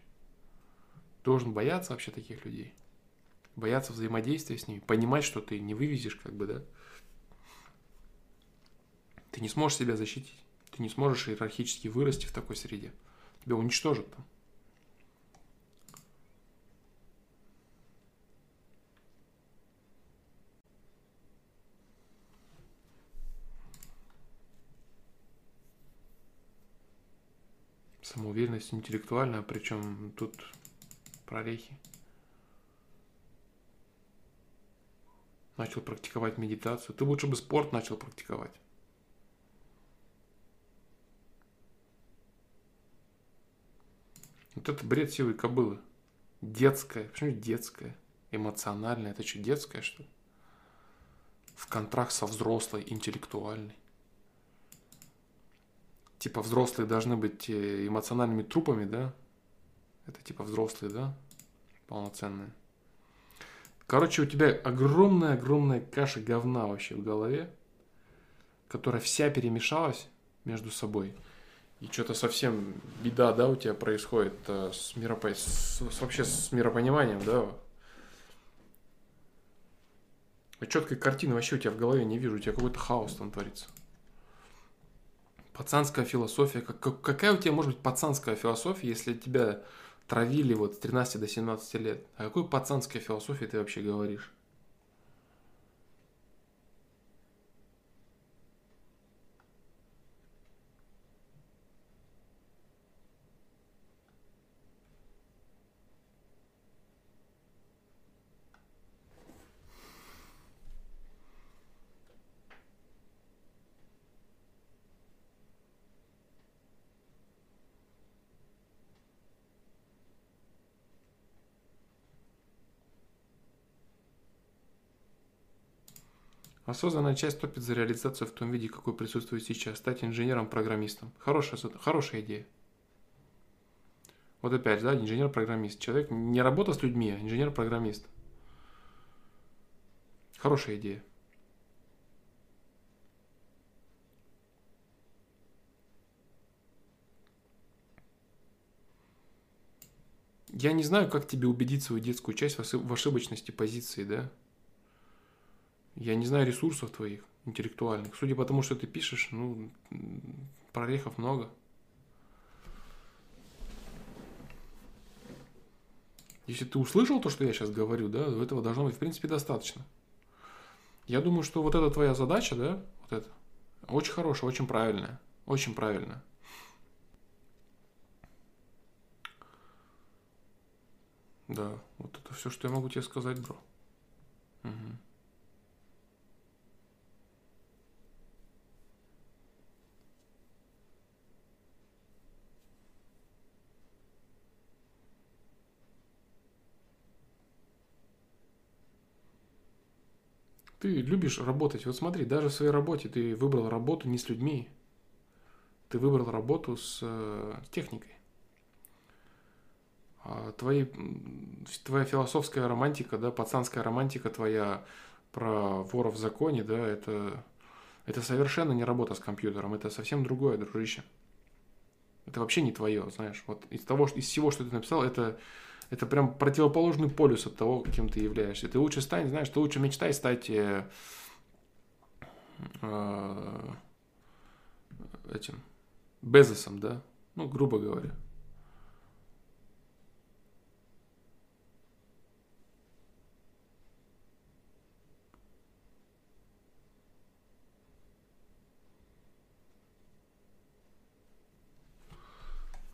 Speaker 1: Должен бояться вообще таких людей. Бояться взаимодействия с ними, понимать, что ты не вывезешь, как бы, да? Ты не сможешь себя защитить. Ты не сможешь иерархически вырасти в такой среде. Тебя уничтожат там. Самоуверенность интеллектуальная, причем тут прорехи. Начал практиковать медитацию. Ты лучше бы спорт начал практиковать. Вот это бред силы кобылы. Детская. Почему детская? Эмоциональная. Это что, детская, что ли? В контракт со взрослой, интеллектуальной типа взрослые должны быть э, эмоциональными трупами, да? Это типа взрослые, да? Полноценные. Короче, у тебя огромная-огромная каша говна вообще в голове, которая вся перемешалась между собой. И что-то совсем беда, да, у тебя происходит э, с, миропо... с, вообще с миропониманием, да. А четкой картины вообще у тебя в голове не вижу, у тебя какой-то хаос там творится. Пацанская философия. Как, какая у тебя может быть пацанская философия, если тебя травили вот с 13 до 17 лет? О какой пацанской философии ты вообще говоришь? Осознанная часть топит за реализацию в том виде, какой присутствует сейчас. Стать инженером-программистом. Хорошая, хорошая идея. Вот опять, да, инженер-программист. Человек не работа с людьми, а инженер-программист. Хорошая идея. Я не знаю, как тебе убедить свою детскую часть в ошибочности позиции, да? Я не знаю ресурсов твоих интеллектуальных. Судя по тому, что ты пишешь, ну, прорехов много. Если ты услышал то, что я сейчас говорю, да, этого должно быть, в принципе, достаточно. Я думаю, что вот эта твоя задача, да, вот это, очень хорошая, очень правильная. Очень правильная. Да, вот это все, что я могу тебе сказать, бро. Угу. Ты любишь работать. Вот смотри, даже в своей работе ты выбрал работу не с людьми. Ты выбрал работу с э, техникой. А твои, твоя философская романтика, да, пацанская романтика твоя про вора в законе, да, это, это совершенно не работа с компьютером, это совсем другое, дружище. Это вообще не твое, знаешь. Вот из того, из всего, что ты написал, это это прям противоположный полюс от того, каким ты являешься. Ты лучше стань, знаешь, ты лучше мечтай стать э, э, этим Безосом, да? Ну, грубо говоря.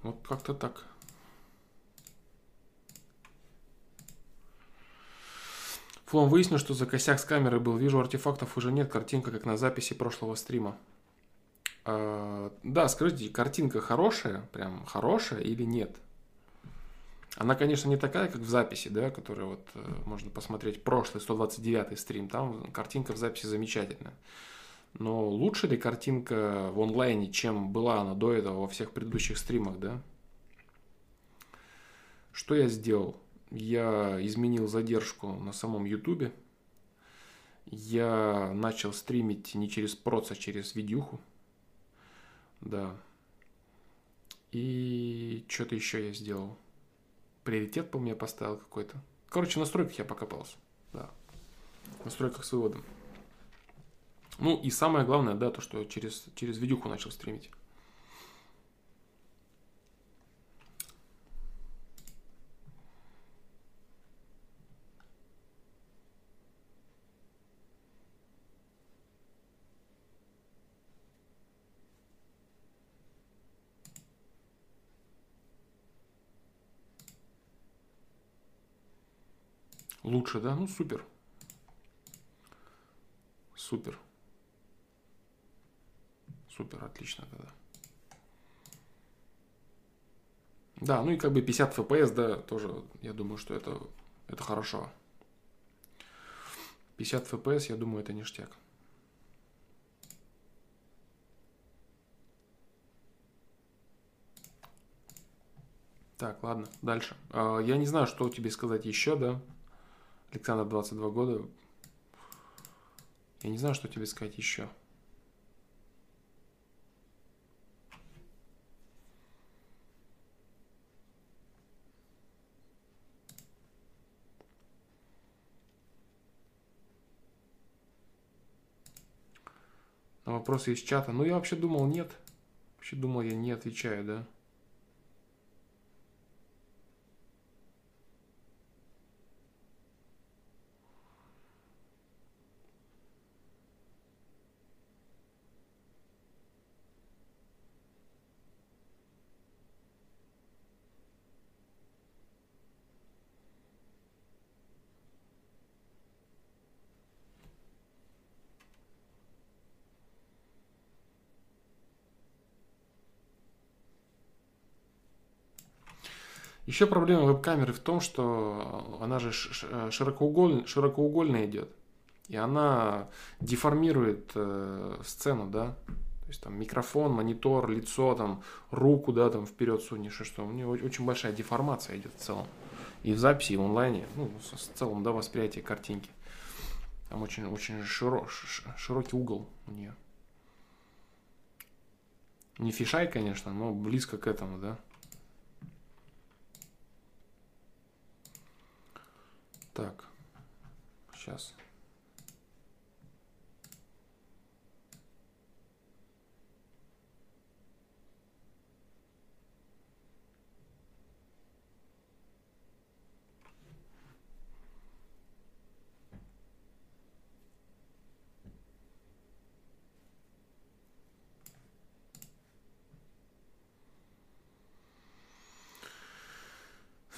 Speaker 1: Вот как-то так. Флом выяснил, что за косяк с камерой был. Вижу, артефактов уже нет. Картинка, как на записи прошлого стрима. А, да, скажите, картинка хорошая, прям хорошая или нет? Она, конечно, не такая, как в записи, да, которую вот э, можно посмотреть прошлый 129 стрим. Там картинка в записи замечательная. Но лучше ли картинка в онлайне, чем была она до этого во всех предыдущих стримах, да? Что я сделал? Я изменил задержку на самом YouTube. Я начал стримить не через проц, а через видюху. Да. И что-то еще я сделал. Приоритет, по мне поставил какой-то. Короче, в настройках я покопался. Да. В настройках с выводом. Ну и самое главное, да, то, что через, через видюху начал стримить. Лучше, да? Ну, супер. Супер. Супер, отлично тогда. Да, ну и как бы 50 FPS, да, тоже, я думаю, что это, это хорошо. 50 FPS, я думаю, это ништяк. Так, ладно, дальше. А, я не знаю, что тебе сказать еще, да. Александр, 22 года. Я не знаю, что тебе сказать еще. На вопросы из чата. Ну, я вообще думал, нет. Вообще думал, я не отвечаю, да? Еще проблема веб-камеры в том, что она же широкоугольная, широкоугольная идет. И она деформирует э, сцену, да. То есть там микрофон, монитор, лицо, там руку, да, там вперед сунешь, и что. У нее очень большая деформация идет в целом. И в записи, и в онлайне, ну, в целом, да, восприятие картинки. Там очень, очень широ, широкий угол у нее. Не фишай, конечно, но близко к этому, да. Так, сейчас.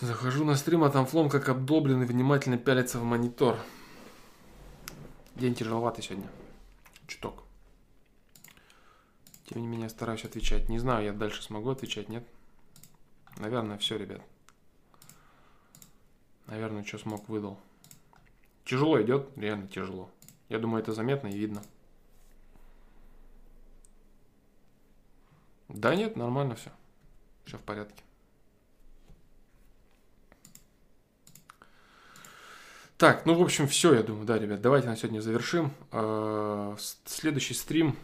Speaker 1: Захожу на стрим, а там флом как обдолбленный, внимательно пялится в монитор. День тяжеловатый сегодня. Чуток. Тем не менее, стараюсь отвечать. Не знаю, я дальше смогу отвечать, нет? Наверное, все, ребят. Наверное, что смог, выдал. Тяжело идет, реально тяжело. Я думаю, это заметно и видно. Да нет, нормально все. Все в порядке. Так, ну, в общем, все, я думаю, да, ребят, давайте на сегодня завершим. А, следующий стрим,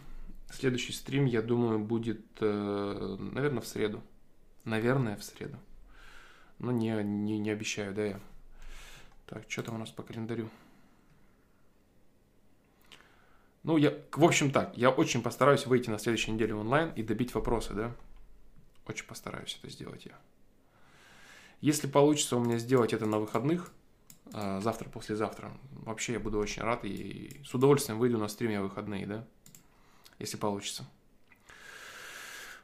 Speaker 1: следующий стрим, я думаю, будет, э, наверное, в среду. Наверное, в среду. Но не, не, не обещаю, да, я. Так, что там у нас по календарю? Ну, я, в общем так, я очень постараюсь выйти на следующей неделе онлайн и добить вопросы, да? Очень постараюсь это сделать я. Если получится у меня сделать это на выходных, завтра, послезавтра. Вообще я буду очень рад и с удовольствием выйду на стриме выходные, да, если получится.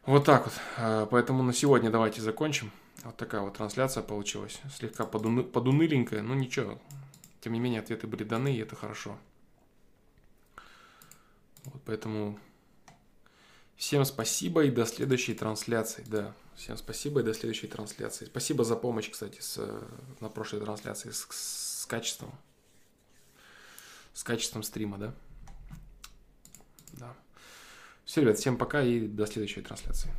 Speaker 1: Вот так вот. А, поэтому на сегодня давайте закончим. Вот такая вот трансляция получилась. Слегка подуны... подуныленькая, но ничего. Тем не менее, ответы были даны, и это хорошо. Вот поэтому всем спасибо и до следующей трансляции. Да, всем спасибо и до следующей трансляции. Спасибо за помощь, кстати, с, на прошлой трансляции с, с качеством. С качеством стрима, да? Да. Все, ребят, всем пока и до следующей трансляции.